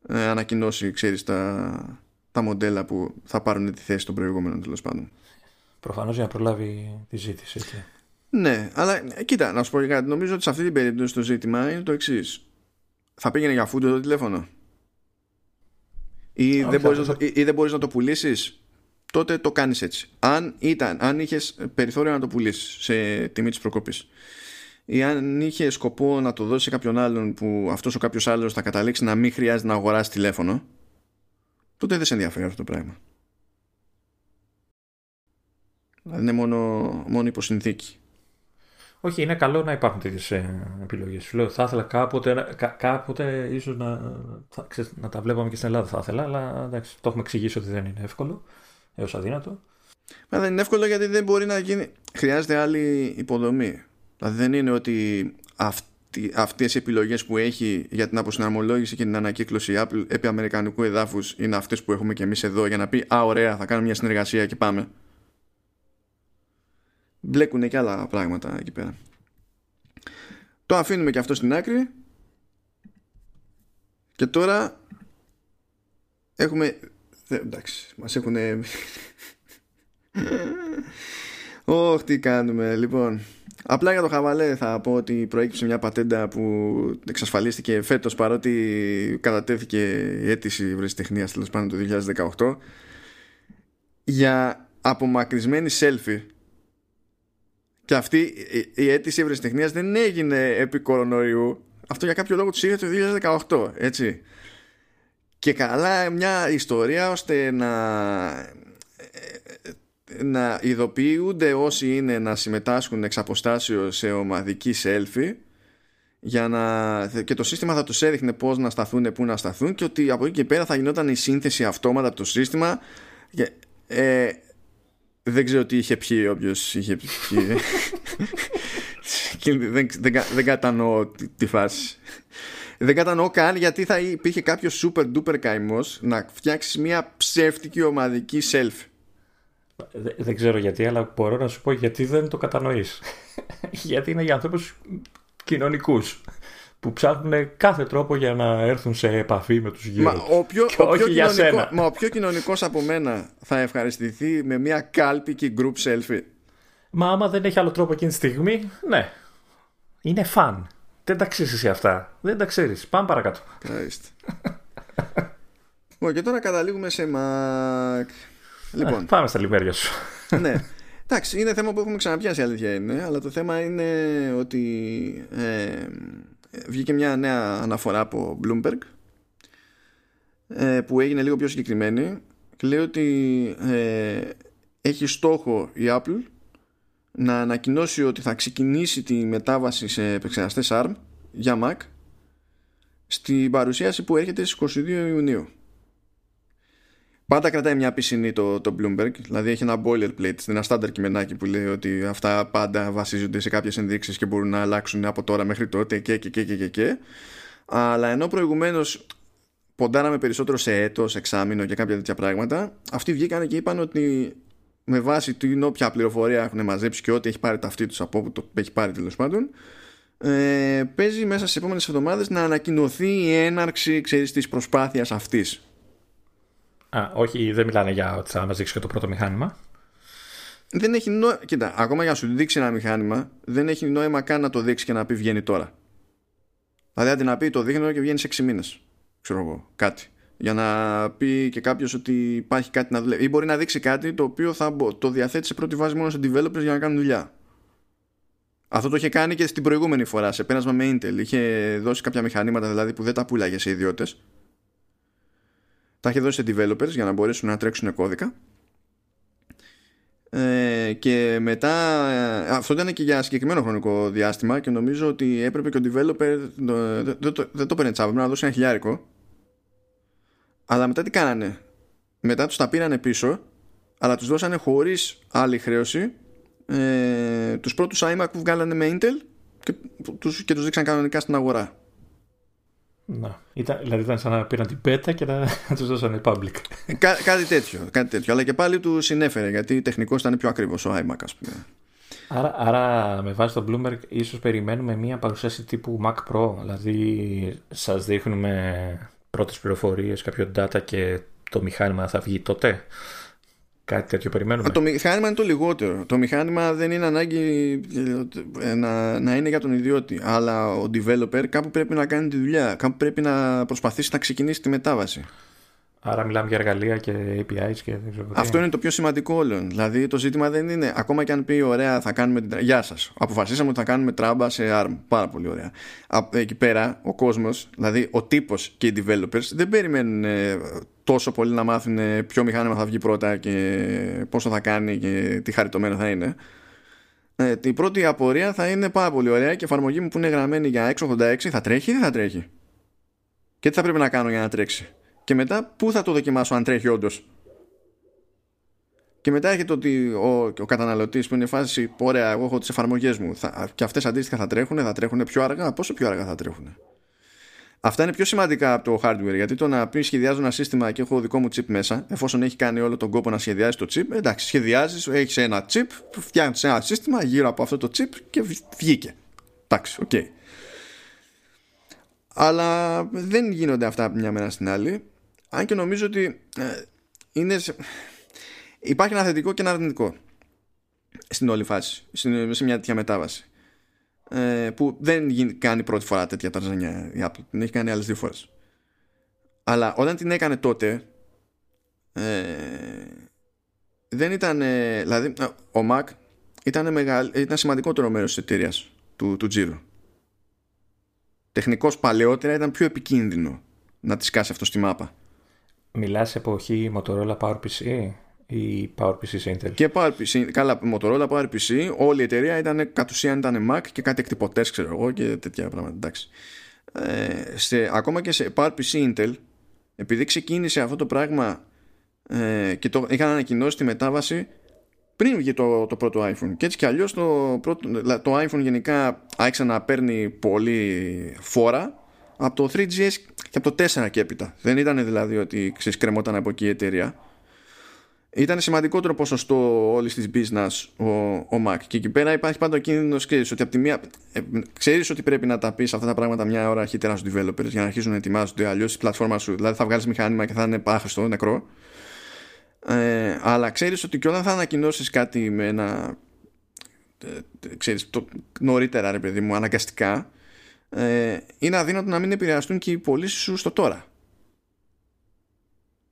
ε, ανακοινώσει ξέρεις τα, τα μοντέλα που θα πάρουν τη θέση των προηγούμενων τέλος πάντων. Προφανώς για να προλάβει τη ζήτηση. Έτσι. Ναι, αλλά ε, κοίτα, να σου πω κάτι. Νομίζω ότι σε αυτή την περίπτωση το ζήτημα είναι το εξής. Θα πήγαινε για φούντο το τηλέφωνο; Ή, δεν μπορείς να το, ή, δεν μπορείς να το πουλήσεις; Τότε το κάνεις έτσι αν ήταν, αν είχες περιθώριο να το πουλήσεις σε τιμή της προκοπής ή αν είχε σκοπό να το δώσεις σε κάποιον άλλον που αυτός ο κάποιος άλλος θα καταλήξει να μην χρειάζεται να αγοράσει τηλέφωνο τότε δεν σε ενδιαφέρει αυτό το πράγμα. Δηλαδή είναι μόνο, μόνο υποσυνθήκη. Όχι, είναι καλό να υπάρχουν τέτοιες επιλογές. Σου λέω, θα ήθελα κάποτε, κά, κάποτε ίσως να, να τα βλέπαμε και στην Ελλάδα. Θα ήθελα, αλλά εντάξει, το έχουμε εξηγήσει ότι δεν είναι εύκολο έως αδύνατο. Μα δεν είναι εύκολο γιατί δεν μπορεί να γίνει. Χρειάζεται άλλη υποδομή. Δηλαδή δεν είναι ότι αυτή, αυτές οι επιλογές που έχει για την αποσυναρμολόγηση και την ανακύκλωση Apple επί αμερικανικού εδάφους είναι αυτές που έχουμε και εμείς εδώ για να πει «Α, ωραία, θα κάνουμε μια συνεργασία και πάμε». Μπλέκουν και άλλα πράγματα εκεί πέρα. Το αφήνουμε και αυτό στην άκρη και τώρα έχουμε... Εντάξει, μας έχουν... Ωχ, τι κάνουμε. Λοιπόν, Απλά για το χαβαλέ θα πω ότι προέκυψε μια πατέντα που εξασφαλίστηκε φέτος παρότι κατατέθηκε η αίτηση ευρεσιτεχνίας τέλος πάντων το 2018 για απομακρυσμένη selfie. Και αυτή η αίτηση ευρεσιτεχνίας δεν έγινε επί κορονοϊού. Αυτό για κάποιο λόγο τους είχε το 2018, έτσι. Και καλά μια ιστορία ώστε να να ειδοποιούνται όσοι είναι να συμμετάσχουν εξ αποστάσεως σε ομαδική selfie για να... και το σύστημα θα τους έδειχνε πώς να σταθούν, πού να σταθούν και ότι από εκεί και πέρα θα γινόταν η σύνθεση αυτόματα από το σύστημα και, ε, δεν ξέρω τι είχε πιει όποιος είχε πιει δεν, δεν, δεν κατανοώ τη, τη φάση δεν κατανοώ καν γιατί θα υπήρχε κάποιος super duper καημός να φτιάξεις μια ψεύτικη ομαδική self. Δεν, ξέρω γιατί, αλλά μπορώ να σου πω γιατί δεν το κατανοείς. γιατί είναι για ανθρώπους κοινωνικούς που ψάχνουν κάθε τρόπο για να έρθουν σε επαφή με τους γύρω μα, ο πιο, ο πιο για σένα. Μα ο πιο κοινωνικός από μένα θα ευχαριστηθεί με μια κάλπικη group selfie. Μα άμα δεν έχει άλλο τρόπο εκείνη τη στιγμή, ναι. Είναι φαν. Δεν τα ξέρει εσύ αυτά. Δεν τα ξέρεις. Πάμε παρακάτω. Λοιπόν, και τώρα καταλήγουμε σε Mac. Λοιπόν. πάμε στα λιμέρια σου. ναι. Εντάξει, είναι θέμα που έχουμε ξαναπιάσει, αλήθεια είναι. Αλλά το θέμα είναι ότι ε, βγήκε μια νέα αναφορά από Bloomberg ε, που έγινε λίγο πιο συγκεκριμένη και λέει ότι ε, έχει στόχο η Apple να ανακοινώσει ότι θα ξεκινήσει τη μετάβαση σε επεξεργαστές ARM για Mac στην παρουσίαση που έρχεται στις 22 Ιουνίου. Πάντα κρατάει μια πισινή το, το Bloomberg, δηλαδή έχει ένα boilerplate, ένα στάνταρ κειμενάκι που λέει ότι αυτά πάντα βασίζονται σε κάποιες ενδείξεις και μπορούν να αλλάξουν από τώρα μέχρι τότε και και και και και, και. Αλλά ενώ προηγουμένως ποντάραμε περισσότερο σε έτος, εξάμεινο και κάποια τέτοια πράγματα, αυτοί βγήκαν και είπαν ότι με βάση την όποια πληροφορία έχουν μαζέψει και ό,τι έχει πάρει ταυτί τους από όπου το έχει πάρει τέλος πάντων ε, παίζει μέσα στις επόμενες εβδομάδες να ανακοινωθεί η έναρξη ξέρεις, της προσπάθειας αυτής Α, όχι δεν μιλάνε για ότι θα μας δείξει και το πρώτο μηχάνημα δεν έχει νόημα κοίτα ακόμα για να σου δείξει ένα μηχάνημα δεν έχει νόημα καν να το δείξει και να πει βγαίνει τώρα δηλαδή αντί να πει το δείχνω και βγαίνει σε 6 μήνες ξέρω εγώ κάτι για να πει και κάποιος ότι υπάρχει κάτι να δουλεύει. Ή μπορεί να δείξει κάτι το οποίο θα το διαθέτει σε πρώτη βάση μόνο σε developers για να κάνουν δουλειά. Αυτό το είχε κάνει και στην προηγούμενη φορά σε πέρασμα με Intel. Είχε δώσει κάποια μηχανήματα δηλαδή που δεν τα πουλάγε σε ιδιώτες. Τα είχε δώσει σε developers για να μπορέσουν να τρέξουν κώδικα. Ε, και μετά ε, αυτό ήταν και για συγκεκριμένο χρονικό διάστημα και νομίζω ότι έπρεπε και ο developer δεν το, το, το, το παίρνει τσάβα, να δώσει ένα χιλιάρικο αλλά μετά τι κάνανε; Μετά τους τα πήρανε πίσω, αλλά τους δώσανε χωρίς άλλη χρέωση ε, τους πρώτους iMac που βγάλανε με Intel και τους, και τους δείξαν κανονικά στην αγορά. Να. Ήταν, δηλαδή ήταν σαν να πήραν την πέτα και να τους δώσανε public. Κά, κάτι, τέτοιο, κάτι τέτοιο. Αλλά και πάλι τους συνέφερε γιατί τεχνικώς ήταν πιο ακριβώς ο iMac ας πούμε. Άρα, άρα με βάση το Bloomberg ίσως περιμένουμε μια παρουσίαση τύπου Mac Pro. Δηλαδή σας δείχνουμε πρώτες πληροφορίες, κάποιο data και το μηχάνημα θα βγει τότε. Κάτι τέτοιο περιμένουμε. το μηχάνημα είναι το λιγότερο. Το μηχάνημα δεν είναι ανάγκη ε, να, να είναι για τον ιδιώτη. Αλλά ο developer κάπου πρέπει να κάνει τη δουλειά. Κάπου πρέπει να προσπαθήσει να ξεκινήσει τη μετάβαση. Άρα μιλάμε για εργαλεία και APIs και δεν ξέρω Αυτό είναι το πιο σημαντικό όλων. Δηλαδή το ζήτημα δεν είναι, ακόμα και αν πει ωραία θα κάνουμε την Γεια σας. Αποφασίσαμε ότι θα κάνουμε τράμπα σε ARM. Πάρα πολύ ωραία. Εκεί πέρα ο κόσμος, δηλαδή ο τύπος και οι developers δεν περιμένουν ε, τόσο πολύ να μάθουν ε, ποιο μηχάνημα θα βγει πρώτα και πόσο θα κάνει και τι χαριτωμένο θα είναι. Ε, η πρώτη απορία θα είναι πάρα πολύ ωραία και η εφαρμογή μου που είναι γραμμένη για 686 θα τρέχει ή δεν θα τρέχει; Και τι θα πρέπει να κάνω για να τρέξει; Και μετά πού θα το δοκιμάσω αν τρέχει όντως; Και μετά έρχεται ότι ο, ο καταναλωτής που είναι η φάση, ωραία, εγώ έχω τις εφαρμογές μου θα, και αυτές αντίστοιχα θα τρέχουν, θα τρέχουν πιο αργά. Πόσο πιο αργά θα τρέχουν. Αυτά είναι πιο σημαντικά από το hardware γιατί το να πεις σχεδιάζω ένα σύστημα και έχω δικό μου chip μέσα, εφόσον έχει κάνει όλο τον κόπο να σχεδιάζει το chip, εντάξει, σχεδιάζεις, έχεις ένα chip, φτιάχνεις ένα σύστημα γύρω από αυτό το chip και βγήκε. Εντάξει, OK. Okay. Αλλά δεν γίνονται αυτά από μια μέρα στην άλλη αν και νομίζω ότι ε, είναι, υπάρχει ένα θετικό και ένα αρνητικό στην όλη φάση, σε μια τέτοια μετάβαση. Ε, που δεν κάνει πρώτη φορά τέτοια ταρζανιά η Apple. Την έχει κάνει άλλες δύο φορές. Αλλά όταν την έκανε τότε ε, δεν ήταν δηλαδή ο Mac ήταν, μεγάλ, ήταν σημαντικότερο μέρος της εταιρείας του, του Giro. Τεχνικώς παλαιότερα ήταν πιο επικίνδυνο να τη σκάσει αυτό στη μάπα. Μιλάς εποχή Motorola PowerPC ή PowerPC σε Intel. Και PowerPC, καλά, Motorola, PowerPC, όλη η εταιρεία ήταν κατ' ουσίαν ήταν Mac και κάτι εκτυπωτές, ξέρω εγώ, και τέτοια πράγματα. Εντάξει. Ε, σε, ακόμα και σε PowerPC Intel, επειδή ξεκίνησε αυτό το πράγμα ε, και το είχαν ανακοινώσει τη μετάβαση πριν βγει το, το πρώτο iPhone. Και έτσι κι αλλιώς το, το iPhone γενικά άρχισε να παίρνει πολύ φόρα από το 3GS και από το 4 και έπειτα. Δεν ήταν δηλαδή ότι ξεσκρεμόταν από εκεί η εταιρεία. Ήταν σημαντικότερο ποσοστό όλης της business ο, ο Mac. Και εκεί πέρα υπάρχει πάντα ο κίνδυνος, ξέρεις ότι από τη μία. Ε, ξέρεις ότι πρέπει να τα πεις αυτά τα πράγματα μια ώρα αρχίτερα στους developers για να αρχίσουν να ετοιμάζονται. Αλλιώς η πλατφόρμα σου, δηλαδή θα βγάλεις μηχάνημα και θα είναι πάχρηστο, νεκρό. Ε, αλλά ξέρεις ότι και όταν θα ανακοινώσεις κάτι με ένα. Ε, ξέρεις, το, νωρίτερα ρε παιδί μου, αναγκαστικά, ε, είναι αδύνατο να μην επηρεαστούν και οι πωλήσεις σου στο τώρα.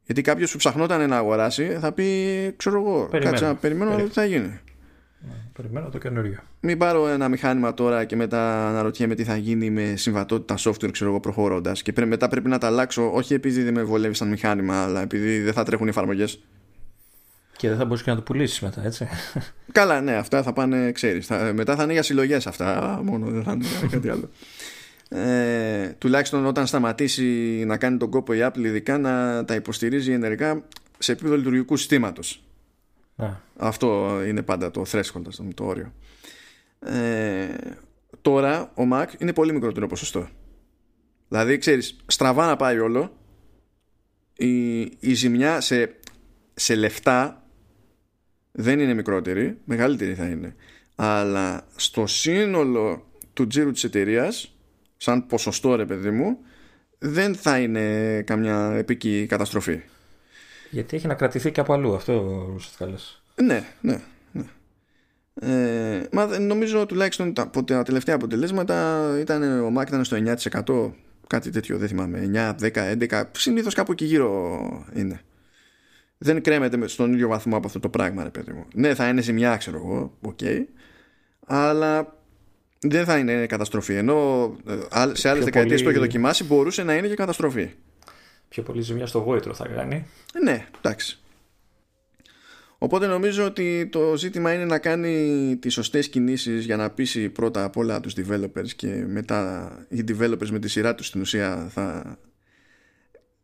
Γιατί κάποιος που ψαχνόταν να αγοράσει θα πει, ξέρω εγώ, περιμένω. κάτσε να περιμένω Περι... τι θα γίνει. Ναι, περιμένω το καινούριο. Μην πάρω ένα μηχάνημα τώρα και μετά αναρωτιέμαι τι θα γίνει με συμβατότητα software, ξέρω εγώ, προχωρώντας. Και πρέ, μετά πρέπει να τα αλλάξω, όχι επειδή δεν με βολεύει σαν μηχάνημα, αλλά επειδή δεν θα τρέχουν οι εφαρμογές. Και δεν θα μπορούσε και να το πουλήσεις μετά, έτσι. Καλά, ναι, αυτά θα πάνε, ξέρεις. Μετά θα είναι για συλλογές αυτά μόνο, δεν θα είναι κάτι άλλο ε, τουλάχιστον όταν σταματήσει να κάνει τον κόπο η Apple ειδικά να τα υποστηρίζει ενεργά σε επίπεδο λειτουργικού συστήματος. Αυτό είναι πάντα το threshold το όριο. Ε, τώρα ο Mac είναι πολύ μικρότερο ποσοστό. Δηλαδή ξέρεις στραβά να πάει όλο η, η ζημιά σε, σε λεφτά δεν είναι μικρότερη μεγαλύτερη θα είναι. Αλλά στο σύνολο του τζίρου της εταιρείας σαν ποσοστό ρε παιδί μου δεν θα είναι καμιά επική καταστροφή. Γιατί έχει να κρατηθεί και από αλλού αυτό ουσιαστικά λες. Ναι, ναι. ναι. Ε, μα νομίζω τουλάχιστον τα, τα τελευταία αποτελέσματα ήταν, ο Mac ήταν στο 9% κάτι τέτοιο δεν θυμάμαι 9, 10, 11 συνήθως κάπου εκεί γύρω είναι δεν κρέμεται στον ίδιο βαθμό από αυτό το πράγμα ρε παιδί μου ναι θα είναι ζημιά ξέρω εγώ OK okay, αλλά δεν θα είναι καταστροφή. Ενώ ε, σε άλλες δεκαετίες πολύ... που έχει δοκιμάσει μπορούσε να είναι και καταστροφή. Πιο πολύ ζημιά στο γόητρο θα κάνει. Ναι, εντάξει. Οπότε νομίζω ότι το ζήτημα είναι να κάνει τις σωστές κινήσεις για να πείσει πρώτα απ' όλα τους developers και μετά οι developers με τη σειρά τους στην ουσία θα,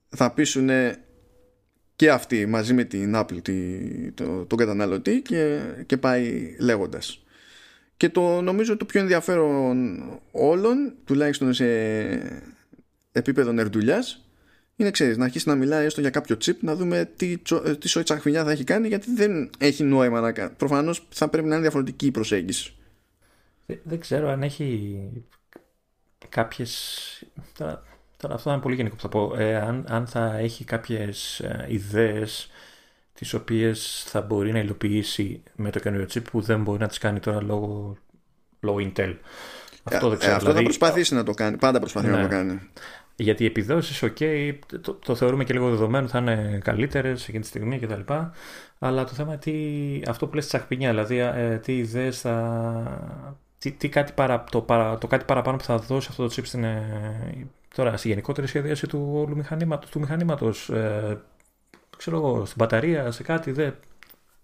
θα πείσουν και αυτοί μαζί με την Apple το, τον καταναλωτή και, και πάει λέγοντας. Και το νομίζω το πιο ενδιαφέρον όλων, τουλάχιστον σε επίπεδο νερντουλιάς, είναι ξέρεις, να αρχίσει να μιλάει έστω για κάποιο chip, να δούμε τι, τι σοή τσαχμινιά θα έχει κάνει, γιατί δεν έχει νόημα να κάνει. Προφανώς θα πρέπει να είναι διαφορετική η προσέγγιση. Δεν, ξέρω αν έχει κάποιες. Τώρα, τώρα αυτό είναι πολύ γενικό που θα πω. Ε, αν, αν θα έχει κάποιες ιδέες τις οποίες θα μπορεί να υλοποιήσει με το καινούριο chip που δεν μπορεί να τις κάνει τώρα λόγω, λόγω Intel. Αυτό δεν ξέρω. Ε, αυτό δηλαδή... θα προσπαθήσει να το κάνει. Πάντα προσπαθεί να το ναι. κάνει. Γιατί οι επιδόσεις, ok, το, το, θεωρούμε και λίγο δεδομένο, θα είναι καλύτερες εκείνη τη στιγμή κτλ. Αλλά το θέμα τι, αυτό που λες τσαχπινιά, δηλαδή ε, τι ιδέες θα... Τι, τι κάτι παρα, το, παρα, το κάτι παραπάνω που θα δώσει αυτό το chip στην, ε, τώρα, στη γενικότερη σχεδίαση του όλου μηχανήματος, του μηχανήματος ε, ξέρω εγώ, στην μπαταρία, σε κάτι, δε,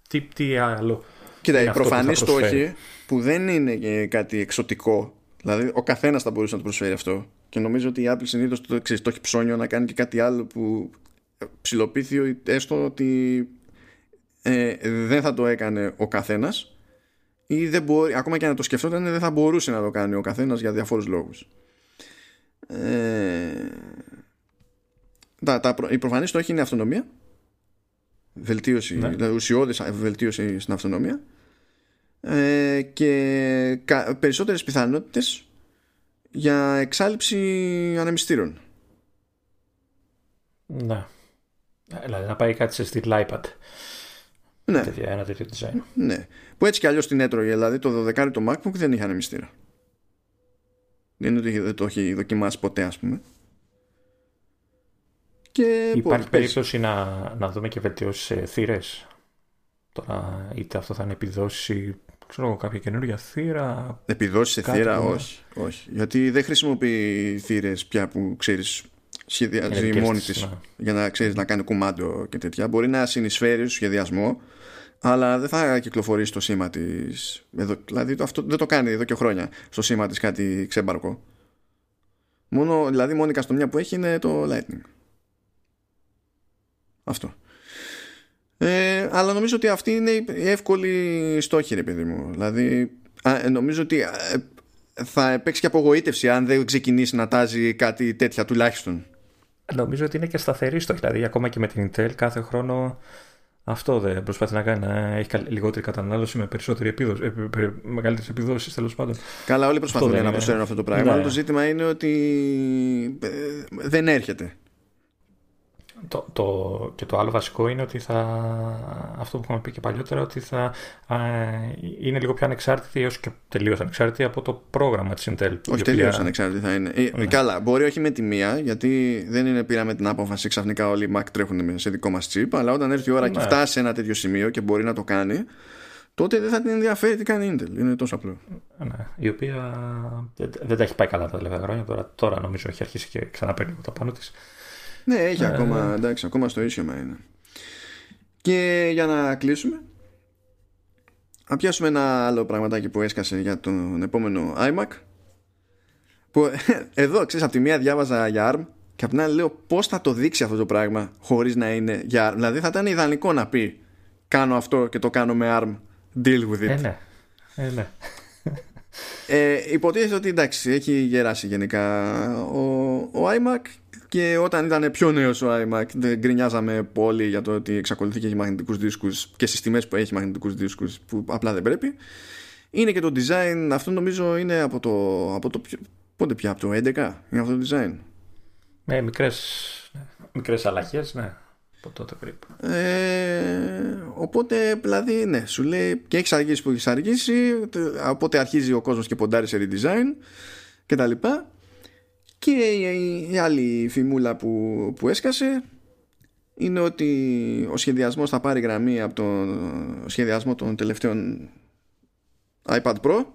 τι, τι άλλο. Κοίτα, οι προφανεί στόχοι που δεν είναι κάτι εξωτικό, δηλαδή ο καθένας θα μπορούσε να το προσφέρει αυτό. Και νομίζω ότι η Apple συνήθως το, το έχει ψώνιο να κάνει και κάτι άλλο που ψηλοποιήθη έστω ότι ε, δεν θα το έκανε ο καθένας ή δεν μπορεί, ακόμα και να το σκεφτόταν δεν θα μπορούσε να το κάνει ο καθένας για διαφόρους λόγους ε, τα, τα, η προφανή στόχη είναι η αυτονομία βελτίωση, ναι. δηλαδή ουσιώδης βελτίωση στην αυτονομία ε, και κα, περισσότερες πιθανότητες για εξάλληψη ανεμιστήρων. Ναι. Δηλαδή να πάει κάτι σε στυλ iPad. Ναι. Τέτοια, ένα τέτοιο design. Ναι. Που έτσι κι αλλιώς την έτρωγε. Δηλαδή το 12 το MacBook δεν είχε ανεμιστήρα. Δεν είναι ότι δεν το έχει δοκιμάσει ποτέ ας πούμε. Και Υπάρχει περίπτωση να, να δούμε και βελτιώσεις σε θύρες; Τώρα, είτε αυτό θα είναι επιδόση, ξέρω εγώ, κάποια καινούργια θύρα. Επιδόση σε θύρα, όχι, όχι. Γιατί δεν χρησιμοποιεί θύρες πια που ξέρεις σχεδιάζει μόνη της ναι. για να ξέρεις να κάνει κουμάντο και τέτοια. Μπορεί να συνεισφέρει στο σχεδιασμό, αλλά δεν θα κυκλοφορήσει το σήμα της. Δηλαδή αυτό δεν το κάνει εδώ και χρόνια στο σήμα της κάτι ξέμπαρκο. Μόνο, δηλαδή, μόνη καστομιά που έχει είναι το Lightning. Αυτό. Ε, αλλά νομίζω ότι αυτή είναι η εύκολη στόχη, ρε παιδί μου. Δηλαδή, α, νομίζω ότι θα παίξει και απογοήτευση αν δεν ξεκινήσει να τάζει κάτι τέτοια τουλάχιστον. Νομίζω ότι είναι και σταθερή στόχη. Δηλαδή, ακόμα και με την Intel κάθε χρόνο αυτό δεν προσπαθεί να κάνει, να έχει λιγότερη κατανάλωση με περισσότερη επίδοση, ε, μεγαλύτερες επιδόσεις τέλος πάντων. Καλά, όλοι προσπαθούν να προσφέρουν αυτό το πράγμα. Ναι. Αλλά το ζήτημα είναι ότι ε, δεν έρχεται. Το, το, και το άλλο βασικό είναι ότι θα. Αυτό που είχαμε πει και παλιότερα, ότι θα είναι λίγο πιο ανεξάρτητη έως και τελείως ανεξάρτητη από το πρόγραμμα της Intel. Όχι, τελείως ανεξάρτητη θα είναι. Ε, ναι. Καλά, μπορεί όχι με τη μία, γιατί δεν είναι πήραμε την απόφαση ξαφνικά όλοι οι Mac τρέχουν σε δικό μας chip, αλλά όταν έρθει η ώρα ναι. και φτάσει σε ένα τέτοιο σημείο και μπορεί να το κάνει, τότε δεν θα την ενδιαφέρει τι κάνει η Intel. Είναι τόσο απλό. Ναι, η οποία δεν τα έχει πάει καλά τα τελευταία χρόνια. Τώρα, τώρα νομίζω έχει αρχίσει και ξαναπαίρνει από τα πάνω της. Ναι, έχει ακόμα, εντάξει, ακόμα στο ίσιο είναι. Και για να κλείσουμε, να πιάσουμε ένα άλλο πραγματάκι που έσκασε για τον επόμενο iMac. Που εδώ, ξέρεις, από τη μία διάβαζα για ARM και από την άλλη λέω πώς θα το δείξει αυτό το πράγμα χωρίς να είναι για ARM. Δηλαδή θα ήταν ιδανικό να πει κάνω αυτό και το κάνω με ARM. Deal with it. Ε, ναι. Ε, ναι. Ε, υποτίθεται ότι εντάξει έχει γεράσει γενικά ο, ο iMac και όταν ήταν πιο νέος ο iMac δεν γκρινιάζαμε πολύ για το ότι εξακολουθεί και έχει μαγνητικούς δίσκους και στις τιμές που έχει μαγνητικούς δίσκους που απλά δεν πρέπει. Είναι και το design αυτό νομίζω είναι από το, από το πότε πια από το 11 είναι αυτό το design. Με μικρές, μικρές αλλαγές ναι από τότε περίπου. Ε, οπότε, δηλαδή, ναι, σου λέει και έχεις αργήσει που έχεις αργήσει, οπότε αρχίζει ο κόσμος και ποντάρει σε redesign και τα λοιπά. Και η, άλλη φημούλα που, που έσκασε είναι ότι ο σχεδιασμός θα πάρει γραμμή από τον σχεδιασμό των τελευταίων iPad Pro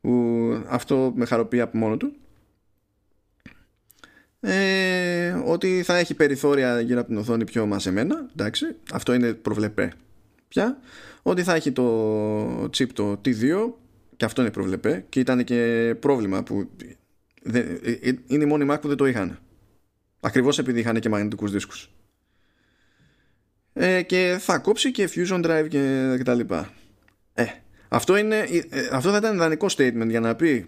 που αυτό με χαροποιεί από μόνο του ε, ότι θα έχει περιθώρια γύρω από την οθόνη πιο μαζεμένα εντάξει, αυτό είναι προβλεπέ πια. Ότι θα έχει το chip το T2 και αυτό είναι προβλεπέ και ήταν και πρόβλημα που δεν, ε, ε, είναι η μόνη Mac που δεν το είχαν ακριβώς επειδή είχαν και μαγνητικούς δίσκους. Ε, και θα κόψει και Fusion Drive και, και τα λοιπά. Ε, αυτό, είναι, ε, αυτό θα ήταν ιδανικό statement για να πει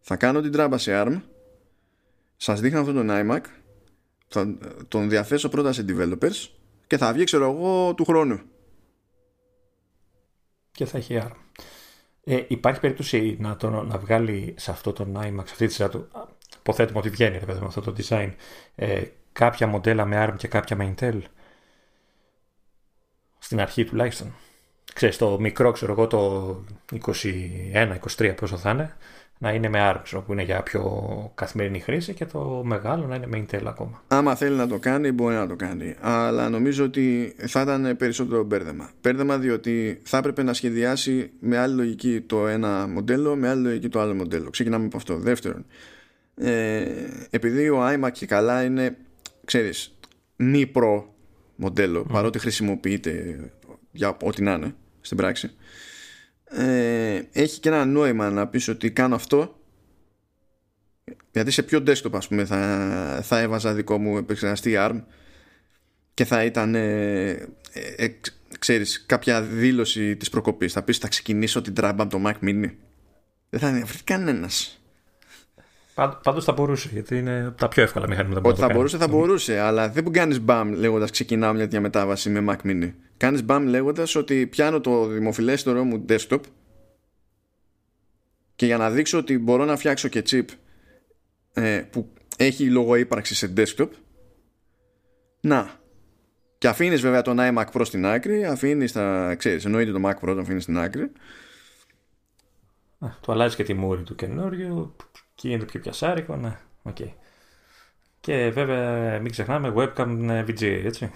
θα κάνω την τράμπα σε ARM σας δείχνω αυτόν τον iMac θα τον διαθέσω πρώτα σε developers και θα βγει ξέρω εγώ του χρόνου. Και θα έχει ARM. Ε, υπάρχει περίπτωση να, το, να βγάλει σε αυτό τον iMac σε αυτή τη σειρά του υποθέτουμε ότι βγαίνει ρε, με αυτό το design ε, κάποια μοντέλα με ARM και κάποια με Intel; Στην αρχή τουλάχιστον. Ξέρεις το μικρό ξέρω εγώ το 21-23 πόσο θα είναι να είναι με ARM που είναι για πιο καθημερινή χρήση και το μεγάλο να είναι με Intel ακόμα. Άμα θέλει να το κάνει μπορεί να το κάνει αλλά νομίζω ότι θα ήταν περισσότερο μπέρδεμα. Μπέρδεμα διότι θα έπρεπε να σχεδιάσει με άλλη λογική το ένα μοντέλο με άλλη λογική το άλλο μοντέλο. Ξεκινάμε από αυτό. Δεύτερον, ε, επειδή ο iMac και καλά είναι ξέρεις μη pro μοντέλο mm. παρότι χρησιμοποιείται για ό,τι να είναι στην πράξη ε, έχει και ένα νόημα να πεις ότι κάνω αυτό. Γιατί σε ποιο desktop ας πούμε θα, θα έβαζα δικό μου επεξεργαστή ARM και θα ήταν ε, ε, ξέρεις κάποια δήλωση της προκοπής. Θα πεις θα ξεκινήσω την τράμπα από το Mac Mini. Δεν θα βρει κανένας Πάντως θα μπορούσε, γιατί είναι τα πιο εύκολα μηχανήματα που Ότι θα, θα μπορούσε, θα μπορούσε, αλλά δεν κάνεις μπαμ λέγοντας ξεκινάω μια διαμετάβαση με Mac Mini. Κάνεις μπαμ λέγοντας ότι πιάνω το δημοφιλέστερό μου desktop και για να δείξω ότι μπορώ να φτιάξω και chip ε, που έχει λόγο ύπαρξη σε desktop, να. Και αφήνεις βέβαια τον iMac Pro στην άκρη, αφήνεις τα. ξέρεις, εννοείται το Mac Pro το αφήνεις στην άκρη. του αλλάζεις και τη μούρη του καινούριου και γίνεται πιο πιασάρικο, ναι, OK. Okay. Και βέβαια μην ξεχνάμε webcam VGA, έτσι.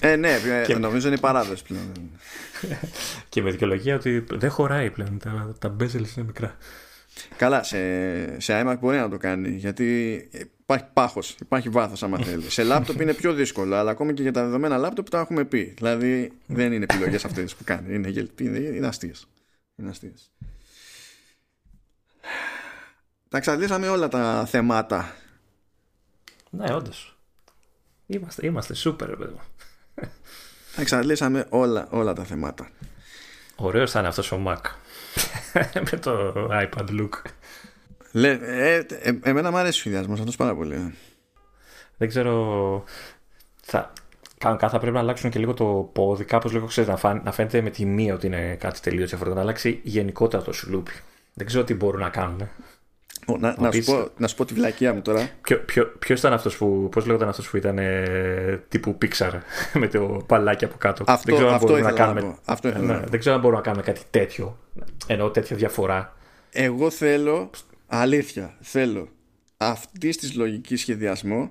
Ε, ναι, ε, και... νομίζω είναι παράδοση πλέον. και με δικαιολογία ότι δεν χωράει πλέον, τα, τα bezels είναι μικρά. Καλά, σε, σε iMac μπορεί να το κάνει, γιατί Υπάρχει πάχος, υπάρχει βάθος άμα θέλεις. Σε λάπτοπ είναι πιο δύσκολο, αλλά ακόμη και για τα δεδομένα λάπτοπ τα έχουμε πει. Δηλαδή δεν είναι επιλογές αυτές που κάνει. Είναι, είναι, είναι αστείες. Είναι αστείες. Τα εξαντλήσαμε όλα τα θεμάτα. Ναι, όντως. Είμαστε, είμαστε σούπερ, παιδί Τα εξαντλήσαμε όλα, όλα τα θεμάτα. Ωραίος θα είναι αυτός ο Mac. Με το iPad look. Λε, ε, ε, εμένα μου αρέσει ο σχεδιασμό αυτός πάρα πολύ. Δεν ξέρω. Θα, Κανονικά θα πρέπει να αλλάξουν και λίγο το πόδι, κάπως λίγο ξέρεις, να, να φαίνεται με τη μία ότι είναι κάτι τελείως διαφορετικό. Να αλλάξει γενικότερα το σουλούπι. Δεν ξέρω τι μπορούν να κάνουν. Να, να, σου πω, να σου πω τη βλακία μου τώρα. Ποιο ήταν αυτός που. Πώς λέγονταν αυτός που ήταν ε, τύπου Pixar με το παλάκι από κάτω. Αυτό, δεν ξέρω αυτό να κάνουμε. Να αυτό ναι, δεν ξέρω αν μπορούμε να κάνουμε κάτι τέτοιο. Εννοώ τέτοια διαφορά. Εγώ θέλω. Αλήθεια, θέλω αυτή της λογικής σχεδιασμό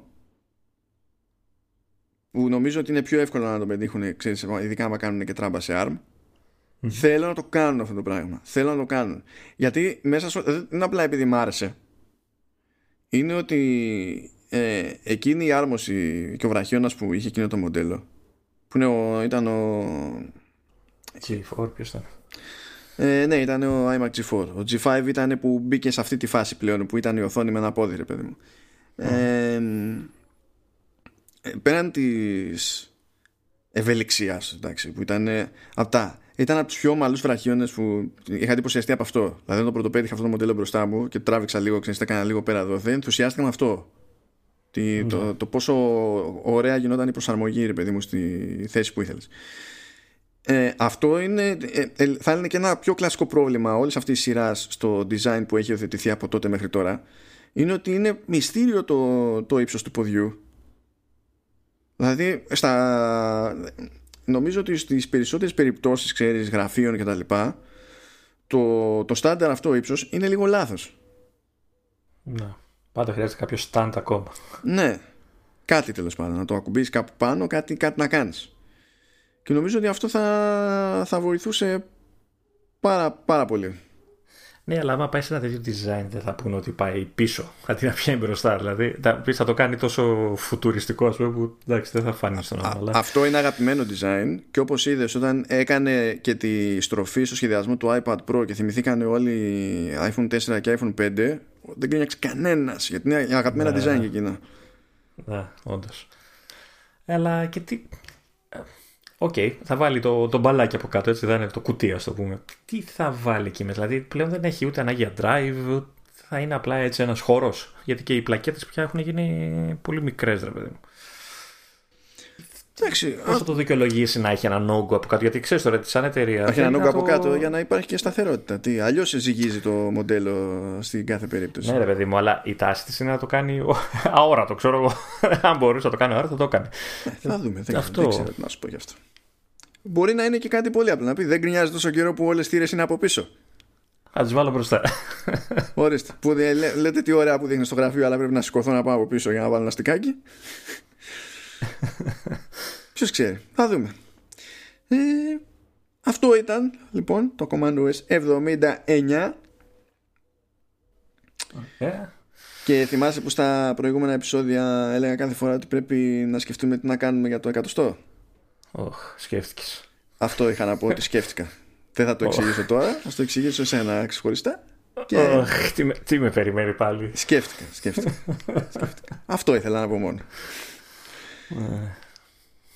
που νομίζω ότι είναι πιο εύκολο να το πετύχουν, ξέρεις, ειδικά να κάνουν και τράμπα σε ARM. Θέλω να το κάνουν αυτό το πράγμα. Θέλω να το κάνουν. Γιατί μέσα στο. Δεν είναι απλά επειδή μ' άρεσε. Είναι ότι ε, εκείνη η άρμωση και ο βραχίωνα που είχε εκείνο το μοντέλο. Που είναι ο, ήταν ο. G4, ποιος ήταν. Ε, ναι, ήταν ο iMac G4. Ο G5 ήταν που μπήκε σε αυτή τη φάση πλέον, που ήταν η οθόνη με ένα πόδι, ρε παιδί μου. Ε, πέραν της ευελιξίας, που ήταν αυτά. Ήταν από τους πιο ομαλούς βραχίονες που είχα εντυπωσιαστεί από αυτό. Δηλαδή, το πρωτοπέτυχα αυτό το μοντέλο μπροστά μου και τράβηξα λίγο, ξέρετε, έκανα λίγο πέρα εδώ. Δεν ενθουσιάστηκα με αυτό. Τι, το, ναι. το, πόσο ωραία γινόταν η προσαρμογή, ρε παιδί μου, στη θέση που ήθελες. Ε, αυτό είναι, ε, ε, θα είναι και ένα πιο κλασικό πρόβλημα όλης αυτής της σειράς στο design που έχει οθετηθεί από τότε μέχρι τώρα. Είναι ότι είναι μυστήριο το, το ύψος του ποδιού Δηλαδή, στα... νομίζω ότι στις περισσότερες περιπτώσεις, ξέρεις, γραφείων και τα λοιπά, το, το στάνταρ αυτό ύψος είναι λίγο λάθος. Ναι. Πάντα χρειάζεται κάποιο στάντ ακόμα. Ναι. Κάτι τέλος πάντων. Να το ακουμπήσεις κάπου πάνω, κάτι, κάτι να κάνεις. Και νομίζω ότι αυτό θα, θα βοηθούσε πάρα, πάρα πολύ. Ναι, αλλά άμα πάει σε ένα τέτοιο design δεν θα πούνε ότι πάει πίσω αντί να πιάνει μπροστά. Δηλαδή θα, θα το κάνει τόσο φουτουριστικό, ας πούμε, που εντάξει, δεν θα φανεί στον άλλο. Αυτό είναι αγαπημένο design και όπως είδες, όταν έκανε και τη στροφή στο σχεδιασμό του iPad Pro και θυμηθήκαν όλοι iPhone 4 και iPhone 5, δεν γκρίνιαξε κανένας γιατί είναι αγαπημένα ναι, design και εκείνα. Ναι, όντως. Αλλά και τι. OK, okay, θα βάλει το, το μπαλάκι από κάτω, έτσι δεν είναι το κουτί, ας το πούμε. Τι θα βάλει εκεί μέσα, δηλαδή πλέον δεν έχει ούτε ανάγκη για drive, θα είναι απλά έτσι ένας χώρος. Γιατί και οι πλακέτες πια έχουν γίνει πολύ μικρές, ρε παιδί μου. Εντάξει. Πώς θα το δικαιολογήσει να έχει έναν όγκο από κάτω, Γιατί ξέρεις τώρα, σαν εταιρεία. Έχει έναν όγκο από κάτω για να υπάρχει και σταθερότητα. Τι, αλλιώς ζυγίζει το μοντέλο στην κάθε περίπτωση. Ναι, ρε παιδί μου, αλλά η τάση της είναι να το κάνει αόρατο. Ξέρω εγώ. Αν μπορούσε να το κάνει αόρατο, θα το κάνει. Ε, θα δούμε. Δεν, αυτό... δεν ξέρω τι να σου πω γι' αυτό. Μπορεί να είναι και κάτι πολύ απλό. Να πει δεν γκρινιάζει τόσο καιρό που όλες τι θύρες είναι από πίσω. Α τις βάλω μπροστά. Ορίστε. Που λέ, λέτε τι ωραία που δείχνεις στο γραφείο, αλλά πρέπει να σηκωθώ να πάω από πίσω για να βάλω ένα στικάκι. Ποιος ξέρει. Θα δούμε. Ε, αυτό ήταν λοιπόν το Command OS 79. Okay. Και θυμάσαι που στα προηγούμενα επεισόδια έλεγα κάθε φορά ότι πρέπει να σκεφτούμε τι να κάνουμε για το εκατοστό; Oh, σκέφτηκες. Αυτό είχα να πω ότι σκέφτηκα. Δεν θα το εξηγήσω τώρα, θα το εξηγήσω σε ένα ξεχωριστά. Και... Oh, τι, με, τι με περιμένει πάλι. Σκέφτηκα, σκέφτηκα. σκέφτηκα. Αυτό ήθελα να πω μόνο. Ε.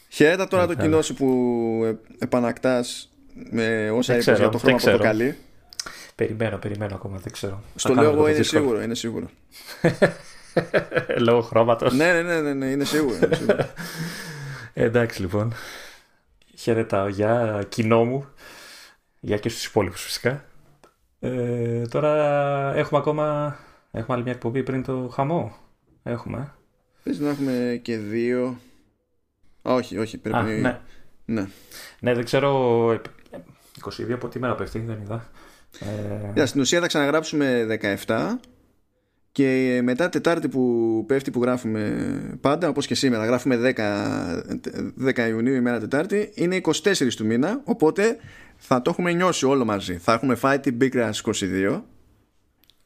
Χαίρετα τώρα το κοινό σου που επανακτάς με όσα είπες για το χρώμα που το καλεί. Περιμένω, περιμένω ακόμα, δεν ξέρω. Στο λέω εγώ είναι σίγουρο, είναι σίγουρο. Λόγω χρώματος. ναι, ναι, ναι, ναι, ναι, είναι σίγουρο. Είναι σίγουρο. Εντάξει λοιπόν. Χαιρετάω για κοινό μου. Για και στους υπόλοιπους φυσικά. Ε, τώρα έχουμε ακόμα έχουμε άλλη μια εκπομπή πριν το χαμό. Έχουμε. Πες να έχουμε και δύο. Όχι, όχι, πρέπει να. Ναι. ναι. Ναι, δεν ξέρω. 22 από τι μέρα πέφτει, δεν είδα. Ε... στην ουσία θα ξαναγράψουμε 17 και μετά Τετάρτη που πέφτει που γράφουμε πάντα, όπως και σήμερα, γράφουμε 10, 10 Ιουνίου ημέρα Τετάρτη, είναι 24 του μήνα, οπότε θα το έχουμε νιώσει όλο μαζί. Θα έχουμε φάει την πίκρα 22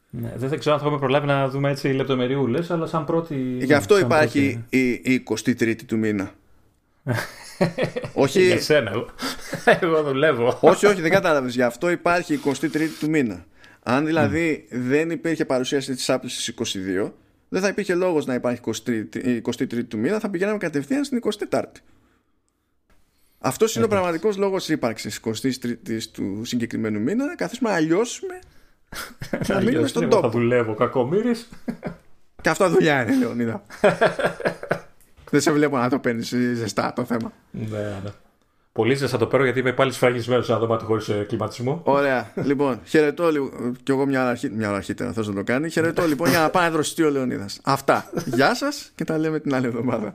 Ναι, δεν ξέρω αν θα έχουμε προλάβει να δούμε έτσι λεπτομεριούλες, αλλά σαν πρώτη. Γι' αυτό σαν υπάρχει πρώτη... η, η 23η του μήνα. όχι. Για σένα, εγώ. εγώ δουλεύω. όχι, όχι, δεν κατάλαβες. Γι' αυτό υπάρχει η 23η του μήνα. Αν δηλαδή mm. δεν υπήρχε παρουσίαση της Apple στις 22, δεν θα υπήρχε λόγος να υπάρχει 23η 23 του μήνα, θα πηγαίναμε κατευθείαν στην 24η. Αυτός είναι ο πραγματικός λόγος ύπαρξης 23η του συγκεκριμένου μήνα. Να καθίσουμε να λιώσουμε. Να μείνουμε στον τόπο. Θα δουλεύω, κακομίρι. Και αυτά δουλειά είναι, Λεωνίδα. Δεν σε βλέπω να το παίρνεις ζεστά το θέμα. Ναι, ναι. Πολύ ζεστά το παίρνω γιατί είμαι πάλι σφραγισμένος σε ένα δωμάτιο χωρίς ε, κλιματισμό. Ωραία. λοιπόν, χαιρετώ λίγο. Κι εγώ μια ώρα, αρχή, μια ώρα αρχίτερα θα να το κάνει. Χαιρετώ λοιπόν για να πάει να δροσιστεί ο Λεωνίδας. Αυτά. Γεια σας και τα λέμε την άλλη εβδομάδα.